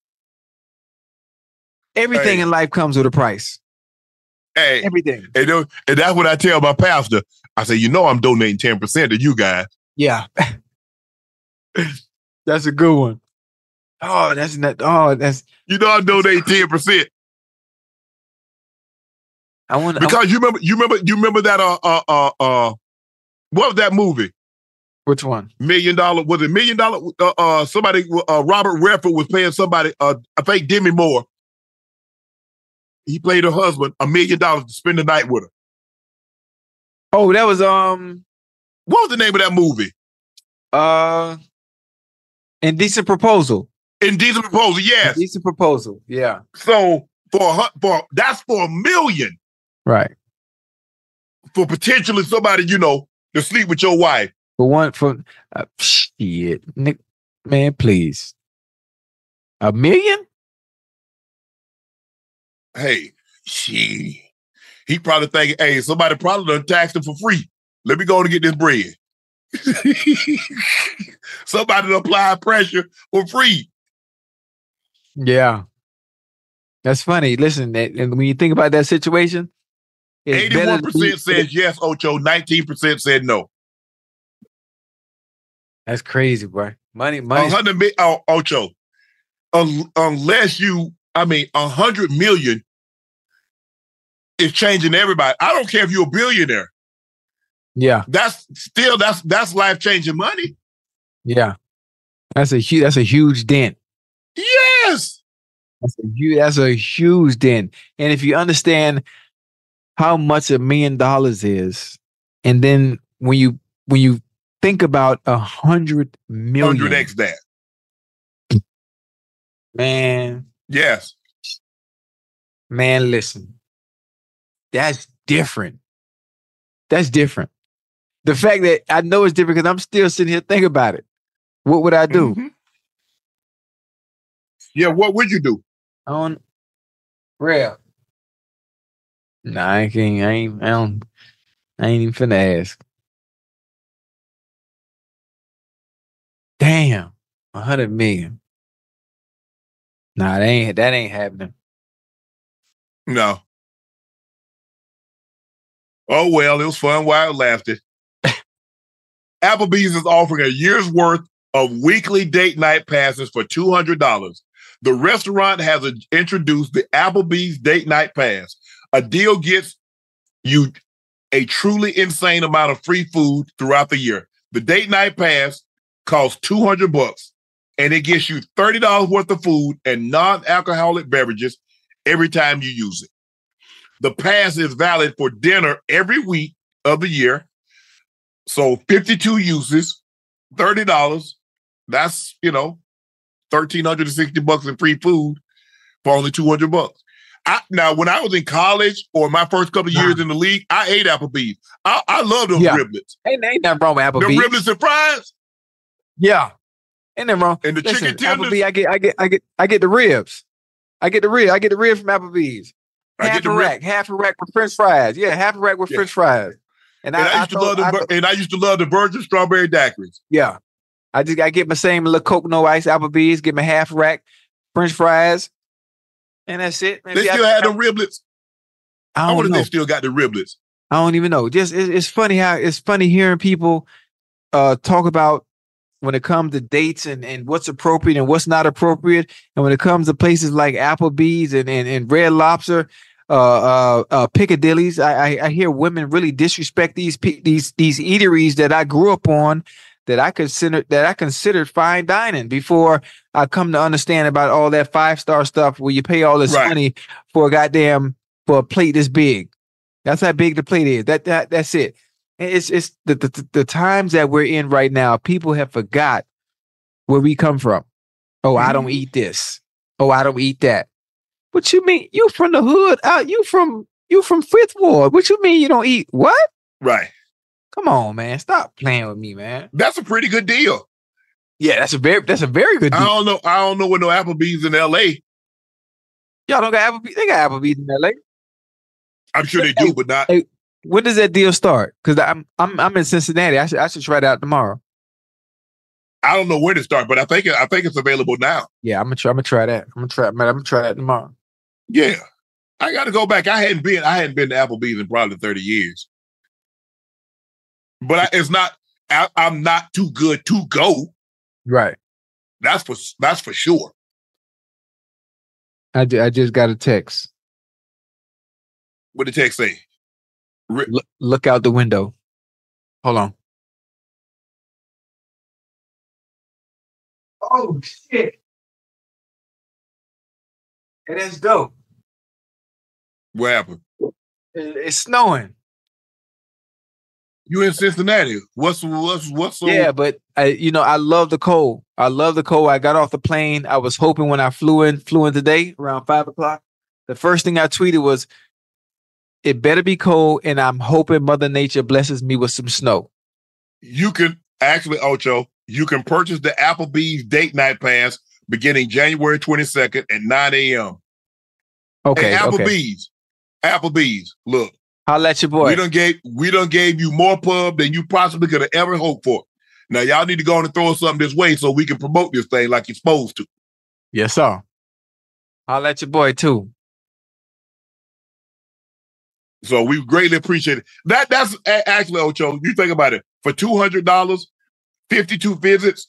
[SPEAKER 5] Everything
[SPEAKER 4] Hey.
[SPEAKER 5] in life comes with a price.
[SPEAKER 4] Hey,
[SPEAKER 5] Everything.
[SPEAKER 4] And, and that's what I tell my pastor. I say, you know, I'm donating 10% to you guys.
[SPEAKER 5] Yeah. that's a good one. Oh, that's not. Oh, that's.
[SPEAKER 4] You know, I'm donating 10%.
[SPEAKER 5] I want.
[SPEAKER 4] Because you remember, you remember, you remember that, uh, uh, uh, uh, what was that movie?
[SPEAKER 5] which one?
[SPEAKER 4] Million dollar, was it million dollar? Uh, uh, somebody, uh, Robert Redford was paying somebody, uh, I think Demi Moore. He played her husband a million dollars to spend the night with her.
[SPEAKER 5] Oh, that was um.
[SPEAKER 4] What was the name of that movie?
[SPEAKER 5] Uh, indecent proposal.
[SPEAKER 4] Indecent Proposal, yes.
[SPEAKER 5] Indecent proposal. Yeah.
[SPEAKER 4] So for a, hun- for that's for a million
[SPEAKER 5] Right.
[SPEAKER 4] for potentially somebody you know to sleep with your wife.
[SPEAKER 5] For one, for uh, shit, Nick, man, please. A million?
[SPEAKER 4] Hey, she, he probably thinking, hey, somebody probably done taxed him for free. Let me go and get this bread. somebody done apply pressure for free.
[SPEAKER 5] Yeah. That's funny. Listen, that, and when you think about that situation,
[SPEAKER 4] Eighty-one percent says yes, Ocho. Nineteen percent said no.
[SPEAKER 5] That's crazy, bro. Money, money.
[SPEAKER 4] hundred mi- oh, Ocho. Un- unless you, I mean, a hundred million is changing everybody. I don't care if you're a billionaire.
[SPEAKER 5] Yeah,
[SPEAKER 4] That's still that's that's life changing money.
[SPEAKER 5] yeah. That's a huge. That's a huge dent.
[SPEAKER 4] Yes.
[SPEAKER 5] That's a huge. That's a huge dent. And if you understand how much a million dollars is, and then when you when you think about a hundred million,
[SPEAKER 4] Hundred X that.
[SPEAKER 5] man,
[SPEAKER 4] Yes.
[SPEAKER 5] man, listen, that's different. That's different. The fact that I know it's different because I'm still sitting here thinking about it. What would I do?
[SPEAKER 4] Mhm. Yeah. What would you do?
[SPEAKER 5] On real. Nah, I can't. I ain't. I don't. I ain't even finna ask. Damn, hundred million. Nah, that ain't. That ain't happening.
[SPEAKER 4] No. Oh well, it was fun while it lasted. Applebee's is offering a year's worth of weekly date night passes for two hundred dollars. The restaurant has a, introduced the Applebee's date night pass. A deal gets you a truly insane amount of free food throughout the year. The date night pass costs 200 bucks and it gets you $30 worth of food and non-alcoholic beverages every time you use it. The pass is valid for dinner every week of the year. So 52 uses, $30. That's, you know, 1360 bucks in free food for only 200 bucks. I, now, when I was in college or my first couple of years uh-huh. in the league, I ate Applebee's. I, I love those
[SPEAKER 5] Yeah.
[SPEAKER 4] riblets.
[SPEAKER 5] Ain't, ain't nothing wrong with
[SPEAKER 4] The riblets and fries
[SPEAKER 5] Yeah. Ain't nothing wrong.
[SPEAKER 4] and the
[SPEAKER 5] Listen,
[SPEAKER 4] chicken tenders.
[SPEAKER 5] Applebee, I get, I get, I get, I get the ribs. I get the rib. I get the rib from Applebee's.
[SPEAKER 4] I
[SPEAKER 5] half
[SPEAKER 4] get the
[SPEAKER 5] a
[SPEAKER 4] rib-
[SPEAKER 5] rack, half a rack with French fries. Yeah, half a rack with
[SPEAKER 4] Yeah.
[SPEAKER 5] French fries. And,
[SPEAKER 4] And I,
[SPEAKER 5] I,
[SPEAKER 4] used to love the
[SPEAKER 5] I
[SPEAKER 4] and I used to love the virgin strawberry daiquiris.
[SPEAKER 5] yeah. I just I get my same little Coke no ice Applebee's. Get my half rack French fries, and that's it. Man,
[SPEAKER 4] They
[SPEAKER 5] See, I-
[SPEAKER 4] still had
[SPEAKER 5] I-
[SPEAKER 4] the riblets.
[SPEAKER 5] I
[SPEAKER 4] I
[SPEAKER 5] don't
[SPEAKER 4] wonder if
[SPEAKER 5] know.
[SPEAKER 4] they still got the riblets.
[SPEAKER 5] I don't even know. Just it's, it's funny how it's funny hearing people uh talk about when it comes to dates and, and what's appropriate and what's not appropriate. And when it comes to places like Applebee's and, and, and Red Lobster, uh, uh, uh, Piccadilly's, I, I I hear women really disrespect these these these eateries that I grew up on, that I consider that I considered fine dining before I come to understand about all that five star stuff where you pay all this
[SPEAKER 4] Right.
[SPEAKER 5] money for a goddamn for a plate this big. That's how big the plate is. That that that's it. It's it's the, the the times that we're in right now. People have forgot where we come from. Oh, I don't eat this. Oh, I don't eat that. What you mean? You from the hood? Uh, you from you from Fifth Ward? What you mean you don't eat what?
[SPEAKER 4] Right.
[SPEAKER 5] Come on, man. Stop playing with me, man.
[SPEAKER 4] That's a pretty good deal.
[SPEAKER 5] Yeah, that's a very that's a very good deal.
[SPEAKER 4] I don't know. I don't know what no Applebee's in LA.
[SPEAKER 5] Y'all don't got Applebee's. They got Applebee's in LA.
[SPEAKER 4] I'm sure they do, but not.
[SPEAKER 5] Hey, when does that deal start? Because I'm I'm I'm in Cincinnati. I should I should try it out tomorrow.
[SPEAKER 4] I don't know where to start, but I think it, I think it's available now.
[SPEAKER 5] Yeah, I'm gonna try. I'm gonna try that. I'm gonna try. Man, I'm gonna try that tomorrow.
[SPEAKER 4] Yeah. I got to go back. I hadn't been. I hadn't been to Applebee's in probably thirty years. But I, it's not. I, I'm not too good to go.
[SPEAKER 5] Right.
[SPEAKER 4] That's for that's for sure.
[SPEAKER 5] I, ju- I just got a text.
[SPEAKER 4] What did the text say? Ri-
[SPEAKER 5] Look, look out the window. Hold on. Oh shit! It is dope.
[SPEAKER 4] What happened?
[SPEAKER 5] It- It's snowing.
[SPEAKER 4] You in Cincinnati? What's what's what's so?
[SPEAKER 5] yeah, but I, you know, I love the cold. I love the cold. I got off the plane. I was hoping when I flew in, flew in today around five o'clock. The first thing I tweeted was, "It better be cold," and I'm hoping Mother Nature blesses me with some snow.
[SPEAKER 4] You can actually, Ocho. You can purchase the Applebee's date night pass beginning January 22nd at 9 a.m.
[SPEAKER 5] Okay,
[SPEAKER 4] Hey,
[SPEAKER 5] okay.
[SPEAKER 4] Applebee's. Applebee's. Look,
[SPEAKER 5] Holla at your boy.
[SPEAKER 4] we don't gave we done gave you more pub than you possibly could have ever hoped for. Now y'all need to go on and throw us something this way so we can promote this thing like you're supposed to.
[SPEAKER 5] Yes, sir. I'll let your boy too.
[SPEAKER 4] So we greatly appreciate it. That that's actually Ocho. You think about it for two hundred dollars, fifty two visits.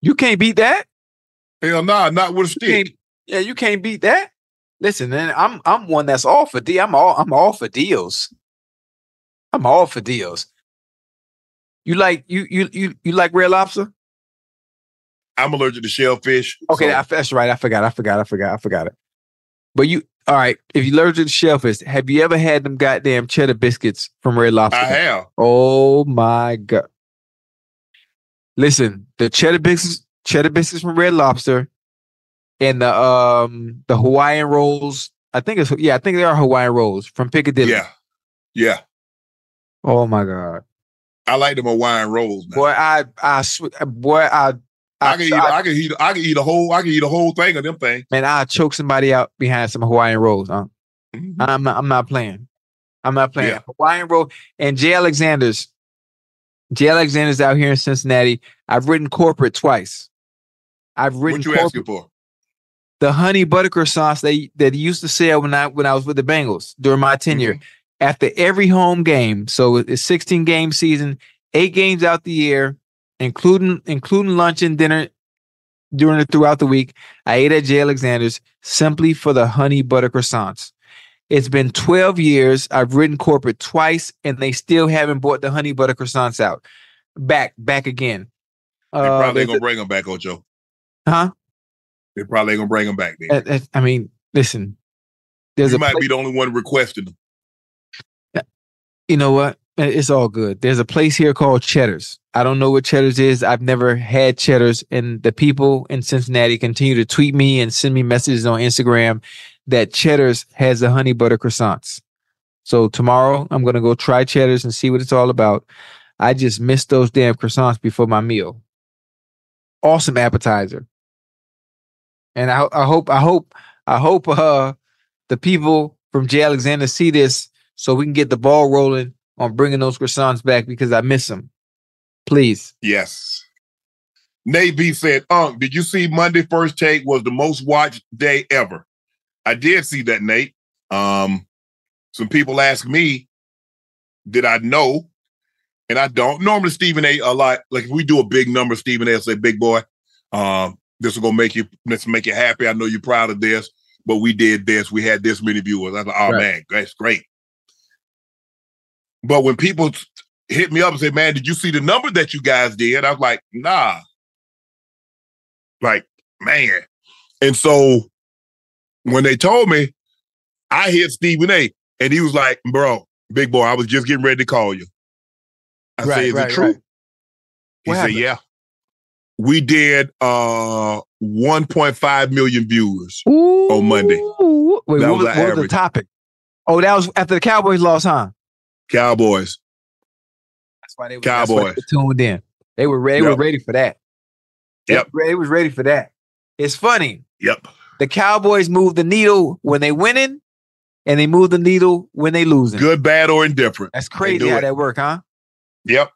[SPEAKER 5] You can't beat that.
[SPEAKER 4] Hell nah, not with a stick.
[SPEAKER 5] yeah, you can't beat that. Listen, man, I'm I'm one that's all for deal. I'm all I'm all for deals. I'm all for deals. You like you you you you like red lobster?
[SPEAKER 4] I'm allergic to shellfish.
[SPEAKER 5] Okay,
[SPEAKER 4] so-
[SPEAKER 5] I, that's right. I forgot. I forgot. I forgot. I forgot it. But you, all right. If you're allergic to shellfish, have you ever had them goddamn cheddar biscuits from Red Lobster?
[SPEAKER 4] I have.
[SPEAKER 5] Oh my god! Listen, the cheddar biscuits, cheddar biscuits from Red Lobster, and the um the Hawaiian rolls. I think it's yeah. I think they are Hawaiian rolls from Piccadilly.
[SPEAKER 4] Yeah, yeah.
[SPEAKER 5] Oh my god,
[SPEAKER 4] I like them Hawaiian rolls. Now.
[SPEAKER 5] boy! I I boy I
[SPEAKER 4] I can eat. I, can eat. I can eat a whole. I can eat a whole thing of them things.
[SPEAKER 5] man I choke somebody out behind some Hawaiian rolls. Huh?
[SPEAKER 4] Mhm.
[SPEAKER 5] I'm not. I'm not playing. I'm not playing.
[SPEAKER 4] Yeah.
[SPEAKER 5] Hawaiian roll and J. Alexander's. J. Alexander's out here in Cincinnati. I've ridden corporate twice. I've ridden
[SPEAKER 4] What you
[SPEAKER 5] corporate.
[SPEAKER 4] asking for?
[SPEAKER 5] The honey butter croissants they that used to sell when I when I was with the Bengals during my tenure.
[SPEAKER 4] Mm-hmm.
[SPEAKER 5] after every home game. So it's 16 game season, eight games out the year, including including lunch and dinner during it throughout the week. I ate at J. Alexander's simply for the honey butter croissants. It's been 12 years. I've written corporate twice, and they still haven't bought the honey butter croissants out. Back, back again.
[SPEAKER 4] They
[SPEAKER 5] Uh,
[SPEAKER 4] probably gonna bring them back, Ocho.
[SPEAKER 5] huh?
[SPEAKER 4] They probably ain't gonna bring them back. Then.
[SPEAKER 5] Uh, I mean, listen. There's
[SPEAKER 4] you
[SPEAKER 5] a
[SPEAKER 4] might
[SPEAKER 5] pla-
[SPEAKER 4] be the only one requesting them.
[SPEAKER 5] you know what? Uh, It's all good. There's a place here called Cheddar's. I don't know what Cheddar's is. I've never had Cheddar's, and the people in Cincinnati continue to tweet me and send me messages on Instagram that Cheddar's has the honey butter croissants. So tomorrow I'm gonna go try Cheddar's and see what it's all about. I just missed those damn croissants before my meal. Awesome appetizer. And I, I hope, I hope, I hope uh the people from J. Alexander see this so we can get the ball rolling on bringing those croissants back because I miss them. Please.
[SPEAKER 4] Yes. Nate B said, Unc, did you see Monday First Take was the most watched day ever? I did see that, Nate. Um, some people ask me, did I know? And I don't. Normally, Stephen A. a lot. Like if we do a big number, Stephen A. will say, "Big boy, um, this is gonna make you will make you happy. I know you're proud of this, but we did this. We had this many viewers." I was like, "Oh
[SPEAKER 5] Right.
[SPEAKER 4] man, that's great." But when people hit me up and say, "Man, did you see the number that you guys did?" I was like, "Nah." Like, man. And so when they told me, I hit Stephen A. and he was like, "Bro, big boy, I was just getting ready to call you." I
[SPEAKER 5] Right,
[SPEAKER 4] say, "Is
[SPEAKER 5] right,
[SPEAKER 4] it true?" He
[SPEAKER 5] What
[SPEAKER 4] said,
[SPEAKER 5] happened?
[SPEAKER 4] "Yeah." We did uh 1.5 million viewers on Monday.
[SPEAKER 5] Wait,
[SPEAKER 4] That
[SPEAKER 5] what
[SPEAKER 4] was
[SPEAKER 5] was,
[SPEAKER 4] the
[SPEAKER 5] what was the topic? Oh, that was after the Cowboys lost, huh?
[SPEAKER 4] Cowboys.
[SPEAKER 5] That's why they were,
[SPEAKER 4] Cowboys.
[SPEAKER 5] They tuned in. They were ready.
[SPEAKER 4] Yep.
[SPEAKER 5] were ready for that. They
[SPEAKER 4] Yep.
[SPEAKER 5] They was ready for that. It's funny.
[SPEAKER 4] Yep.
[SPEAKER 5] The Cowboys move the needle when they winning, and they move the needle when they losing.
[SPEAKER 4] Good, bad, or indifferent.
[SPEAKER 5] That's crazy how
[SPEAKER 4] it.
[SPEAKER 5] that work, huh?
[SPEAKER 4] Yep.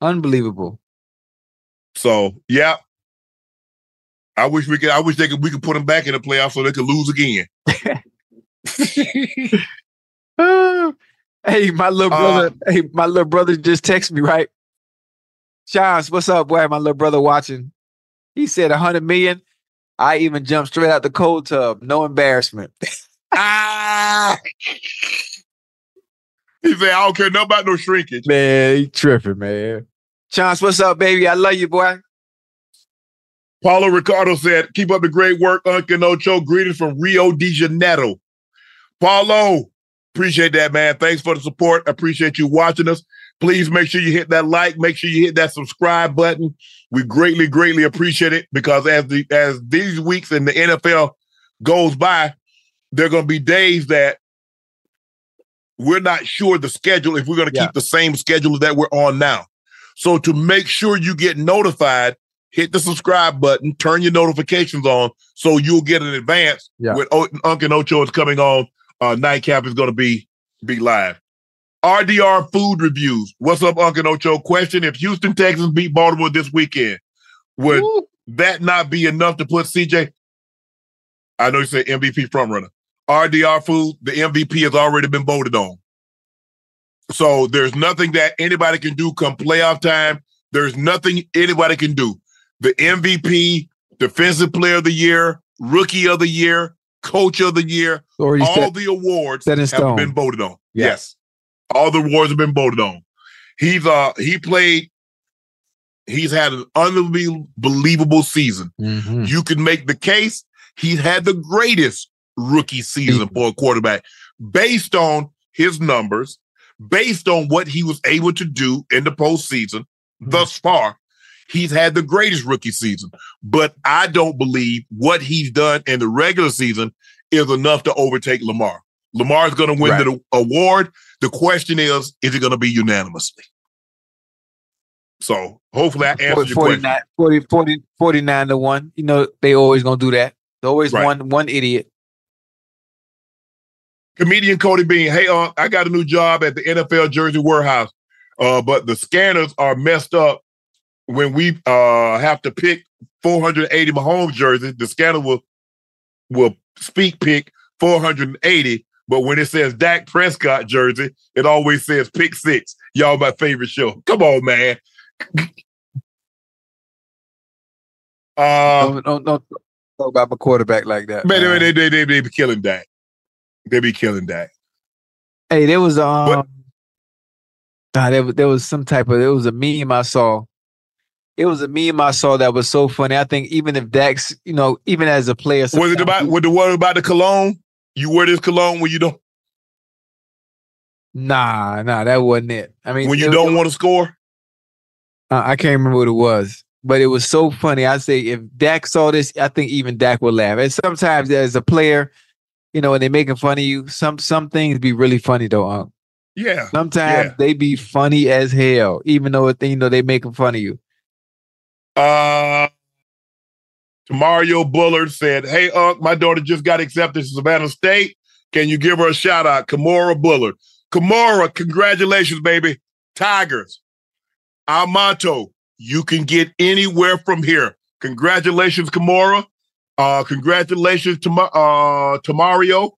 [SPEAKER 5] Unbelievable.
[SPEAKER 4] So yeah. I wish we could I wish they could we could put them back in the playoffs so they could lose again.
[SPEAKER 5] Uh, hey, my little
[SPEAKER 4] Uh,
[SPEAKER 5] brother. hey, my little brother just texted me, right? Chance, what's up, boy? My little brother watching. He said a hundred million. I even jumped straight out the cold tub, no embarrassment.
[SPEAKER 4] ah He said, I don't care nothing about no shrinkage.
[SPEAKER 5] man, he tripping, man. Chance, what's up, baby? I love you, boy.
[SPEAKER 4] Paulo Ricardo said, keep up the great work, Uncle Ocho. Greetings from Rio de Janeiro. Paulo, appreciate that, man. Thanks for the support. Appreciate you watching us. Please make sure you hit that like, make sure you hit that subscribe button. We greatly, greatly appreciate it because as the as these weeks in the NFL goes by, there are gonna be days that we're not sure the schedule if we're gonna
[SPEAKER 5] Yeah.
[SPEAKER 4] keep the same schedule that we're on now. So to make sure you get notified, hit the subscribe button, turn your notifications on so you'll get an advance
[SPEAKER 5] Yeah.
[SPEAKER 4] when o- Uncle Ocho is coming on. Uh, Nightcap is going to be be live. RDR food reviews. What's up, Uncle Ocho? Question: If Houston Texans beat Baltimore this weekend, would that not be enough to put CJ? I know you said MVP frontrunner. RDR food. The MVP has already been voted on. So there's nothing that anybody can do come playoff time. There's nothing anybody can do. The MVP, Defensive Player of the Year, Rookie of the Year, Coach of the Year, all
[SPEAKER 5] set-
[SPEAKER 4] the awards
[SPEAKER 5] set
[SPEAKER 4] have
[SPEAKER 5] stone.
[SPEAKER 4] been voted on.
[SPEAKER 5] Yeah.
[SPEAKER 4] Yes. All the awards have been voted on. He's uh he played, he's had an unbelievable season.
[SPEAKER 5] Mhm.
[SPEAKER 4] You can make the case he's had the greatest rookie season for a quarterback based on his numbers, based on what he was able to do in the postseason mm-hmm. thus far. He's had the greatest rookie season, but I don't believe what he's done in the regular season is enough to overtake Lamar. Lamar's going to win
[SPEAKER 5] Right.
[SPEAKER 4] the award. The question is, is it going to be unanimously? So hopefully I answered your question.
[SPEAKER 5] 49, 40, 40, 49 to 1. You know, they always gonna do that. There's always
[SPEAKER 4] Right.
[SPEAKER 5] one one idiot.
[SPEAKER 4] Comedian Cody Bean, hey, uh, I got a new job at the NFL Jersey warehouse, uh, but the scanners are messed up. When we uh, have to pick 480 Mahomes jerseys, the scanner will will speak pick 480, But when it says Dak Prescott jersey, it always says pick six. Y'all my favorite show. Come on, man. Uh,
[SPEAKER 5] don't talk about my quarterback like that.
[SPEAKER 4] man,
[SPEAKER 5] man.
[SPEAKER 4] they, they, they, they be killing Dak. They be killing Dak.
[SPEAKER 5] Hey, there was um, nah, there was there was some type of there was a meme I saw. It was a meme I saw that was so funny. I think even if Dax, you know, even as a player,
[SPEAKER 4] Was it about with the word about the cologne? You wear this cologne when you don't
[SPEAKER 5] Nah, nah, that wasn't it. I mean,
[SPEAKER 4] when you don't want to score?
[SPEAKER 5] Uh, I can't remember what it was, but it was so funny. I say if Dak saw this, I think even Dak would laugh. And sometimes as a player, you know, when they're making fun of you, some some things be really funny though. Unc.
[SPEAKER 4] Yeah.
[SPEAKER 5] Sometimes
[SPEAKER 4] Yeah.
[SPEAKER 5] they be funny as hell, even though it- you know they making fun of you.
[SPEAKER 4] Uh Mario Bullard said, Hey Unc, my daughter just got accepted to Savannah State. Can you give her a shout out? Kamora Bullard. Kamora, congratulations, baby. Tigers. Our motto, you can get anywhere from here. Congratulations, Kamora. Uh, congratulations to, Ma- uh, to Mario.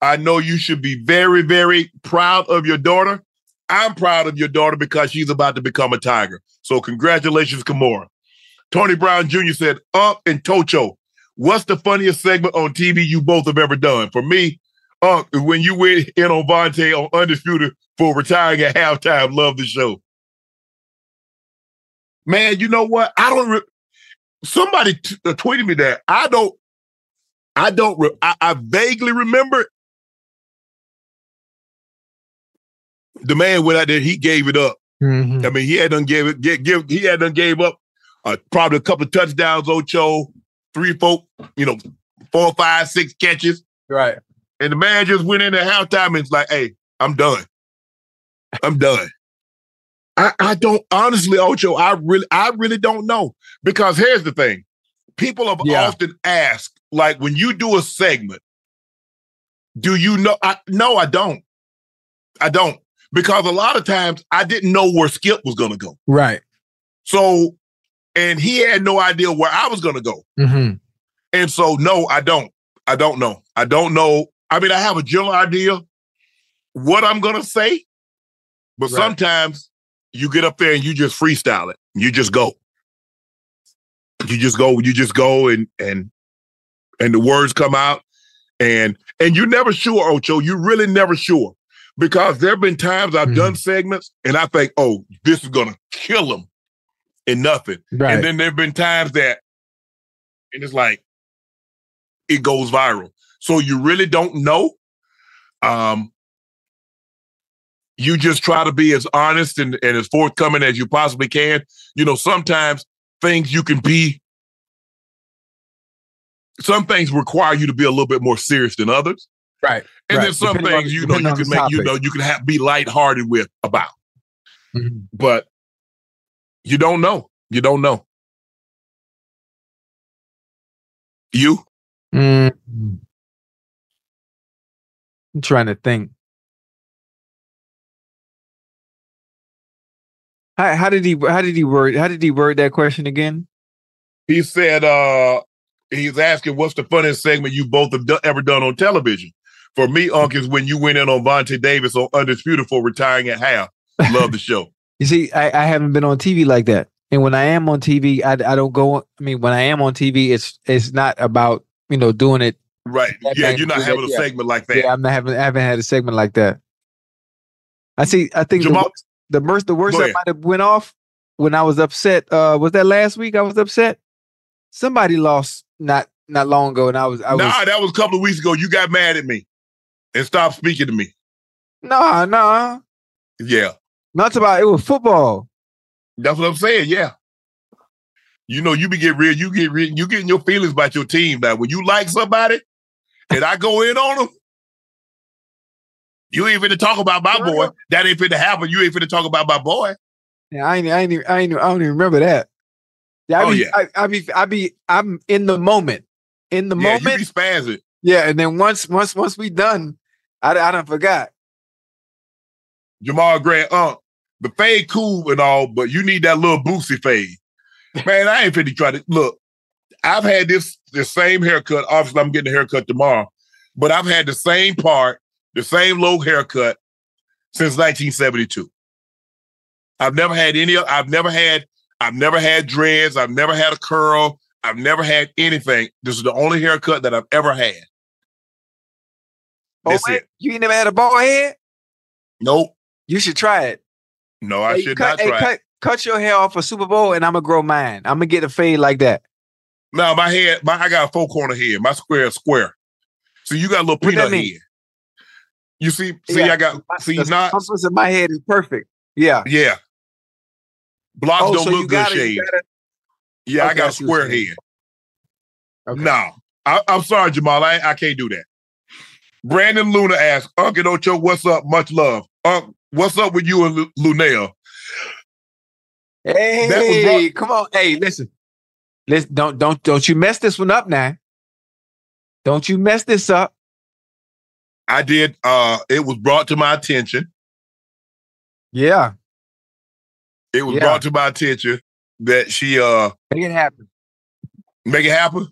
[SPEAKER 4] I know you should be very, very proud of your daughter. I'm proud of your daughter because she's about to become a Tiger. So congratulations, Kamora. Tony Brown Jr. said, Unc and Tocho, what's the funniest segment on TV you both have ever done? For me, Unc, when you went in on Vontae on Undisputed for retiring at halftime, love the show. Man, you know what? I don't. Re- Somebody t- uh, tweeted me that. I don't. I don't. Re- I, I vaguely remember. The man went out there. He gave it up.
[SPEAKER 5] Mhm.
[SPEAKER 4] I mean, he had done gave it. Give, give he had done gave up uh, probably a couple touchdowns. Ocho, three, four, you know, four, five, six catches,
[SPEAKER 5] Right.
[SPEAKER 4] and the man just went in at halftime and it's like, "Hey, I'm done. I'm done." I, I don't honestly, Ocho. I really, I really don't know because here's the thing: people have
[SPEAKER 5] Yeah.
[SPEAKER 4] often asked, like, when you do a segment, do you know? I, no, I don't. I don't because a lot of times I didn't know where Skip was going to go.
[SPEAKER 5] Right.
[SPEAKER 4] So, and he had no idea where I was going to go.
[SPEAKER 5] hmm
[SPEAKER 4] And so, no, I don't. I don't know. I don't know. I mean, I have a general idea what I'm going to say, but
[SPEAKER 5] Right.
[SPEAKER 4] sometimes you get up there and you just freestyle it. You just go. You just go. You just go, and and and the words come out, and and you're never sure, Ocho. You're really never sure because there have been times I've
[SPEAKER 5] Mhm.
[SPEAKER 4] done segments and I think, oh, this is gonna kill them, and nothing.
[SPEAKER 5] Right.
[SPEAKER 4] And then there have been times that, and it's like, it goes viral. So you really don't know. Um, you just try to be as honest and, and as forthcoming as you possibly can. You know, sometimes things you can be, some things require you to be a little bit more serious than others.
[SPEAKER 5] Right.
[SPEAKER 4] And
[SPEAKER 5] Right.
[SPEAKER 4] then some
[SPEAKER 5] Depending on-
[SPEAKER 4] things, you know, you can make, you know, you can have, be lighthearted with about,
[SPEAKER 5] Mhm.
[SPEAKER 4] but you don't know. You don't know. You?
[SPEAKER 5] Mm. I'm trying to think. How, how did he how did he word how did he word that question again?
[SPEAKER 4] He said, uh, he's asking, what's the funniest segment you both have do- ever done on television? For me, Unc, is when you went in on Vontae Davis on Undisputed for retiring at half. Love the show.
[SPEAKER 5] You see, I, I haven't been on TV like that. And when I am on TV, I, I don't go. I mean, when I am on TV, it's it's not about you know doing it.
[SPEAKER 4] Right. Yeah, you're not
[SPEAKER 5] that-
[SPEAKER 4] having a
[SPEAKER 5] yeah.
[SPEAKER 4] segment like that.
[SPEAKER 5] Yeah, I'm not having. I haven't had a segment like that. I see. I think
[SPEAKER 4] Jamal-
[SPEAKER 5] the worst, the worst I might have went off when I was upset. Uh, was that last week? I was upset. Somebody lost not not long ago, and I was I was
[SPEAKER 4] nah, that was a couple of weeks ago. You got mad at me and stopped speaking to me.
[SPEAKER 5] nah nah.
[SPEAKER 4] Yeah.
[SPEAKER 5] Not about it was football.
[SPEAKER 4] That's what I'm saying. Yeah. You know, you be get real, you get real, you getting your feelings about your team. Now, when you like somebody and I go in on them, you ain't finna talk about my boy. That ain't finna happen. You ain't finna talk about my boy.
[SPEAKER 5] Yeah, I ain't, I ain't, even- I ain't, I don't even remember that. Yeah, I
[SPEAKER 4] Oh,
[SPEAKER 5] be,
[SPEAKER 4] yeah.
[SPEAKER 5] I, I be, I be, I'm in the moment, in the
[SPEAKER 4] yeah,
[SPEAKER 5] moment.
[SPEAKER 4] you be spazzing.
[SPEAKER 5] yeah, and then once, once, once we done, I, I done forgot.
[SPEAKER 4] Jamal Grant, uh, the fade cool and all, but you need that little Boosie fade. Man, I ain't finna try to look. I've had this the same haircut. Obviously, I'm getting a haircut tomorrow, but I've had the same part the same low haircut since 1972. I've never had any. I've never had. I've never had dreads. I've never had a curl. I've never had anything. This is the only haircut that I've ever had.
[SPEAKER 5] Oh,
[SPEAKER 4] That's
[SPEAKER 5] wait,
[SPEAKER 4] it.
[SPEAKER 5] you ain't never had a bald head?
[SPEAKER 4] Nope.
[SPEAKER 5] You should try it.
[SPEAKER 4] No, I
[SPEAKER 5] Hey,
[SPEAKER 4] should
[SPEAKER 5] cut,
[SPEAKER 4] not
[SPEAKER 5] hey,
[SPEAKER 4] try. it.
[SPEAKER 5] cut, cut your hair off for Super Bowl, and I'm gonna grow mine. I'm gonna get a fade like that.
[SPEAKER 4] No, my head. My I got a four corner head. My square is square. So you got a little
[SPEAKER 5] What
[SPEAKER 4] peanut head. You see? See,
[SPEAKER 5] Yeah.
[SPEAKER 4] I got. See,
[SPEAKER 5] The
[SPEAKER 4] not.
[SPEAKER 5] of my head is perfect. Yeah.
[SPEAKER 4] Yeah. Blocks
[SPEAKER 5] Oh,
[SPEAKER 4] don't
[SPEAKER 5] so
[SPEAKER 4] look good
[SPEAKER 5] got it.
[SPEAKER 4] shade.
[SPEAKER 5] Got it.
[SPEAKER 4] Yeah, I got
[SPEAKER 5] I
[SPEAKER 4] a square head.
[SPEAKER 5] Okay.
[SPEAKER 4] No, I, I'm sorry, Jamal. I, I can't do that. Brandon Luna asks, Uncle Ocho, what's up? Much love. Unc, what's up with you and Lu- Luenell?
[SPEAKER 5] Hey,
[SPEAKER 4] That was brought-
[SPEAKER 5] come on. Hey, listen. Listen, don't don't don't you mess this one up now. Don't you mess this up.
[SPEAKER 4] I did. Uh, it was brought to my attention.
[SPEAKER 5] Yeah.
[SPEAKER 4] It was
[SPEAKER 5] Yeah.
[SPEAKER 4] brought to my attention that she uh
[SPEAKER 5] Make it happen.
[SPEAKER 4] make it happen.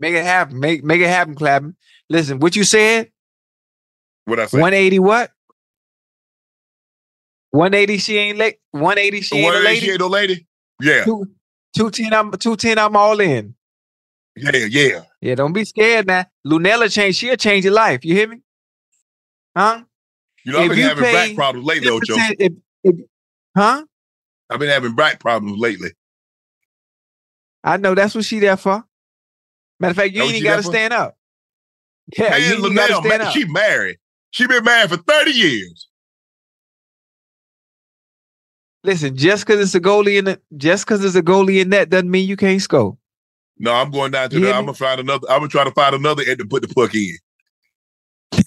[SPEAKER 5] Make it happen. Make make it happen, Clapping. Listen, what you said?
[SPEAKER 4] What I say?
[SPEAKER 5] 180 what? 180 she ain't late. 180 she ain't a lady.
[SPEAKER 4] she ain't no lady? Yeah,
[SPEAKER 5] 210 I'm 210 I'm all in.
[SPEAKER 4] yeah, yeah.
[SPEAKER 5] Yeah, don't be scared now. Lunella change, she'll change your life. You hear me? Huh?
[SPEAKER 4] You know, I've been having back problems lately, Ocho.
[SPEAKER 5] 10% if- if- huh?
[SPEAKER 4] I've been having back problems lately.
[SPEAKER 5] I know that's what she there for. Matter of fact, you ain't even got to stand up. Yeah, you
[SPEAKER 4] Man,
[SPEAKER 5] ain't even got to stand up.
[SPEAKER 4] she married. She been married for 30 years.
[SPEAKER 5] Listen, just because it's a goalie in the, just because it's a goalie in that doesn't mean you can't score.
[SPEAKER 4] No, I'm going down to
[SPEAKER 5] You
[SPEAKER 4] the. I'm gonna find another. I'm gonna try to find another end to put the puck in.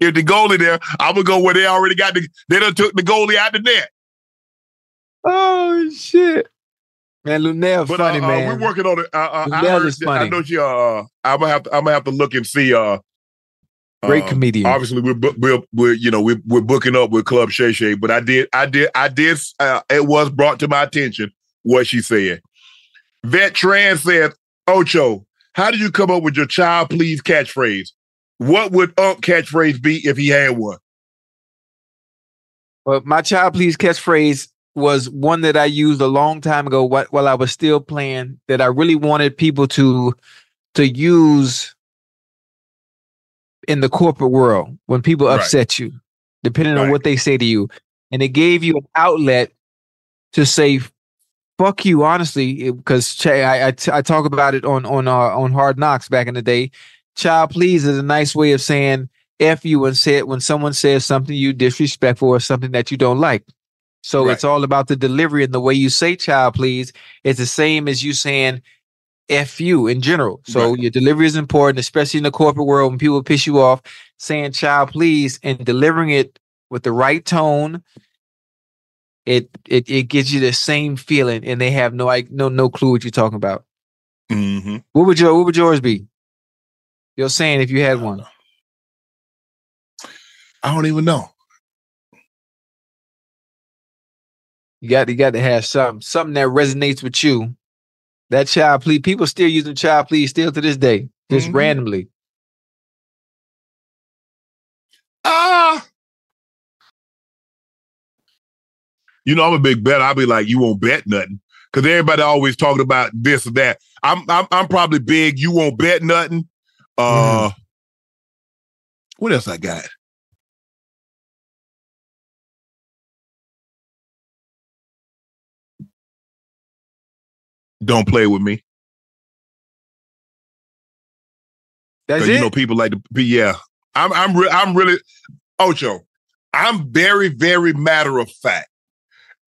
[SPEAKER 4] if the goalie there, I'm gonna go where they already got the. They done took the goalie out the net.
[SPEAKER 5] Oh shit, man, Luenell,
[SPEAKER 4] But
[SPEAKER 5] funny
[SPEAKER 4] uh, uh,
[SPEAKER 5] man.
[SPEAKER 4] we're working on it. Uh, uh, I, heard I know she. Uh, I'm gonna have to. I'm gonna have to look and see. Uh,
[SPEAKER 5] Great
[SPEAKER 4] um,
[SPEAKER 5] comedian.
[SPEAKER 4] Obviously, we're we're, we're you know we're, we're booking up with Club Shay Shay, but I did I did I did uh, it was brought to my attention what she said. Vet Trans said, "Ocho, how did you come up with your child please catchphrase? What would Unc catchphrase be if he had one?
[SPEAKER 5] But my child please catchphrase was one that I used a long time ago while I was still playing that I really wanted people to to use in the corporate world when people
[SPEAKER 4] Right.
[SPEAKER 5] upset you, depending on what they say to you. And it gave you an outlet to say fuck you honestly because I, I, t- I talk about it on on uh, on hard knocks back in the day child please is a nice way of saying f you and say it when someone says something you disrespectful or something that you don't like so
[SPEAKER 4] Right.
[SPEAKER 5] it's all about the delivery and the way you say child please it's the same as you saying f you in general so
[SPEAKER 4] Right.
[SPEAKER 5] your delivery is important especially in the corporate world when people piss you off saying child please and delivering it with the right tone it it it gives you the same feeling and they have no like no no clue what you're talking about
[SPEAKER 4] Mm-hmm.
[SPEAKER 5] what would your what would yours be you're saying if you had one
[SPEAKER 4] I don't even know.
[SPEAKER 5] you got you got to have something something that resonates with you that child please people still using child please still to this day just
[SPEAKER 4] Mhm.
[SPEAKER 5] randomly
[SPEAKER 4] Ah. You know, I'm a big bet. I'll be like, you won't bet nothing. Cause everybody always talking about this or that. I'm I'm I'm probably big, you won't bet nothing. Uh what else I got? Don't play with me.
[SPEAKER 5] that's it
[SPEAKER 4] you know, people like to be yeah. I'm I'm re- I'm really Ocho. I'm very, very matter of fact.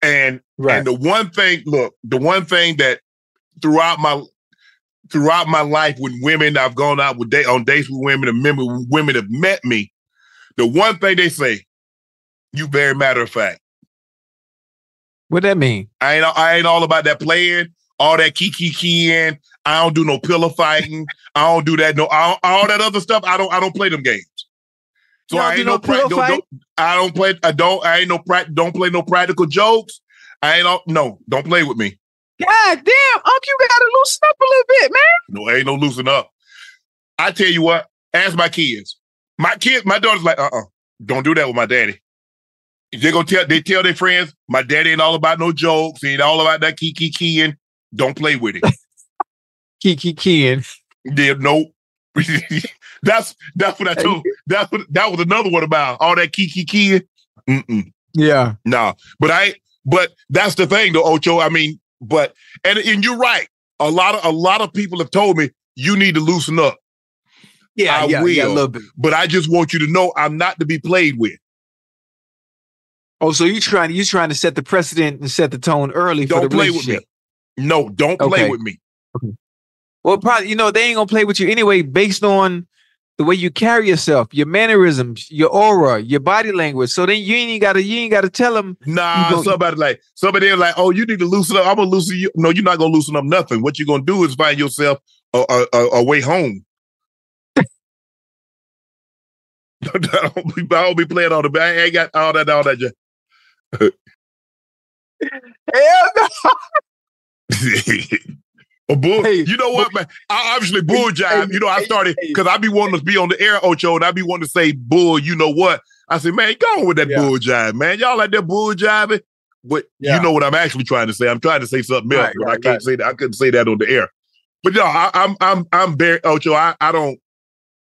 [SPEAKER 4] And
[SPEAKER 5] right
[SPEAKER 4] and the one thing, look, the one thing that throughout my throughout my life when women I've gone out with day on dates with women and remember women have met me, the one thing they say, you very matter of fact.
[SPEAKER 5] what that mean
[SPEAKER 4] I ain't I ain't all about that playing, all that kiki keying. I don't do no pillow fighting. I don't do that. No, all, all that other stuff. I don't. I don't play them games. So I
[SPEAKER 5] do
[SPEAKER 4] ain't
[SPEAKER 5] no
[SPEAKER 4] no, pra- don't, don't- I don't play. I don't. I ain't no pra- Don't play no practical jokes. I ain't. All, no, don't play with me.
[SPEAKER 5] god damn uncle you gotta loosen up a little bit man
[SPEAKER 4] No, ain't no loosen up. I tell you what, ask my kids. My kids, my daughter's like, uh uh-uh, uh, do not do that with my daddy. They gonna tell they tell their friends, my daddy ain't all about no jokes, he ain't all about that key keying. Don't play with it.
[SPEAKER 5] key keying.
[SPEAKER 4] Yeah, no. that's that's what I told. That's what that was another one about all that kiki. Mm-mm.
[SPEAKER 5] Yeah.
[SPEAKER 4] No, nah. but I but that's the thing though, Ocho. I mean, but and and you're right. A lot of a lot of people have told me you need to loosen up.
[SPEAKER 5] Yeah,
[SPEAKER 4] I
[SPEAKER 5] yeah,
[SPEAKER 4] will.
[SPEAKER 5] yeah, a little bit.
[SPEAKER 4] But I just want you to know I'm not to be played with.
[SPEAKER 5] Oh, so you trying you trying to set the precedent and set the tone early
[SPEAKER 4] don't
[SPEAKER 5] for the
[SPEAKER 4] play with me. No, don't play
[SPEAKER 5] okay.
[SPEAKER 4] with me.
[SPEAKER 5] Okay. Well, probably you know they ain't gonna play with you anyway, based on the way you carry yourself, your mannerisms, your aura, your body language. So then you ain't gotta you ain't gotta tell them.
[SPEAKER 4] Nah, somebody like somebody like, oh, you need to loosen up. I'm gonna loosen you. No, you're not gonna loosen up nothing. What you're gonna do is find yourself a, a, a, a way home. I don't, be, I don't be playing all the. I ain't got all that, all that. Just.
[SPEAKER 5] Hell no.
[SPEAKER 4] Bull, hey, you know what, man? I obviously bull jive. Hey, you know, I started because I be wanting to be on the air, Ocho, and I be wanting to say bull. You know what? I said, man, go on with that yeah. bull jive, man. Y'all like that bull jiving, but yeah. you know what I'm actually trying to say. I'm trying to say something else, right, but right, I can't right. say that. I couldn't say that on the air. But no, I, am I'm, I'm I'm very Ocho. I, I don't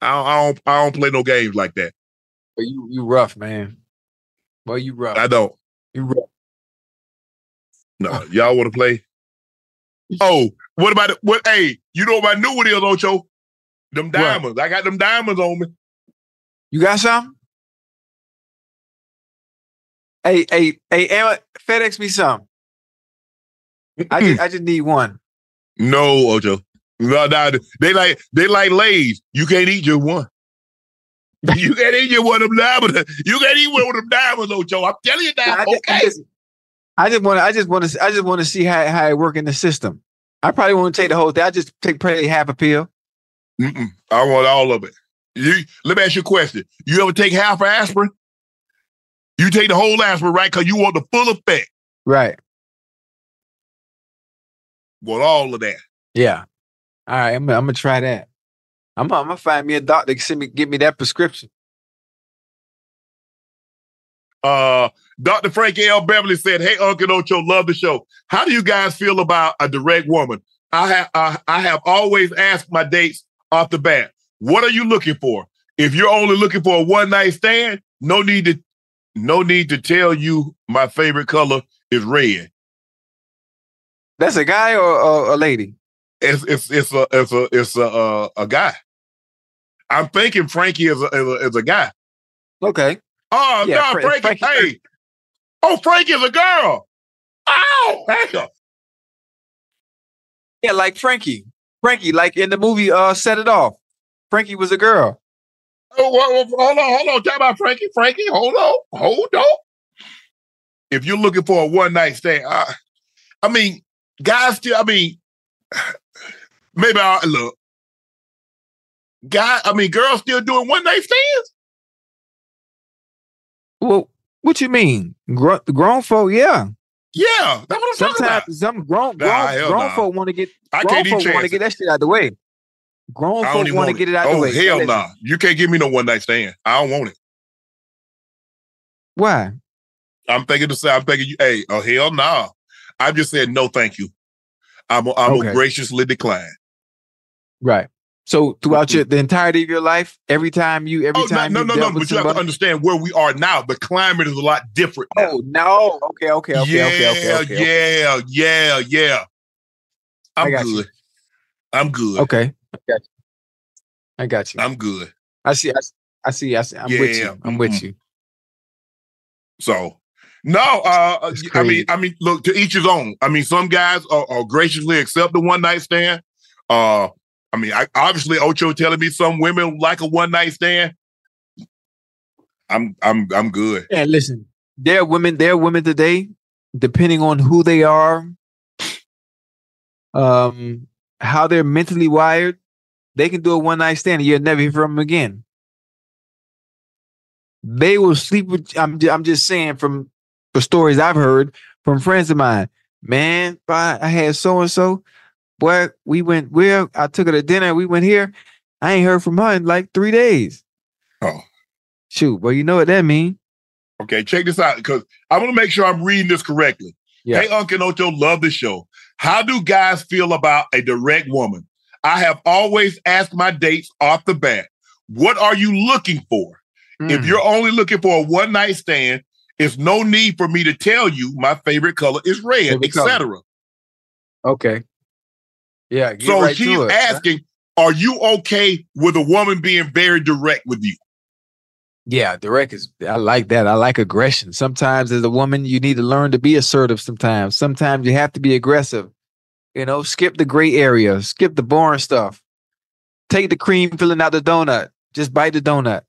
[SPEAKER 4] I don't, I don't I don't play no games like that.
[SPEAKER 5] But you you rough, man. Well, you rough.
[SPEAKER 4] I don't.
[SPEAKER 5] You rough.
[SPEAKER 4] No, y'all want to play? Oh, what about it? What? Hey, you know what my new one is, Ocho? Them diamonds. What? I got them diamonds on me.
[SPEAKER 5] You got some? Hey, hey, hey, Emma, FedEx me some. I just, I just need one.
[SPEAKER 4] No, Ocho. No, no, they like they like Lays. You can't eat just one. you can't eat just one of them diamonds. You can't eat one of them diamonds, Ocho. I'm telling you that. okay.
[SPEAKER 5] I just want to. I just want to. I just want to see how how it work in the system. I probably won't take the whole thing. I just take probably half a pill.
[SPEAKER 4] Mm-mm. I want all of it. You let me ask you a question. You ever take half aspirin? You take the whole aspirin, right? Because you want the full effect.
[SPEAKER 5] Right.
[SPEAKER 4] Want all of that.
[SPEAKER 5] Yeah. All right. I'm, I'm gonna try that. I'm, I'm gonna find me a doctor to send me get me that prescription.
[SPEAKER 4] Uh, Dr. Frank L. Beverly said, "Hey, Uncle Ocho, love the show. How do you guys feel about a direct woman? I have uh, I have always asked my dates off the bat, what are you looking for? If you're only looking for a one night stand, no need to no need to tell you my favorite color is red.
[SPEAKER 5] That's a guy or, or a lady?
[SPEAKER 4] It's it's it's a it's a it's a uh, a guy. I'm thinking Frankie is a, is a, is a guy.
[SPEAKER 5] Okay.
[SPEAKER 4] Oh yeah, no, Frankie, Frankie. Hey, oh, Frankie is a girl. Oh, hell.
[SPEAKER 5] Yeah, like Frankie. Frankie, like in the movie uh Set It Off. Frankie was a girl.
[SPEAKER 4] Oh, well, hold on, hold on. Talk about Frankie. Frankie, hold on, hold on. If you're looking for a one night stand, uh, I mean, guys still, I mean, maybe I look. Guy, I mean, girls still doing one night stands.
[SPEAKER 5] Well, what you mean? Gr- grown folk, yeah.
[SPEAKER 4] Yeah, that's what I'm
[SPEAKER 5] Sometimes
[SPEAKER 4] talking about.
[SPEAKER 5] some grown grown,
[SPEAKER 4] Nah,
[SPEAKER 5] grown
[SPEAKER 4] nah.
[SPEAKER 5] folk want to get
[SPEAKER 4] I
[SPEAKER 5] grown
[SPEAKER 4] can't
[SPEAKER 5] folk want to get that shit out of the way. Grown folk want to get
[SPEAKER 4] it.
[SPEAKER 5] out
[SPEAKER 4] oh,
[SPEAKER 5] the way.
[SPEAKER 4] Oh hell
[SPEAKER 5] Listen,
[SPEAKER 4] nah. You can't give me no one night stand. I don't want it.
[SPEAKER 5] Why?
[SPEAKER 4] I'm thinking to say, I'm thinking, you, hey, oh, hell nah. I'm just said, no, thank you. I'm, I'm
[SPEAKER 5] Okay.
[SPEAKER 4] gonna graciously decline.
[SPEAKER 5] Right. So throughout your the entirety of your life, every time you every
[SPEAKER 4] Oh,
[SPEAKER 5] time
[SPEAKER 4] no,
[SPEAKER 5] you
[SPEAKER 4] no,
[SPEAKER 5] dealt
[SPEAKER 4] no. But you have to understand where we are now. The climate is a lot different now.
[SPEAKER 5] Oh no. Okay, okay, okay,
[SPEAKER 4] yeah,
[SPEAKER 5] okay, okay, okay, okay.
[SPEAKER 4] yeah, yeah, yeah.
[SPEAKER 5] I
[SPEAKER 4] I'm
[SPEAKER 5] got you.
[SPEAKER 4] good. I'm good.
[SPEAKER 5] Okay. I got you. I got you.
[SPEAKER 4] I'm good.
[SPEAKER 5] I see. I, see- I see. I see. I'm with you. I'm with
[SPEAKER 4] mhm.
[SPEAKER 5] you.
[SPEAKER 4] So no, uh, I mean. I mean, look to each his own. I mean, some guys are, are graciously accept the one night stand. Uh, I mean, I, obviously Ocho telling me some women like a one night stand. I'm, I'm, I'm good.
[SPEAKER 5] And listen, there are women. There are women today, depending on who they are, um, how they're mentally wired, they can do a one night stand. and You'll never hear from them again. They will sleep with. I'm. I'm just saying from the stories I've heard from friends of mine. Man, boy, I had so and so. Boy, we went where I took her to dinner. We went here. I ain't heard from her in like three days.
[SPEAKER 4] Oh.
[SPEAKER 5] Shoot, well, you know what that mean.
[SPEAKER 4] Okay, check this out because I want to make sure I'm reading this correctly.
[SPEAKER 5] Yeah.
[SPEAKER 4] Hey, Uncle Ocho, love the show. How do guys feel about a direct woman? I have always asked my dates off the bat, what are you looking for? If
[SPEAKER 5] Mm.
[SPEAKER 4] you're only looking for a one night stand, it's no need for me to tell you my favorite color is red, etc.
[SPEAKER 5] Okay. Yeah.
[SPEAKER 4] So
[SPEAKER 5] right
[SPEAKER 4] she's
[SPEAKER 5] to it.
[SPEAKER 4] asking, are you okay with a woman being very direct with you?
[SPEAKER 5] Yeah, direct is I like that. I like aggression. Sometimes as a woman, you need to learn to be assertive sometimes. Sometimes you have to be aggressive. You know, skip the gray area, skip the boring stuff. Take the cream filling out the donut. Just bite the donut.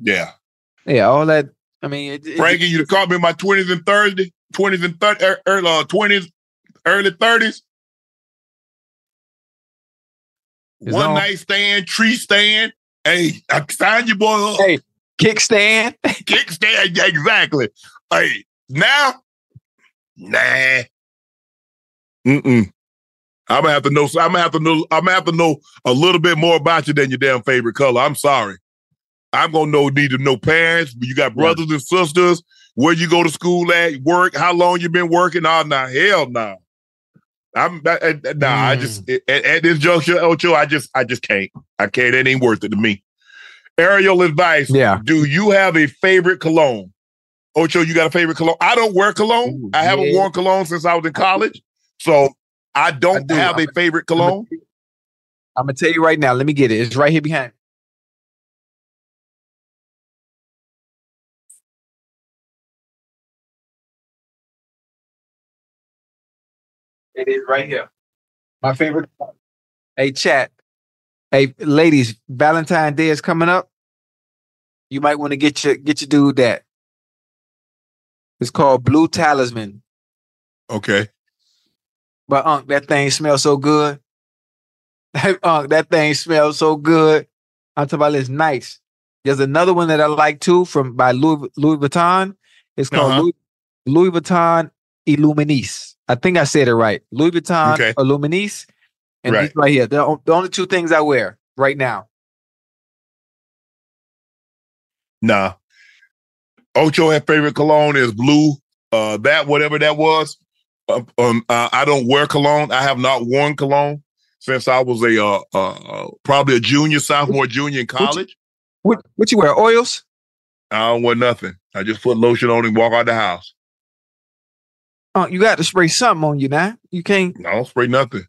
[SPEAKER 4] Yeah.
[SPEAKER 5] Yeah, all that. I mean, it, it-
[SPEAKER 4] Frankie, you caught me in my 20s and 30s, 20s and 30s, early, uh, 20s, early 30s.
[SPEAKER 5] It's
[SPEAKER 4] One
[SPEAKER 5] on.
[SPEAKER 4] night stand, tree stand. Hey, I signed your boy up.
[SPEAKER 5] Hey, kickstand.
[SPEAKER 4] Kickstand, exactly. Hey, now, nah. Mm-mm. I'm gonna have to know. I'm gonna have to know. I'm gonna have to know a little bit more about you than your damn favorite color. I'm sorry. I'm gonna know. Need to know parents. You got brothers and sisters. Where you go to school at? Work? How long you been working? Oh, nah, hell no. I'm uh, uh, nah. I just at, at this juncture, Ocho. I just, I just can't. I can't. It ain't worth it to me. Ariel advice.
[SPEAKER 5] Yeah.
[SPEAKER 4] Do you have a favorite cologne? Ocho, you got a favorite cologne? I don't wear cologne. I haven't
[SPEAKER 5] yeah.
[SPEAKER 4] worn cologne since I was in college. So I don't
[SPEAKER 5] do.
[SPEAKER 4] have a
[SPEAKER 5] I'm-
[SPEAKER 4] favorite cologne.
[SPEAKER 5] I'm gonna tell you right now. Let me get it. It's right here behind. It is right here. My favorite. Hey, chat. Hey, ladies, Valentine's Day is coming up. You might want to get your get your dude that. It's called Blue Talisman.
[SPEAKER 4] Okay.
[SPEAKER 5] But Unc, that thing smells so good. Unc, that thing smells so good. I'm talking about it's nice. There's another one that I like too from by Louis, Louis Vuitton. It's called
[SPEAKER 4] Uh-huh.
[SPEAKER 5] Louis, Louis Vuitton Illuminis. I think I said it right. Louis Vuitton
[SPEAKER 4] Okay.
[SPEAKER 5] Illuminis. And
[SPEAKER 4] Right.
[SPEAKER 5] these right here. O- the only two things I wear right now.
[SPEAKER 4] Nah. Ocho, her favorite cologne is blue. Uh, that whatever that was. Uh, um, uh, I don't wear cologne. I have not worn cologne since I was a uh, uh, uh, probably a junior, sophomore, junior in college.
[SPEAKER 5] What what you wear? Oils?
[SPEAKER 4] I don't wear nothing. I just put lotion on and walk out the house.
[SPEAKER 5] Uh, you got to spray something on you now. You can't.
[SPEAKER 4] I don't spray nothing.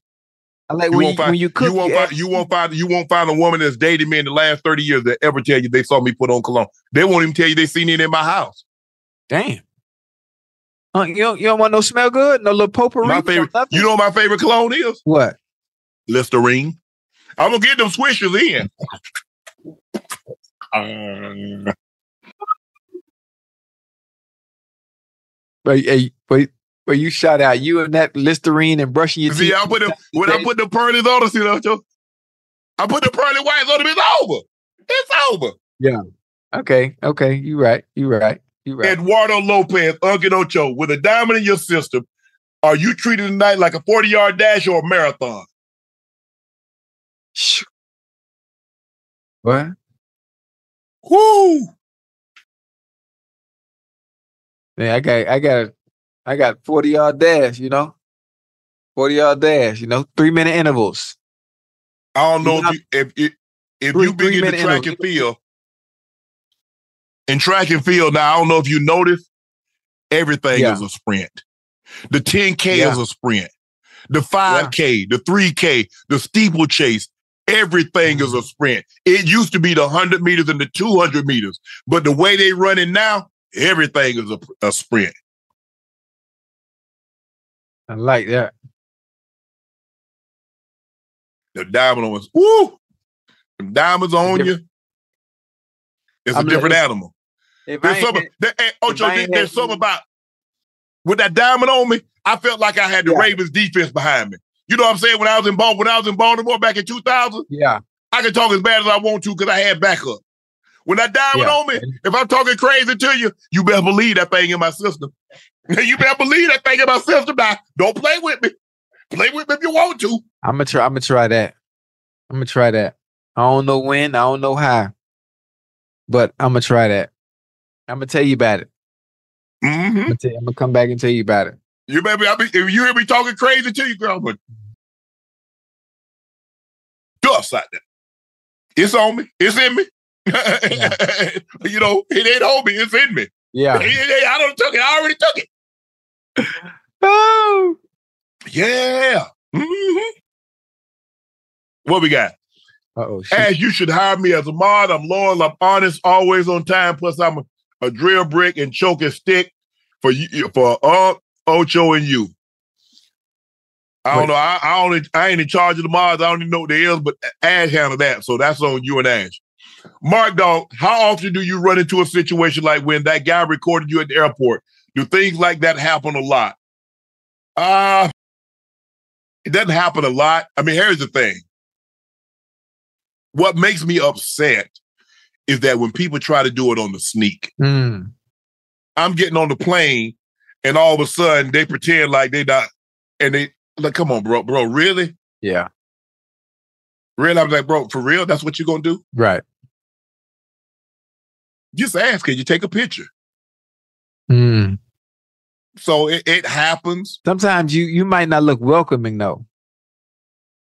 [SPEAKER 5] I like
[SPEAKER 4] You
[SPEAKER 5] when you,
[SPEAKER 4] won't find
[SPEAKER 5] when you cook.
[SPEAKER 4] you won't
[SPEAKER 5] you
[SPEAKER 4] find you won't find you won't find a woman that's dated me in the last 30 years that ever tell you they saw me put on cologne. They won't even tell you they seen it in my house.
[SPEAKER 5] Damn. Uh, you don't, you don't want no smell good? No little potpourri?
[SPEAKER 4] My favorite, you know what my favorite cologne is?
[SPEAKER 5] What?
[SPEAKER 4] Listerine. I'm gonna get them swishers in. Uh,
[SPEAKER 5] But, hey, but, but you shout out you and that Listerine and brushing your
[SPEAKER 4] see,
[SPEAKER 5] teeth.
[SPEAKER 4] I put them when I put the pearlies on see that, Joe? I put the pearly whites on them, it's over. It's over.
[SPEAKER 5] Yeah. Okay. Okay. You right. You right. You right.
[SPEAKER 4] Eduardo Lopez, Uncle Ocho, with a diamond in your system, are you treating tonight like a 40 yard dash or a marathon?
[SPEAKER 5] What?
[SPEAKER 4] Woo!
[SPEAKER 5] Yeah, I got I got I got 40 yard dash, you know? 40 yard dash, you know, three minute intervals.
[SPEAKER 4] I don't know
[SPEAKER 5] You
[SPEAKER 4] if you if if, if
[SPEAKER 5] Three-
[SPEAKER 4] you big
[SPEAKER 5] three
[SPEAKER 4] into track
[SPEAKER 5] interval.
[SPEAKER 4] and field. In track and field, now I don't know if you noticed, everything
[SPEAKER 5] Yeah.
[SPEAKER 4] is a sprint. The 10K
[SPEAKER 5] Yeah.
[SPEAKER 4] is a sprint. The 5K, the 3K, the steeplechase, everything is
[SPEAKER 5] Mm-hmm.
[SPEAKER 4] a sprint. It used to be the 100 meters and the 200 meters, but the way they run it now, everything is a, a sprint.
[SPEAKER 5] I like that.
[SPEAKER 4] The diamond was, woo! The diamonds on you. It's
[SPEAKER 5] I'm
[SPEAKER 4] a different
[SPEAKER 5] if-
[SPEAKER 4] animal. There's something, there, eh, hey, Ocho, there- there's something about with that diamond on me. I felt like I had the
[SPEAKER 5] Yeah.
[SPEAKER 4] Ravens defense behind me. You know what I'm saying? When I was in Bal- when I was in Baltimore back in 2000,
[SPEAKER 5] yeah.
[SPEAKER 4] I can talk as bad as I want to because I had backup. When that diamond
[SPEAKER 5] Yeah.
[SPEAKER 4] on me, if I'm talking crazy to you, you better believe that thing in my system. you better believe that thing about system. Now, don't play with me. Play with me if you want to.
[SPEAKER 5] I'm gonna try I'm gonna try that. I'm gonna try that. I don't know when, I don't know how, but I'm gonna try that. I'm gonna tell you about it.
[SPEAKER 4] Mm-hmm.
[SPEAKER 5] I'm, gonna tell I'm gonna come back and tell you about it.
[SPEAKER 4] You baby, I be, if you hear me talking crazy to you, girl, but dust out there. It's on me. It's in me. you know, it ain't on me. It's in me.
[SPEAKER 5] Yeah.
[SPEAKER 4] I don't took it. I already took it.
[SPEAKER 5] Oh.
[SPEAKER 4] Yeah. hmm What we got?
[SPEAKER 5] Uh-oh.
[SPEAKER 4] As you should hire me as a mod. I'm loyal. I'm honest. Always on time. Plus, I'm a, a drill brick and choking stick for you for uh, Ocho and you. I don't
[SPEAKER 5] Wait.
[SPEAKER 4] know. I, I only I ain't in charge of the mods. I don't even know what they is, but Ash handle that. So that's on you and Ash. Mark Dog, how often do you run into a situation like when that guy recorded you at the airport? Do things like that happen a lot? Uh it doesn't happen a lot. I mean, here's the thing. What makes me upset is that when people try to do it on the sneak,
[SPEAKER 5] Mm.
[SPEAKER 4] I'm getting on the plane and all of a sudden they pretend like they not and they like, come on, bro, bro, really?
[SPEAKER 5] Yeah.
[SPEAKER 4] Really? I'm like, bro, for real? That's what you're gonna do?
[SPEAKER 5] Right.
[SPEAKER 4] Just ask, can you take a picture?
[SPEAKER 5] Mm.
[SPEAKER 4] So it, it happens.
[SPEAKER 5] Sometimes you you might not look welcoming though.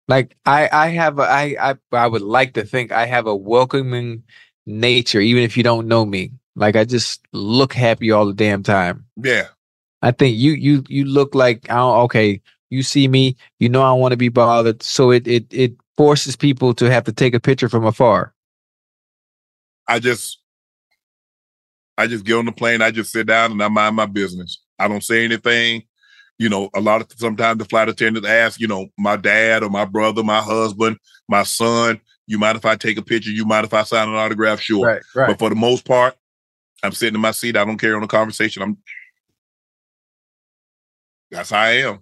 [SPEAKER 5] Like I I have a I I I would like to think I have a welcoming nature, even if you don't know me. Like I just look happy all the damn time.
[SPEAKER 4] Yeah.
[SPEAKER 5] I think you you you look like I don't, okay. You see me, you know I want to be bothered, so it it it forces people to have to take a picture from afar.
[SPEAKER 4] I just I just get on the plane, I just sit down and I mind my business. I don't say anything. You know, a lot of sometimes the flight attendants ask, you know, my dad or my brother, my husband, my son, you mind if I take a picture? You mind if I sign an autograph? Sure.
[SPEAKER 5] Right, right.
[SPEAKER 4] But for the most part, I'm sitting in my seat. I don't carry on the conversation. I'm that's how I am.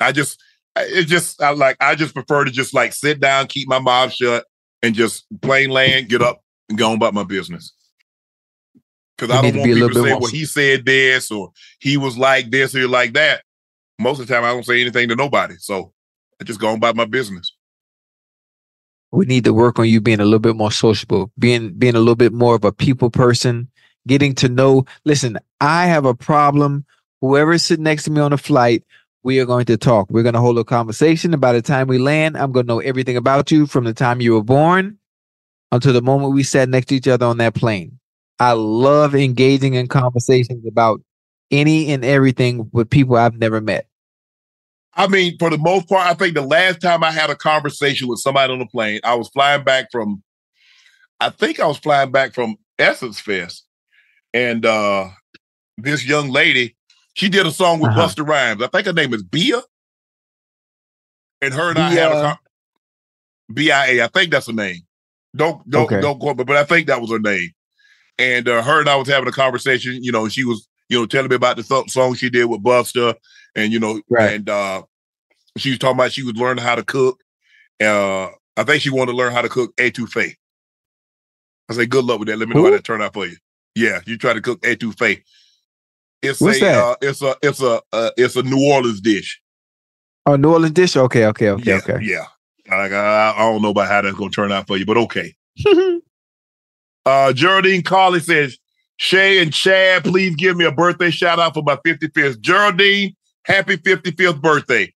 [SPEAKER 4] I just it just I like I just prefer to just like sit down, keep my mouth shut, and just plain land, get up and go on about my business. Because I don't want people to say, well, he said this or he was like this or like that. Most of the time I don't say anything to nobody. So I just go on about my business.
[SPEAKER 5] we need to work on you being a little bit more sociable, being being a little bit more of a people person, getting to know. Listen, I have a problem. Whoever's sitting next to me on the flight, we are going to talk. We're going to hold a conversation. And by the time we land, I'm going to know everything about you from the time you were born until the moment we sat next to each other on that plane. I love engaging in conversations about any and everything with people I've never met.
[SPEAKER 4] I mean, for the most part, I think the last time I had a conversation with somebody on the plane, I was flying back from, I think I was flying back from Essence Fest. And uh this young lady, she did a song with
[SPEAKER 5] Uh-huh.
[SPEAKER 4] Busta Rhymes. I think her name is Bia. And her and I had a
[SPEAKER 5] Bia.
[SPEAKER 4] con- B-I-A. I think that's her name. Don't don't
[SPEAKER 5] Okay.
[SPEAKER 4] don't quote me, but I think that was her name. And uh, her and I was having a conversation. You know, she was you know telling me about the th- song she did with Busta, and you know,
[SPEAKER 5] Right.
[SPEAKER 4] and uh, she was talking about she was learning how to cook. Uh, I think she wanted to learn how to cook etouffee. I say, good luck with that. Let me know how that turned out for you. Yeah, you try to cook etouffee. It's
[SPEAKER 5] What's
[SPEAKER 4] a
[SPEAKER 5] that?
[SPEAKER 4] Uh, it's a it's a uh, it's a New Orleans dish.
[SPEAKER 5] Oh, New Orleans dish. Okay, okay, okay,
[SPEAKER 4] yeah,
[SPEAKER 5] okay.
[SPEAKER 4] yeah. Like I, I don't know about how that's gonna turn out for you, but okay. Uh, Geraldine Carley says, Shay and Chad, please give me a birthday shout out for my 55th. Geraldine, happy 55th birthday.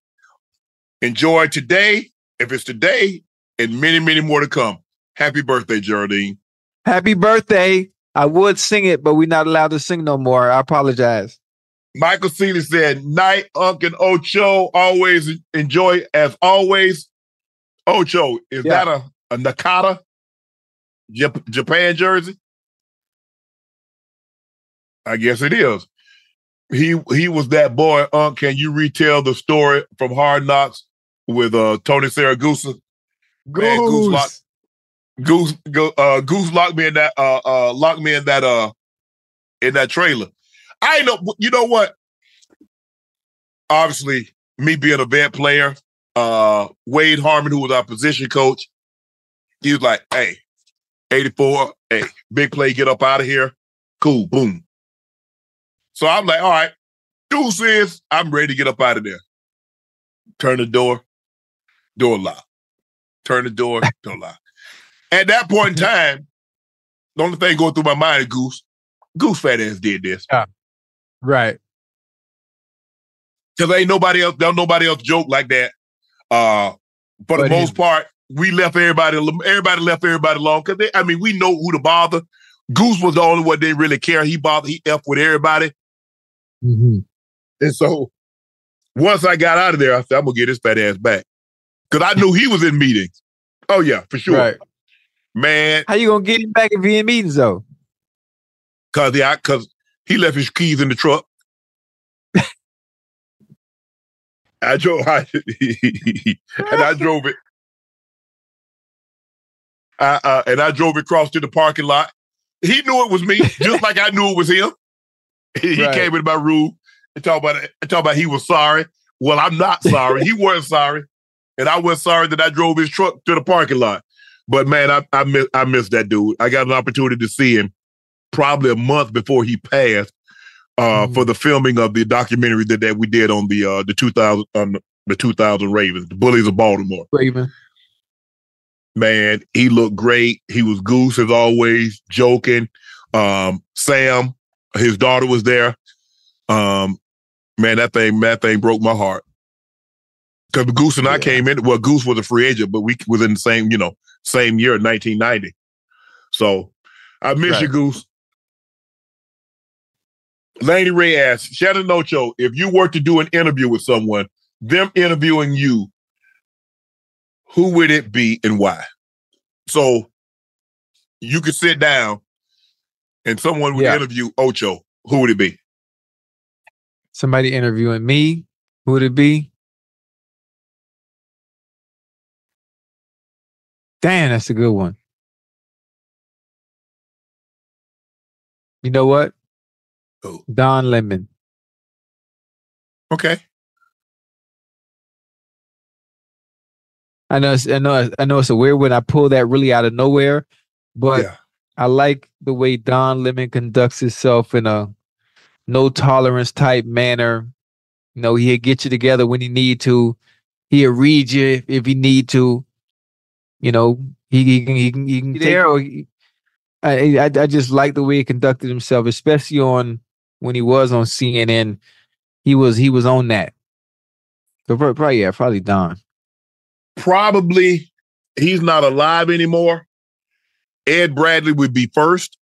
[SPEAKER 4] Enjoy today, if it's today, and many, many more to come. Happy birthday, Geraldine.
[SPEAKER 5] Happy birthday. I would sing it, but we're not allowed to sing no more. I apologize.
[SPEAKER 4] Michael Seeley said, Night, Unc, and Ocho, always enjoy as always. Ocho, is
[SPEAKER 5] Yeah.
[SPEAKER 4] that a, a Nakata Japan jersey? I guess it is. He he was that boy, Unc. Can you retell the story from Hard Knocks with uh Tony Siragusa? Man, Goose locked Goose go, uh Goose locked me in that uh uh locked me in that uh in that trailer. I know you know what? Obviously, me being a vet player, uh Wade Harman, who was our position coach, he was like, hey, 84, hey, big play, get up out of here. Cool, boom. So I'm like, all right, deuces, I'm ready to get up out of there. Turn the door, door lock. Turn the door, door lock. at that point in time, the only thing going through my mind is Goose. Goose fat ass did this.
[SPEAKER 5] Right.
[SPEAKER 4] Cause ain't nobody else, don't nobody else joke like that. Uh, for the most part, we left everybody, everybody left everybody alone. Cause they, I mean, we know who to bother. Goose was the only one didn't really care. He bothered, he F with everybody.
[SPEAKER 5] Mm-hmm.
[SPEAKER 4] And so once I got out of there, I said, I'm gonna get his fat ass back. Cause I knew he was in meetings. Oh yeah, for sure.
[SPEAKER 5] Right.
[SPEAKER 4] Man,
[SPEAKER 5] How you gonna get him back if he in meetings though?
[SPEAKER 4] cause yeah, cause he left his keys in the truck. I drove I, and I drove it. I, uh, and I drove across to the parking lot. He knew it was me, just like I knew it was him. He,
[SPEAKER 5] Right.
[SPEAKER 4] came into my room and talked about and talked about he was sorry. Well, I'm not sorry. he wasn't sorry, and I was sorry that I drove his truck to the parking lot. But man, I I miss I miss that dude. I got an opportunity to see him probably a month before he passed uh,
[SPEAKER 5] Mhm.
[SPEAKER 4] for the filming of the documentary that, that we did on the uh, the 2000 on the 2000 Ravens, the Bullies of Baltimore.
[SPEAKER 5] Raven.
[SPEAKER 4] Man, he looked great. He was goose as always, joking. Um, Sam, his daughter was there. Um, man, that thing, that thing broke my heart. Because Goose and I came in. Well, Goose was a free agent, but we was in the same, you know, same year, 1990. So I miss you, Goose. Laney Ray asked, Shannon Ocho, if you were to do an interview with someone, them interviewing you, who would it be and why? So you could sit down and someone would
[SPEAKER 5] Yeah.
[SPEAKER 4] interview Ocho. Who would it be?
[SPEAKER 5] Somebody interviewing me. Who would it be? Damn, that's a good one. You know what?
[SPEAKER 4] Who?
[SPEAKER 5] Don Lemon.
[SPEAKER 4] Okay.
[SPEAKER 5] I know, it's, I know, I know it's a weird one. I pull that really out of nowhere, but
[SPEAKER 4] yeah.
[SPEAKER 5] I like the way Don Lemon conducts himself in a no tolerance type manner. You know, he'll get you together when he need to. He'll read you if, if he need to. You know, he, he can he can he can there or he, I, I I just like the way he conducted himself, especially on when he was on CNN. He was he was on that. So prob- probably yeah, probably Don.
[SPEAKER 4] Probably he's not alive anymore. Ed Bradley would be first.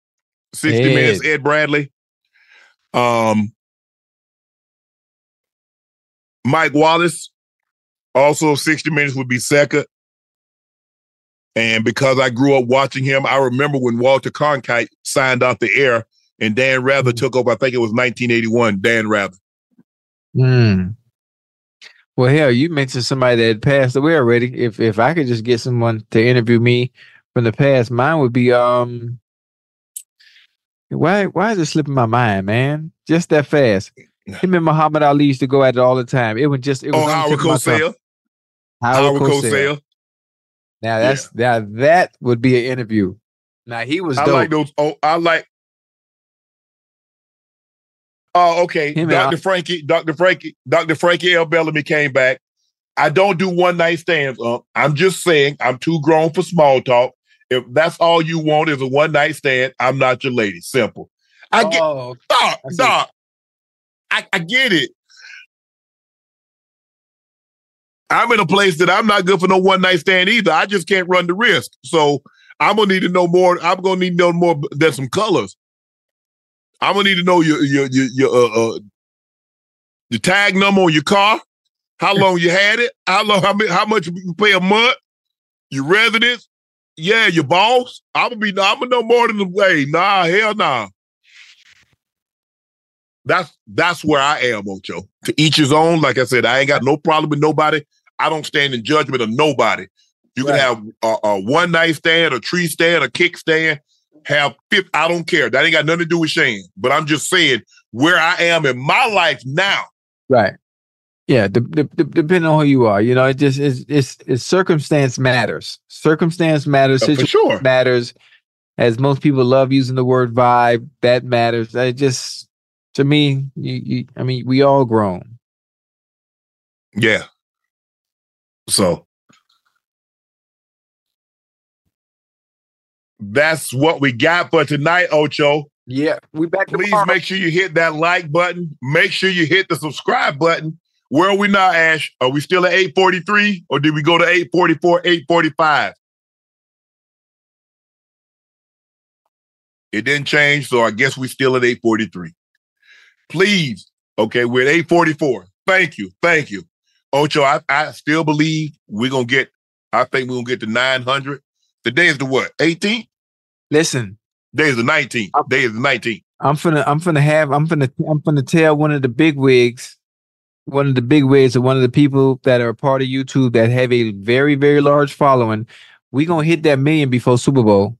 [SPEAKER 4] 60
[SPEAKER 5] Ed.
[SPEAKER 4] minutes, Ed Bradley. Um Mike Wallace, also 60 minutes would be second. And because I grew up watching him, I remember when Walter Cronkite signed off the air and Dan Rather took over. I think it was 1981. Dan Rather.
[SPEAKER 5] Hmm. Well, hell, you mentioned somebody that passed away already. If if I could just get someone to interview me from the past, mine would be um. Why why is it slipping my mind, man? Just that fast. Him and Muhammad Ali used to go at it all the time. It was just it was
[SPEAKER 4] Oh,
[SPEAKER 5] on
[SPEAKER 4] Howard
[SPEAKER 5] tip of my tongue.
[SPEAKER 4] Cosell.
[SPEAKER 5] Howard Cosell. Now that's now that would be an interview. Now he was
[SPEAKER 4] I like those. Oh, I like. Oh, okay.
[SPEAKER 5] Him
[SPEAKER 4] Dr. Frankie, Dr. Frankie, Dr. Frankie L. Bellamy came back. I don't do one night stands. Uh, I'm just saying I'm too grown for small talk. If that's all you want is a one night stand, I'm not your lady. Simple. I get
[SPEAKER 5] oh,
[SPEAKER 4] Doc,
[SPEAKER 5] I.
[SPEAKER 4] Doc. I, I get it. I'm in a place that I'm not good for no one night stand either. I just can't run the risk. So I'm gonna need to know more. I'm gonna need to know more than some colors. I'm gonna need to know your your your, your uh, uh the tag number on your car, how long you had it, how long how, many, how much you pay a month, your residence, yeah, your boss. I'm gonna be I'm gonna know more than the way. Nah, hell nah. That's that's where I am, Ocho. To each his own. Like I said, I ain't got no problem with nobody. I don't stand in judgment of nobody. You can have a, a one night stand, a tree stand, a kick stand. Have fifth. I don't care. That ain't got nothing to do with Shane. But I'm just saying where I am in my life now.
[SPEAKER 5] Right. Yeah, de- de- de- depending on who you are, you know, it just it's it's, it's circumstance matters. Circumstance matters.
[SPEAKER 4] For
[SPEAKER 5] situation
[SPEAKER 4] sure.
[SPEAKER 5] matters. As most people love using the word vibe, that matters. I just to me, you, you I mean, we all grown.
[SPEAKER 4] Yeah. So that's what we got for tonight, Ocho.
[SPEAKER 5] Yeah, we back.
[SPEAKER 4] Please
[SPEAKER 5] tomorrow.
[SPEAKER 4] make sure you hit that like button. Make sure you hit the subscribe button. Where are we now, Ash? Are we still at 843 or did we go to 844, 845? It didn't change, so I guess we're still at 843. Please, okay, we're at 844. Thank you. Thank you. Ocho, I, I still believe we're gonna get, I think we're gonna get to 900. Today is the what? 18th?
[SPEAKER 5] Listen,
[SPEAKER 4] Day is the 19th. Day is the 19th.
[SPEAKER 5] I'm finna, I'm finna have, I'm finna, I'm finna tell one of the big wigs, one of the big wigs, or one of the people that are a part of YouTube that have a very, very large following. We gonna hit that million before Super Bowl.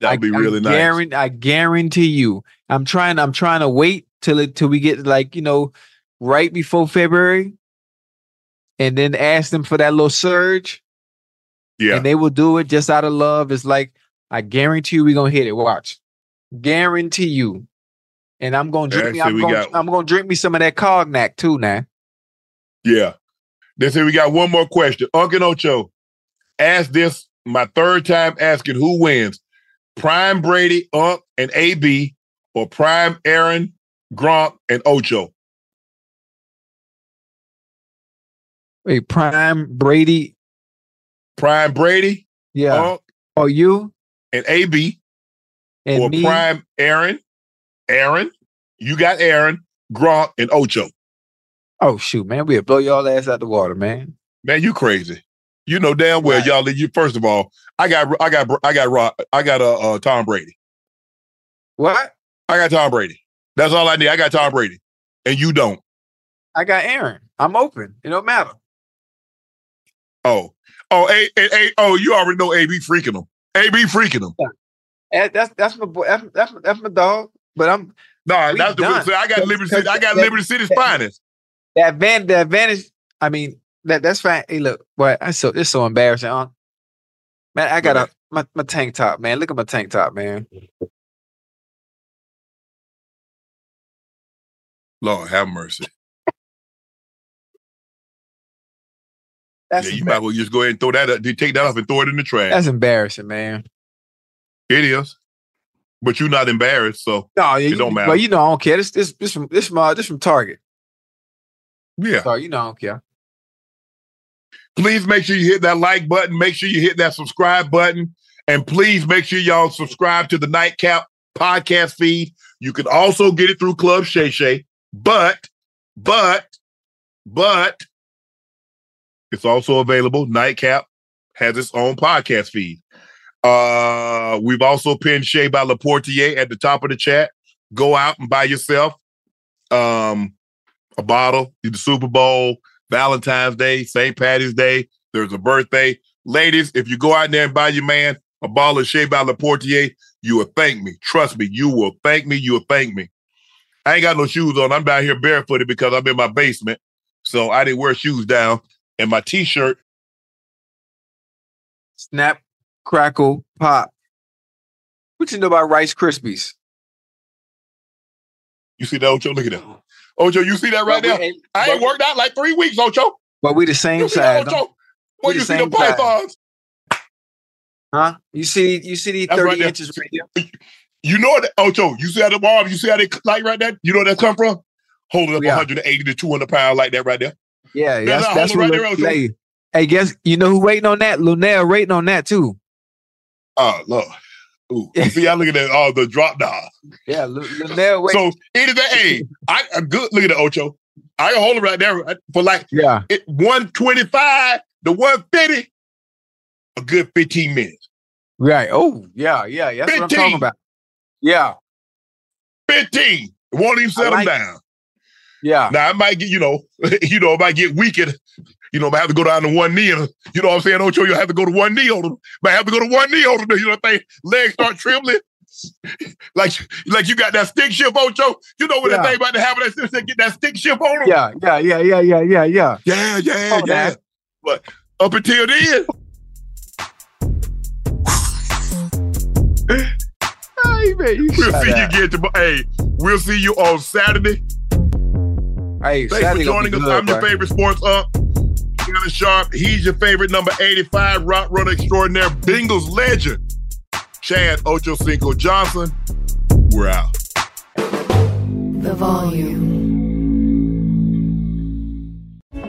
[SPEAKER 4] That'd be really
[SPEAKER 5] I
[SPEAKER 4] nice.
[SPEAKER 5] guarantee, I guarantee you. I'm trying. I'm trying to wait till it till we get like you know right before February, and then ask them for that little surge,
[SPEAKER 4] Yeah.
[SPEAKER 5] and they will do it just out of love. It's like I guarantee you, we gonna hit it. Watch, guarantee you. And I'm gonna drink me. I'm gonna,
[SPEAKER 4] got-
[SPEAKER 5] I'm gonna drink me some of that cognac too. Now,
[SPEAKER 4] Yeah. They say we got one more question. Uncle Ocho, ask this my third time asking who wins. Prime Brady, Unc, and AB, or Prime Aaron, Gronk, and Ocho.
[SPEAKER 5] wait, Prime Brady,
[SPEAKER 4] Prime Brady,
[SPEAKER 5] yeah,
[SPEAKER 4] Unc,
[SPEAKER 5] or you
[SPEAKER 4] and AB,
[SPEAKER 5] and
[SPEAKER 4] or
[SPEAKER 5] me.
[SPEAKER 4] Prime Aaron, Aaron, you got Aaron, Gronk, and Ocho.
[SPEAKER 5] Oh shoot, man, we'll blow y'all ass out the water, man.
[SPEAKER 4] Man, you crazy. You know damn well,
[SPEAKER 5] Right.
[SPEAKER 4] y'all. You first of all, I got, I got, I got, Ro- I got uh, uh, Tom Brady.
[SPEAKER 5] What?
[SPEAKER 4] I got Tom Brady. That's all I need. I got Tom Brady, and you don't.
[SPEAKER 5] I got Aaron. I'm open. It don't matter.
[SPEAKER 4] Oh, oh, a, a, a, oh, you already know AB freaking them. AB freaking them.
[SPEAKER 5] Eh, That's that's my boy. That's, that's, that's my dog. But I'm
[SPEAKER 4] No, that's the
[SPEAKER 5] done.
[SPEAKER 4] so I got Liberty City. I got
[SPEAKER 5] cause-
[SPEAKER 4] Liberty City's finest.
[SPEAKER 5] the advantage. The advantage. I mean, that that's fine. Hey, look, boy, I so it's so embarrassing, huh? Man, I got a my, my tank top, man. Look at my tank top, man.
[SPEAKER 4] Lord have mercy.
[SPEAKER 5] That's
[SPEAKER 4] yeah, you might as well just go ahead and throw that. Up, take that off and throw it in the trash.
[SPEAKER 5] that's embarrassing, man.
[SPEAKER 4] it is, but you're not embarrassed, so
[SPEAKER 5] No,
[SPEAKER 4] It
[SPEAKER 5] you,
[SPEAKER 4] don't matter.
[SPEAKER 5] Well, you know, I don't care. This this this from this from uh, this from Target.
[SPEAKER 4] yeah.
[SPEAKER 5] So you know, I don't care.
[SPEAKER 4] please make sure you hit that like button. Make sure you hit that subscribe button. And please make sure y'all subscribe to the Nightcap podcast feed. You can also get it through Club Shay Shay, but, but, but it's also available. Nightcap has its own podcast feed. Uh, we've also pinned Shay by Laportier at the top of the chat. Go out and buy yourself um, a bottle, the Super Bowl, Valentine's Day, St. Patty's Day. There's a birthday. Ladies, if you go out there and buy your man a bottle of Shay by Laportier, you will thank me. Trust me, you will thank me. You will thank me. I ain't got no shoes on. I'm down here barefooted because I'm in my basement. So I didn't wear shoes down. And my t-shirt,
[SPEAKER 5] Snap, crackle, pop. What you know about Rice Krispies?
[SPEAKER 4] you see that, Ocho? Look at that. Oh. Ocho, you see that right
[SPEAKER 5] But
[SPEAKER 4] there?
[SPEAKER 5] ain't-
[SPEAKER 4] I ain't
[SPEAKER 5] but-
[SPEAKER 4] worked out like three weeks, Ocho.
[SPEAKER 5] But we the same
[SPEAKER 4] You that,
[SPEAKER 5] size,
[SPEAKER 4] Ocho? Well, you see the pythons.
[SPEAKER 5] huh? You see, you see
[SPEAKER 4] That's
[SPEAKER 5] thirty
[SPEAKER 4] right
[SPEAKER 5] inches right here.
[SPEAKER 4] You know that, Ocho, you see how the arm, you see how they like right there? You know where that come from? Holding up
[SPEAKER 5] Yeah.
[SPEAKER 4] 180 to 200 pounds like that right there.
[SPEAKER 5] Yeah,
[SPEAKER 4] Yeah,
[SPEAKER 5] that's that's what.
[SPEAKER 4] right
[SPEAKER 5] look-
[SPEAKER 4] there,
[SPEAKER 5] hey, hey, guess you know who waiting on that? Luenell waiting on that too.
[SPEAKER 4] Oh, Lord. Ooh. See, I look at that, oh, the drop down.
[SPEAKER 5] Yeah, Lu- Luenell waiting.
[SPEAKER 4] So it is that hey, I a good look at the Ocho. I can hold it right there for like
[SPEAKER 5] yeah,
[SPEAKER 4] it 125 to 150, a good 15 minutes.
[SPEAKER 5] right. Oh, yeah, yeah. yeah, That's what I'm talking about. Yeah,
[SPEAKER 4] 15. It won't even settle
[SPEAKER 5] like-
[SPEAKER 4] down.
[SPEAKER 5] Yeah.
[SPEAKER 4] Now I might get, you know, you know, if I get weakened. You know, I have to go down to one knee. And, you know what I'm saying? Ocho, you have to go to one knee on them. Might have to go to one knee on them. You know what I'm saying? Legs start trembling. like, like you got that stick shift, Ocho. You know what
[SPEAKER 5] Yeah.
[SPEAKER 4] the thing about the having that stick, get that stick shift on them.
[SPEAKER 5] Yeah, yeah, yeah, yeah, yeah, yeah, yeah.
[SPEAKER 4] Yeah, yeah,
[SPEAKER 5] Oh,
[SPEAKER 4] yeah.
[SPEAKER 5] that.
[SPEAKER 4] But up until then,
[SPEAKER 5] Hey, man, you
[SPEAKER 4] we'll see
[SPEAKER 5] up.
[SPEAKER 4] you get to. Hey, we'll see you on Saturday.
[SPEAKER 5] Hey,
[SPEAKER 4] Thanks
[SPEAKER 5] Saturday
[SPEAKER 4] for joining us.
[SPEAKER 5] good,
[SPEAKER 4] I'm your favorite sports up. Shannon Sharpe. He's your favorite number 85 route runner extraordinaire, Bengals legend. Chad Ochocinco Johnson. We're out.
[SPEAKER 7] The volume.